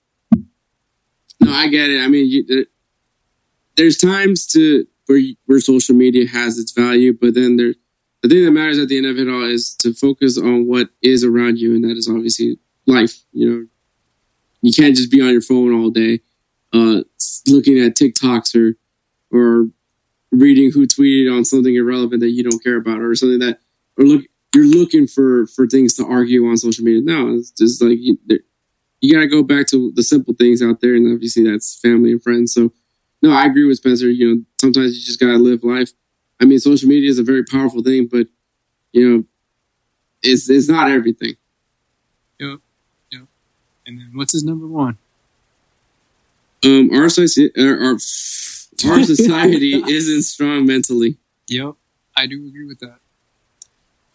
no, I get it. I mean, you, there's times to where where social media has its value, but then there the thing that matters at the end of it all is to focus on what is around you, and that is obviously life. You know, you can't just be on your phone all day, uh, looking at TikToks or or reading who tweeted on something irrelevant that you don't care about, or something that or look you're looking for for things to argue on social media. No, it's just like you, you got to go back to the simple things out there, and obviously that's family and friends. So, no, I agree with Spencer. You know, sometimes you just got to live life. I mean, social media is a very powerful thing, but you know, it's it's not everything. And then what's his number one? Um, our society, our, our, our [laughs] society isn't strong mentally. Yep, I do agree with that.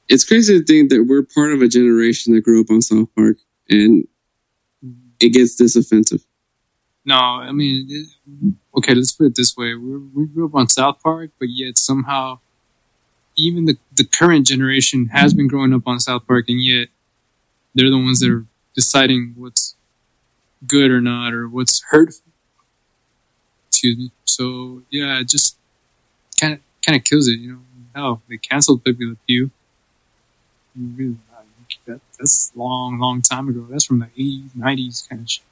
It's crazy to think that we're part of a generation that grew up on South Park, and it gets this offensive. No, I mean, it, okay, let's put it this way: we we grew up on South Park, but yet somehow, even the the current generation has been growing up on South Park, and yet they're the ones that are deciding what's good or not, or what's hurtful. Excuse me. So yeah, it just kind of kind of kills it, you know. Hell, they canceled Pepe Le Pew. Really, uh, that, that's long, long time ago. That's from the eighties, nineties kind of shit.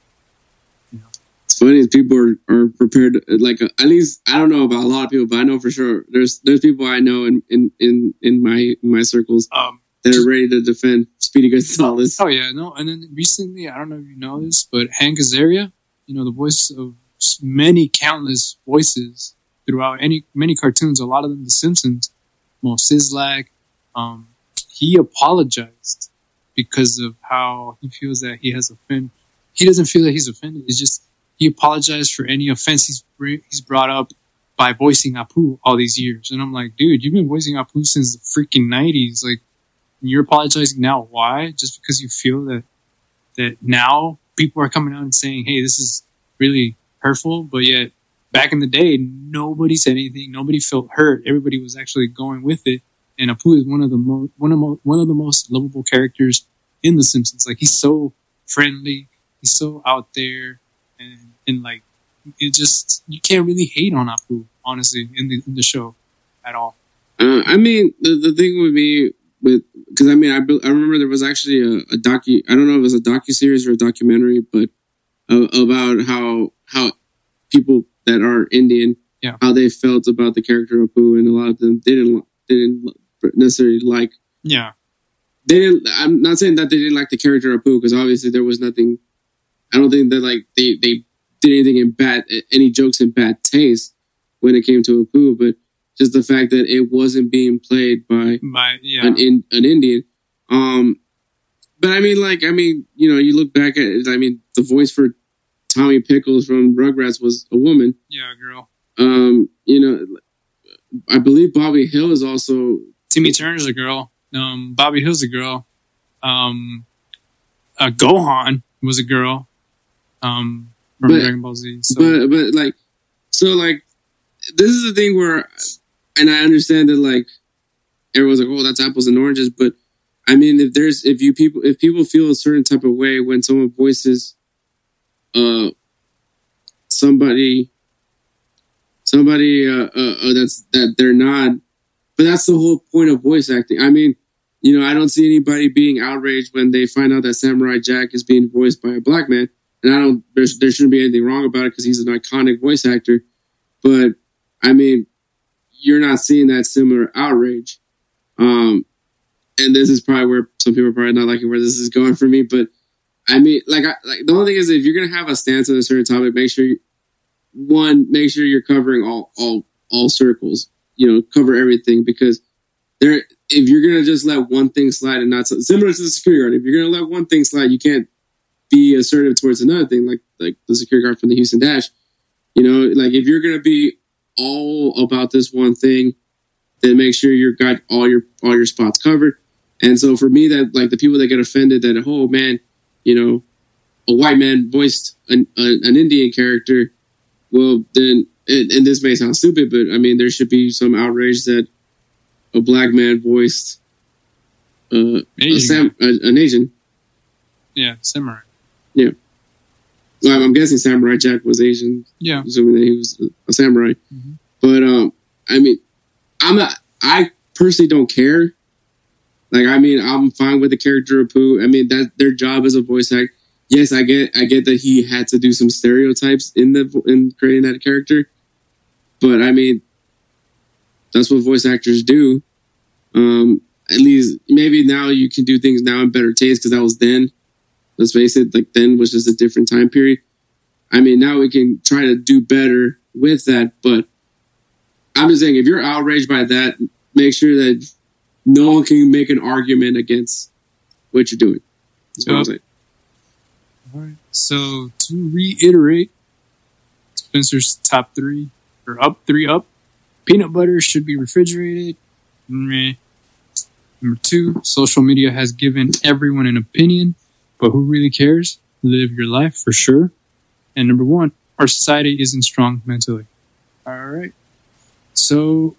It's funny is people are, are prepared. To, like at least I don't know about a lot of people, but I know for sure there's there's people I know in in in, in my in my circles Um, that are ready to defend Speedy Gonzalez. Oh yeah, no. And then recently, I don't know if you know this, but Hank Azaria, you know, the voice of many countless voices throughout any many cartoons, a lot of them The Simpsons, Moe Szyslak, um, he apologized because of how he feels that he has offended. He doesn't feel that he's offended. It's just he apologized for any offense he's he's brought up by voicing Apu all these years. And I'm like, dude, you've been voicing Apu since the freaking nineties. Like, and you're apologizing now. Why? Just because you feel that that now people are coming out and saying, "Hey, this is really hurtful," but yet back in the day, nobody said anything. Nobody felt hurt. Everybody was actually going with it. And Apu is one of the mo- one of mo- one of the most lovable characters in The Simpsons. Like he's so friendly. He's so out there, and and like it just you can't really hate on Apu honestly in the in the show at all. Uh, I mean, the, the thing with me with because I mean I, I remember there was actually a, a docu I don't know if it was a docu series or a documentary, but uh, about how how people that are Indian Yeah. how they felt about the character of Apu, and a lot of them they didn't didn't necessarily like. Yeah. They didn't. I'm not saying that they didn't like the character of Pooh because obviously there was nothing. I don't think that like they they did anything in bad any jokes in bad taste when it came to Apu, but just the fact that it wasn't being played by By yeah. an in, an Indian. Um, but I mean, like, I mean, you know, you look back at it. I mean, the voice for Tommy Pickles from Rugrats was a woman. yeah, girl. Um, you know, I believe Bobby Hill is also Timmy Turner's a girl. Um, Bobby Hill's a girl. Um, uh, Gohan was a girl. Um, from But- Dragon Ball Z. So but but like so like this is the thing where and i understand that like everyone's like oh that's apples and oranges. But i mean if there's if you people if people feel a certain type of way when someone voices uh somebody somebody uh, uh, uh that's that they're not but that's the whole point of voice acting. I mean you know i don't see anybody being outraged when they find out that samurai jack is being voiced by a black man. And I don't there shouldn't be anything wrong about it because he's an iconic voice actor. But I mean, you're not seeing that similar outrage. Um, and this is probably where some people are probably not liking where this is going for me. But I mean, like, I, like the only thing is if you're gonna have a stance on a certain topic, make sure you, one, make sure you're covering all all all circles. You know, cover everything because there. If you're gonna just let one thing slide and not similar to the security guard, if you're gonna let one thing slide, you can't be assertive towards another thing, like like the security guard from the Houston Dash. You know, like if you're gonna be all about this one thing, then make sure you've got all your all your spots covered. And so for me, that like the people that get offended that oh man, you know, a white man voiced an, a, an Indian character, well then, and, and this may sound stupid, but I mean there should be some outrage that a black man voiced uh, a Asian Sam, a, an Asian. yeah, Samurai. Well, I'm guessing Samurai Jack was Asian, Yeah. assuming that he was a samurai. Mhm. But um, I mean, I'm not. I personally don't care. Like, I mean, I'm fine with the character of Pooh. I mean, that their job as a voice actor. Yes, I get. I get that he had to do some stereotypes in the in creating that character. But I mean, that's what voice actors do. Um, at least maybe now you can do things now in better taste because that was then. Let's face it, like then was just a different time period. I mean, now we can try to do better with that, but I'm just saying if you're outraged by that, make sure that no one can make an argument against what you're doing. That's what I'm saying. All right. So to reiterate, Spencer's top three or up three up. Peanut butter should be refrigerated. Meh. Number two, social media has given everyone an opinion, but who really cares? Live your life for sure. And number one, our society isn't strong mentally. All right. So,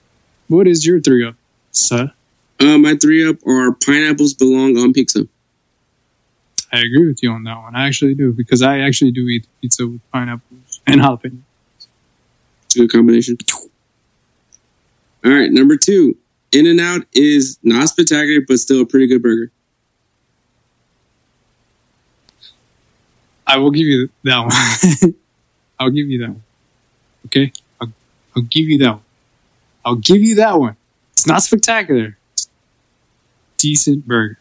what is your three up, sir? Uh, my three up are pineapples belong on pizza. I agree with you on that one. I actually do because I actually do eat pizza with pineapples and jalapeno. It's a good combination. All right, number two, In and Out is not spectacular, but still a pretty good burger. I will give you that one. [laughs] I'll give you that one. Okay, I'll, I'll give you that one. I'll give you that one. It's not spectacular. Decent burger.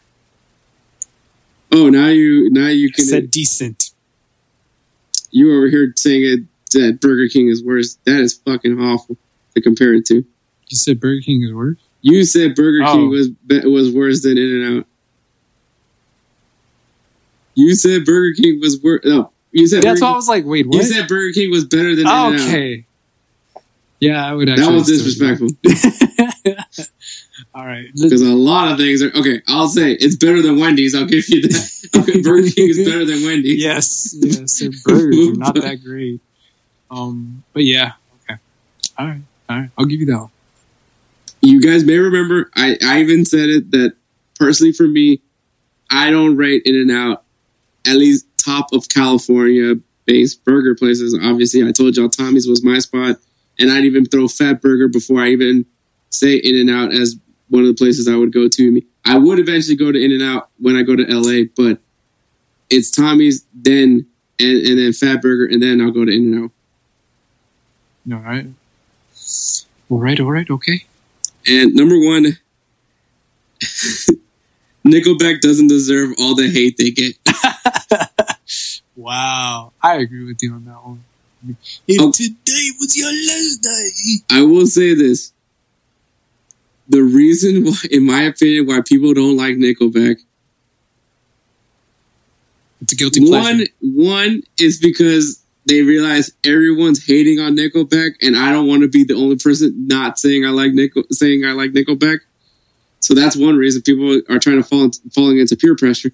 Oh, now you now you I can said decent. you over here saying it, that Burger King is worse. That is fucking awful to compare it to. You said Burger King is worse. You said Burger Oh. King was was worse than In and Out. You said Burger King was worse. No, you said That's Burger why I was like, wait, You said Burger King was better than Out. okay. Yeah, I would That was disrespectful [laughs] All right. because a lot of things are okay. I'll say it's better than Wendy's. I'll give you that. [laughs] Okay, Burger King is better than Wendy's. yes, yes, their burgers are not that [laughs] great. Um, but yeah, okay. All right, all right. I'll give you that one. you guys may remember I, I even said it that personally for me, I don't rate In and Out at least top of California based burger places. Obviously, I told y'all Tommy's was my spot, and I'd even throw Fat Burger before I even say In and Out as one of the places I would go to. I would eventually go to In and Out when I go to LA, but it's Tommy's, then and, and then Fat Burger, and then I'll go to In and Out. All right. All right, all right, okay. And number one, [laughs] Nickelback doesn't deserve all the hate they get. [laughs] Wow, I agree with you on that one. If Oh. today was your last day. I will say this. The reason why, in my opinion, why people don't like Nickelback, It's a guilty pleasure. one, one is because they realize everyone's hating on Nickelback, and I don't want to be the only person not saying I like Nickel, saying I like Nickelback. So that's one reason people are trying to fall falling into peer pressure.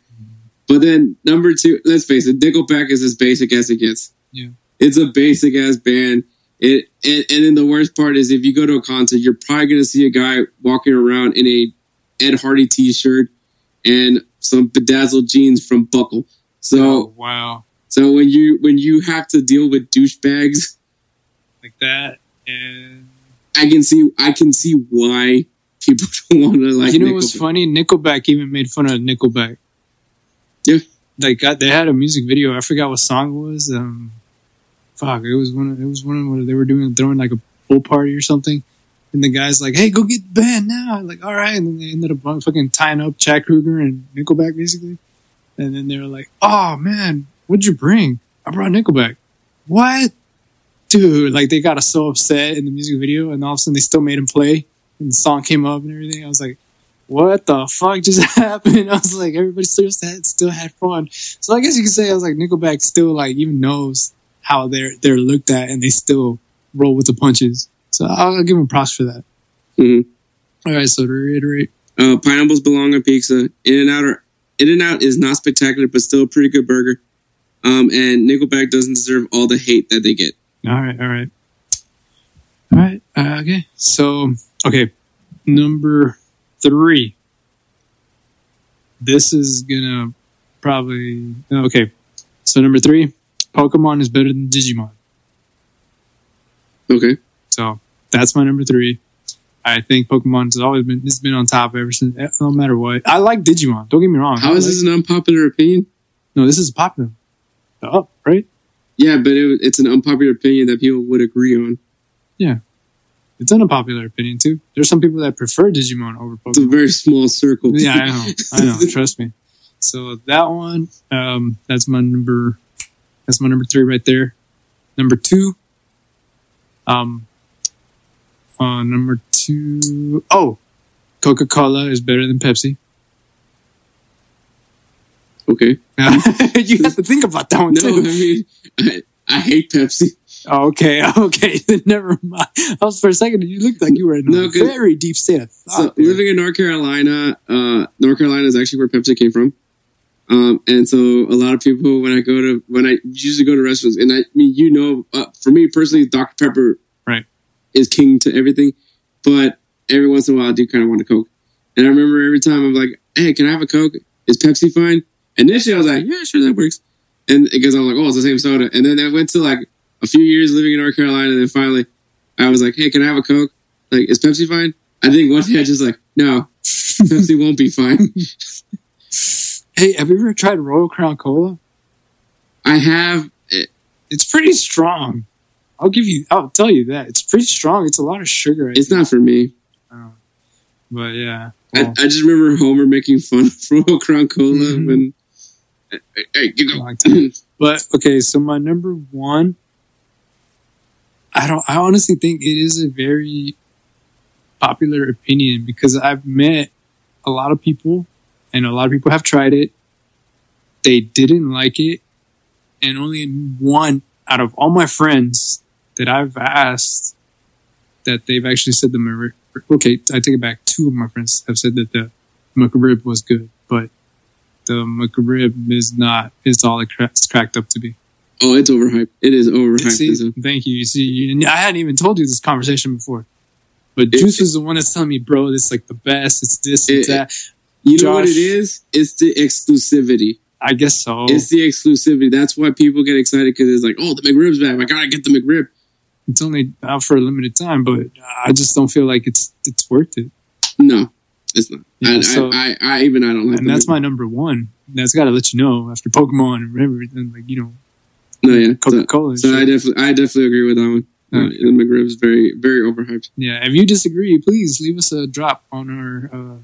But then number two, let's face it, Nickelback is as basic as it gets. Yeah. It's a basic ass band. It and, and then the worst part is if you go to a concert, you're probably gonna see a guy walking around in a Ed Hardy t-shirt and some bedazzled jeans from Buckle. So oh, wow, so when you when you have to deal with douchebags, like that. And I can see I can see why people [laughs] don't want to like. you know what's funny? Nickelback even made fun of Nickelback. Yeah. Like got, they had a music video. I forgot what song it was. Um, fuck, it was one. Of, it was one what they were doing, throwing like a pool party or something. And the guy's like, "Hey, go get the band now!" Like, all right. And then they ended up fucking tying up Chad Kroeger and Nickelback basically. And then they were like, "Oh man, what'd you bring? I brought Nickelback." What? Dude, like they got us so upset in the music video, and all of a sudden they still made him play, and the song came up and everything. I was like, what the fuck just [laughs] happened? [laughs] I was like, everybody still had still had fun. So I guess you could say I was like Nickelback still like even knows how they're they're looked at and they still roll with the punches. So I'll, I'll give them props for that. Mhm. All right, so to reiterate, Uh, pineapples belong on pizza. In and out are In and Out is not spectacular, but still a pretty good burger. Um, and Nickelback doesn't deserve all the hate that they get. all right, all right, all right. Uh, okay, so okay, number three. This is gonna probably okay. So number three, Pokemon is better than Digimon. Okay. So that's my number three. I think Pokemon has always been it's been on top ever since. eh, No matter what, I like Digimon. Don't get me wrong. How is like- this an unpopular opinion? No, this is popular. Oh, right? Yeah, but it, it's an unpopular opinion that people would agree on. It's an unpopular opinion too. There's some people that prefer Digimon over Pokemon. It's a very small circle. yeah, I know. I know. [laughs] Trust me. So that one, um, that's my number. That's my number three right there. Number two, um, uh, number two, oh, Coca Cola is better than Pepsi. Okay. [laughs] [laughs] you have to think about that one No, I too. mean, I, I hate Pepsi. Okay, [laughs] okay, never mind. I was for a second. You looked like you were in No, a 'cause- very deep state of So thought. there. living in North Carolina, uh, North Carolina is actually where Pepsi came from. Um, and so a lot of people, when I go to, when I usually go to restaurants, and I mean, you know, uh, for me personally, Dr. Pepper Right. is king to everything. But every once in a while, I do kind of want a Coke. And I remember every time I'm like, hey, can I have a Coke? Is Pepsi fine? Initially, I was like, yeah, sure, that works. And because I was like, oh, it's the same soda. And then I went to like a few years living in North Carolina. And then finally, I was like, hey, can I have a Coke? Like, is Pepsi fine? I think one day I just like, no, Pepsi [laughs] won't be fine. hey, have you ever tried Royal Crown Cola? I have, eh, It's pretty strong. I'll give you. I'll tell you that it's pretty strong. It's a lot of sugar. I it's think. not for me. Oh. But yeah, I, well, I just remember Homer making fun of [laughs] Royal Crown Cola Mhm. when, hey, hey, you go. But okay, so my number one, I don't. I honestly think it is a very popular opinion because I've met a lot of people, and a lot of people have tried it. They didn't like it, and only one out of all my friends that I've asked that they've actually said the Mc- okay. I take it back. Two of my friends have said that the McRib was good, but the McRib is not is all it's cracked up to be. Oh, it's overhyped. It is overhyped. See, thank you. You see, and I hadn't even told you this conversation before, but It- Juice was the one that's telling me, bro, this is like the best. It's this, it's that. You know what it is? It's the exclusivity. I guess so. It's the exclusivity. That's why people get excited because it's like, oh, the McRib's back. I gotta get the McRib. It's only out for a limited time, but I just don't feel like it's it's worth it. No, it's not. Yeah, I, so- I, I, I even I don't like. and that's McRib. my number one. That's got to let you know after Pokemon and everything, like you know, no, yeah. Coca So, so I definitely, I definitely agree with that one. Uh, the McRib is very, very overhyped. Yeah, if you disagree, please leave us a drop on our uh,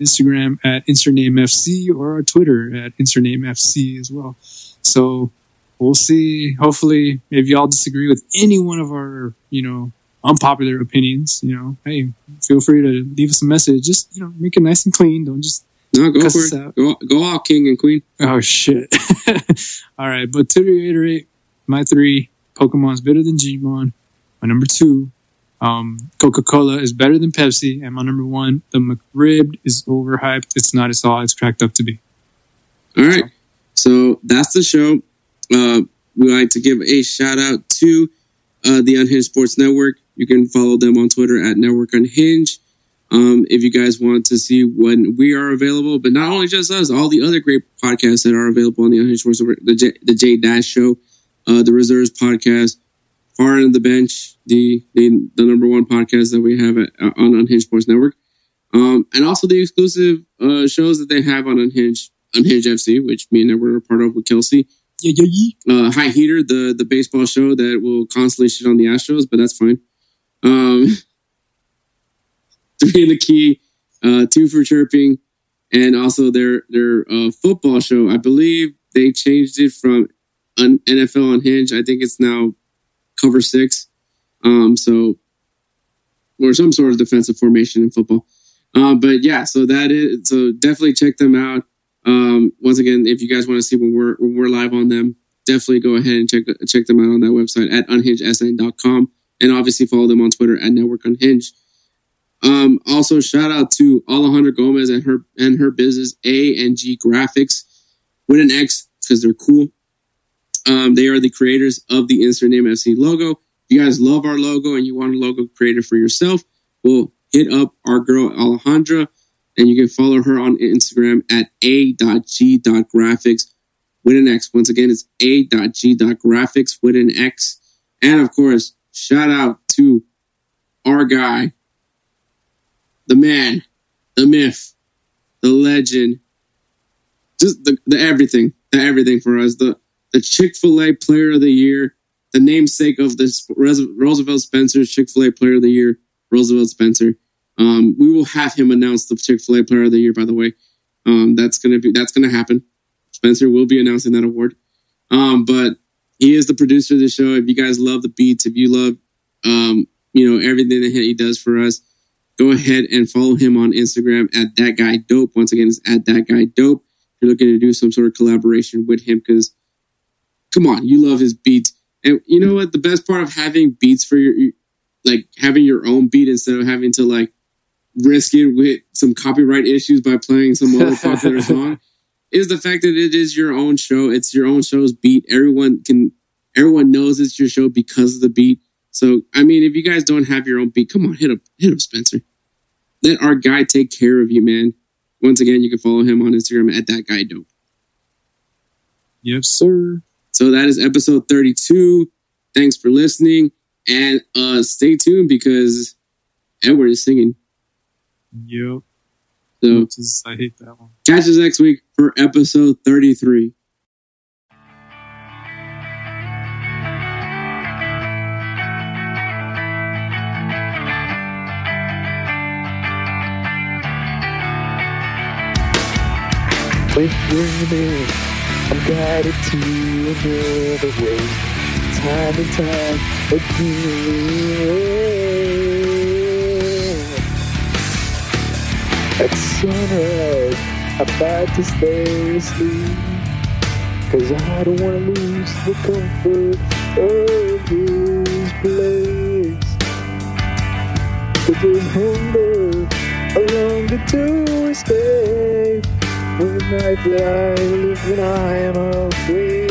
Instagram at InsertNameFC or our Twitter at InsertNameFC as well. So we'll see. Hopefully, if y'all disagree with any one of our, you know, unpopular opinions, you know, hey, feel free to leave us a message. Just you know, make it nice and clean. Don't just No, go for it. out. Go, go out, king and queen. Oh shit! [laughs] All right, but to reiterate, my three Pokemon's better than Digimon. My number two, um, Coca Cola is better than Pepsi, and my number one, the McRib is overhyped. It's not as all it's cracked up to be. All right. So that's the show. Uh, we like to give a shout out to uh, the Unhinged Sports Network. You can follow them on Twitter at Network Unhinged. Um, if you guys want to see when we are available, but not only just us, all the other great podcasts that are available on the Unhinged Sports Network, the J, the J Dash Show, uh, the Reserves Podcast, Far End of the Bench, the, the the number one podcast that we have at, uh, on Unhinged Sports Network, um, and also the exclusive uh, shows that they have on Unhinged Unhinged FC, which me and Edward are a part of with Kelsey. Yeah, yeah, yeah. Uh, High Heater, the the baseball show that will constantly shit on the Astros, but that's fine. Um, [laughs] [laughs] three in the key, uh, two for chirping, and also their their uh, football show. I believe they changed it from un- NFL on Hinge. I think it's now Cover Six. Um, so or some sort of defensive formation in football. Um, but yeah, so that is so definitely check them out. Um, once again, if you guys want to see when we're when we're live on them, definitely go ahead and check check them out on that website at unhingedsn.com and obviously follow them on Twitter at Network Unhinged. Um, also shout out to Alejandra Gomez and her and her business A and G Graphics with an X because they're cool. Um, they are the creators of the Insert Name FC logo. If you guys love our logo and you want a logo created for yourself, well, hit up our girl Alejandra and you can follow her on Instagram at a.g.graphics with an X. Once again, it's a.g.graphics with an X. And of course, shout out to our guy, the man, the myth, the legend, just the, the everything, the everything for us. The the Chick Fil A Player of the Year, the namesake of this Roosevelt Spencer Chick Fil A Player of the Year, Roosevelt Spencer. Um, we will have him announce the Chick Fil A Player of the Year. By the way, um, that's gonna be that's gonna happen. Spencer will be announcing that award. Um, but he is the producer of the show. If you guys love the beats, if you love, um, you know everything that he does for us, go ahead and follow him on Instagram at that guy dope. Once again, it's at that guy dope. If you're looking to do some sort of collaboration with him, because come on, you love his beats. And you know what? The best part of having beats for your, like having your own beat instead of having to like risk it with some copyright issues by playing some other [laughs] popular song is the fact that it is your own show. It's your own show's beat. Everyone can, everyone knows it's your show because of the beat. So, I mean, if you guys don't have your own beat, come on, hit up, hit up Spencer. Let our guy take care of you, man. Once again, you can follow him on Instagram at that guy dope. Yes, sir. So that is episode 32. Thanks for listening. And uh stay tuned because Edward is singing. Yep. So is- I hate that one. catch us next week for episode 33. With women, I'm guided to another way. Time and time again. At sunrise, I'm about to stay asleep. Cause I don't wanna lose the comfort of this place. But there's hunger, a longer to escape. The night that I live when I am afraid.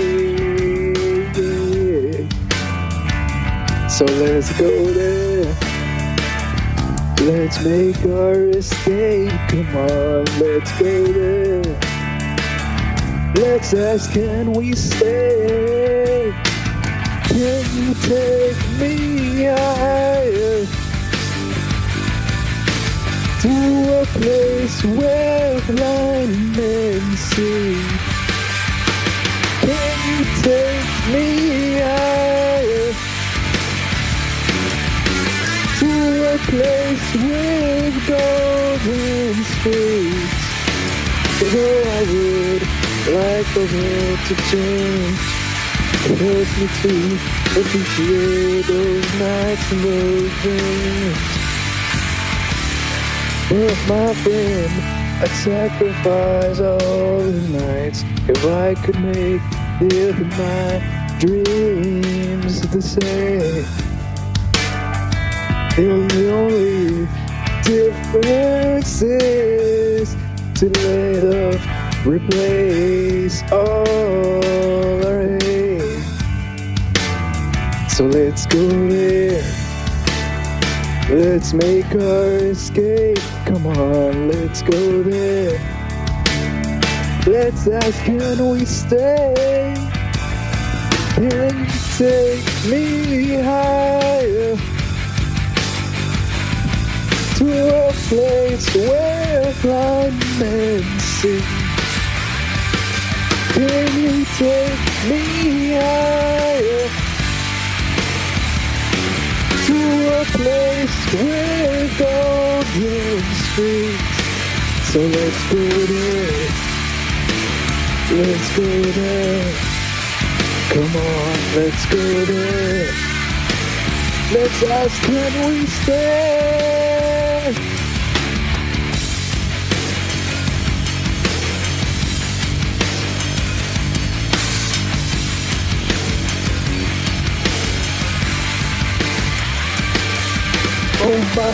So let's go there. Let's make our escape. Come on, let's go there. Let's ask, can we stay? Can you take me higher? To a place where blind men see. Can you take me higher? To a place with golden streets. Though I would like the world to change, it hurts me to appreciate those nights and those dreams. But my friend, I'd sacrifice all those nights if I could make the of my dreams the same. And the only difference is to let replace all our hate. So let's go there. Let's make our escape. Come on, let's go there. Let's ask, can we stay? Can you take me higher? To a place where blind men see. Can you take me higher? To a place where golden streets. So let's go there. Let's go there. Come on, let's go there. Let's ask, can we stay? Oh my,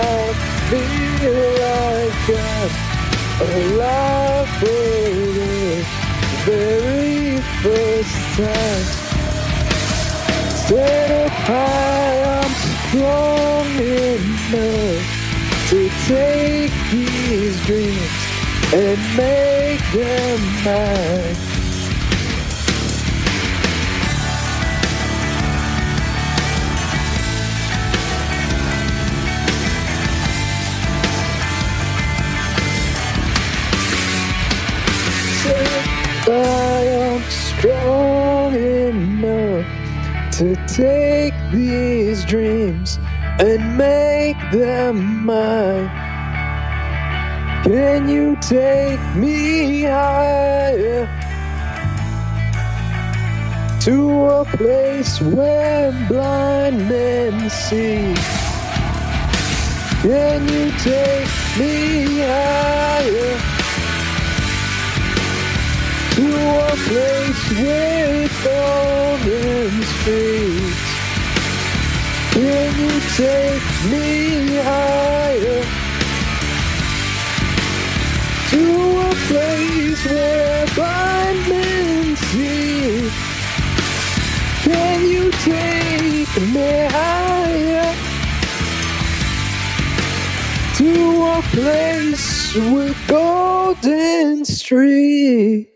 I feel like I'm alive for the very first time. Stand up high, I'm strong enough to take these dreams and make them mine. Enough to take these dreams and make them mine. Can you take me higher to a place where blind men see? Can you take me higher? To a place with golden streets. Can you take me higher to a place where see? Can you take me higher to a place with golden streets?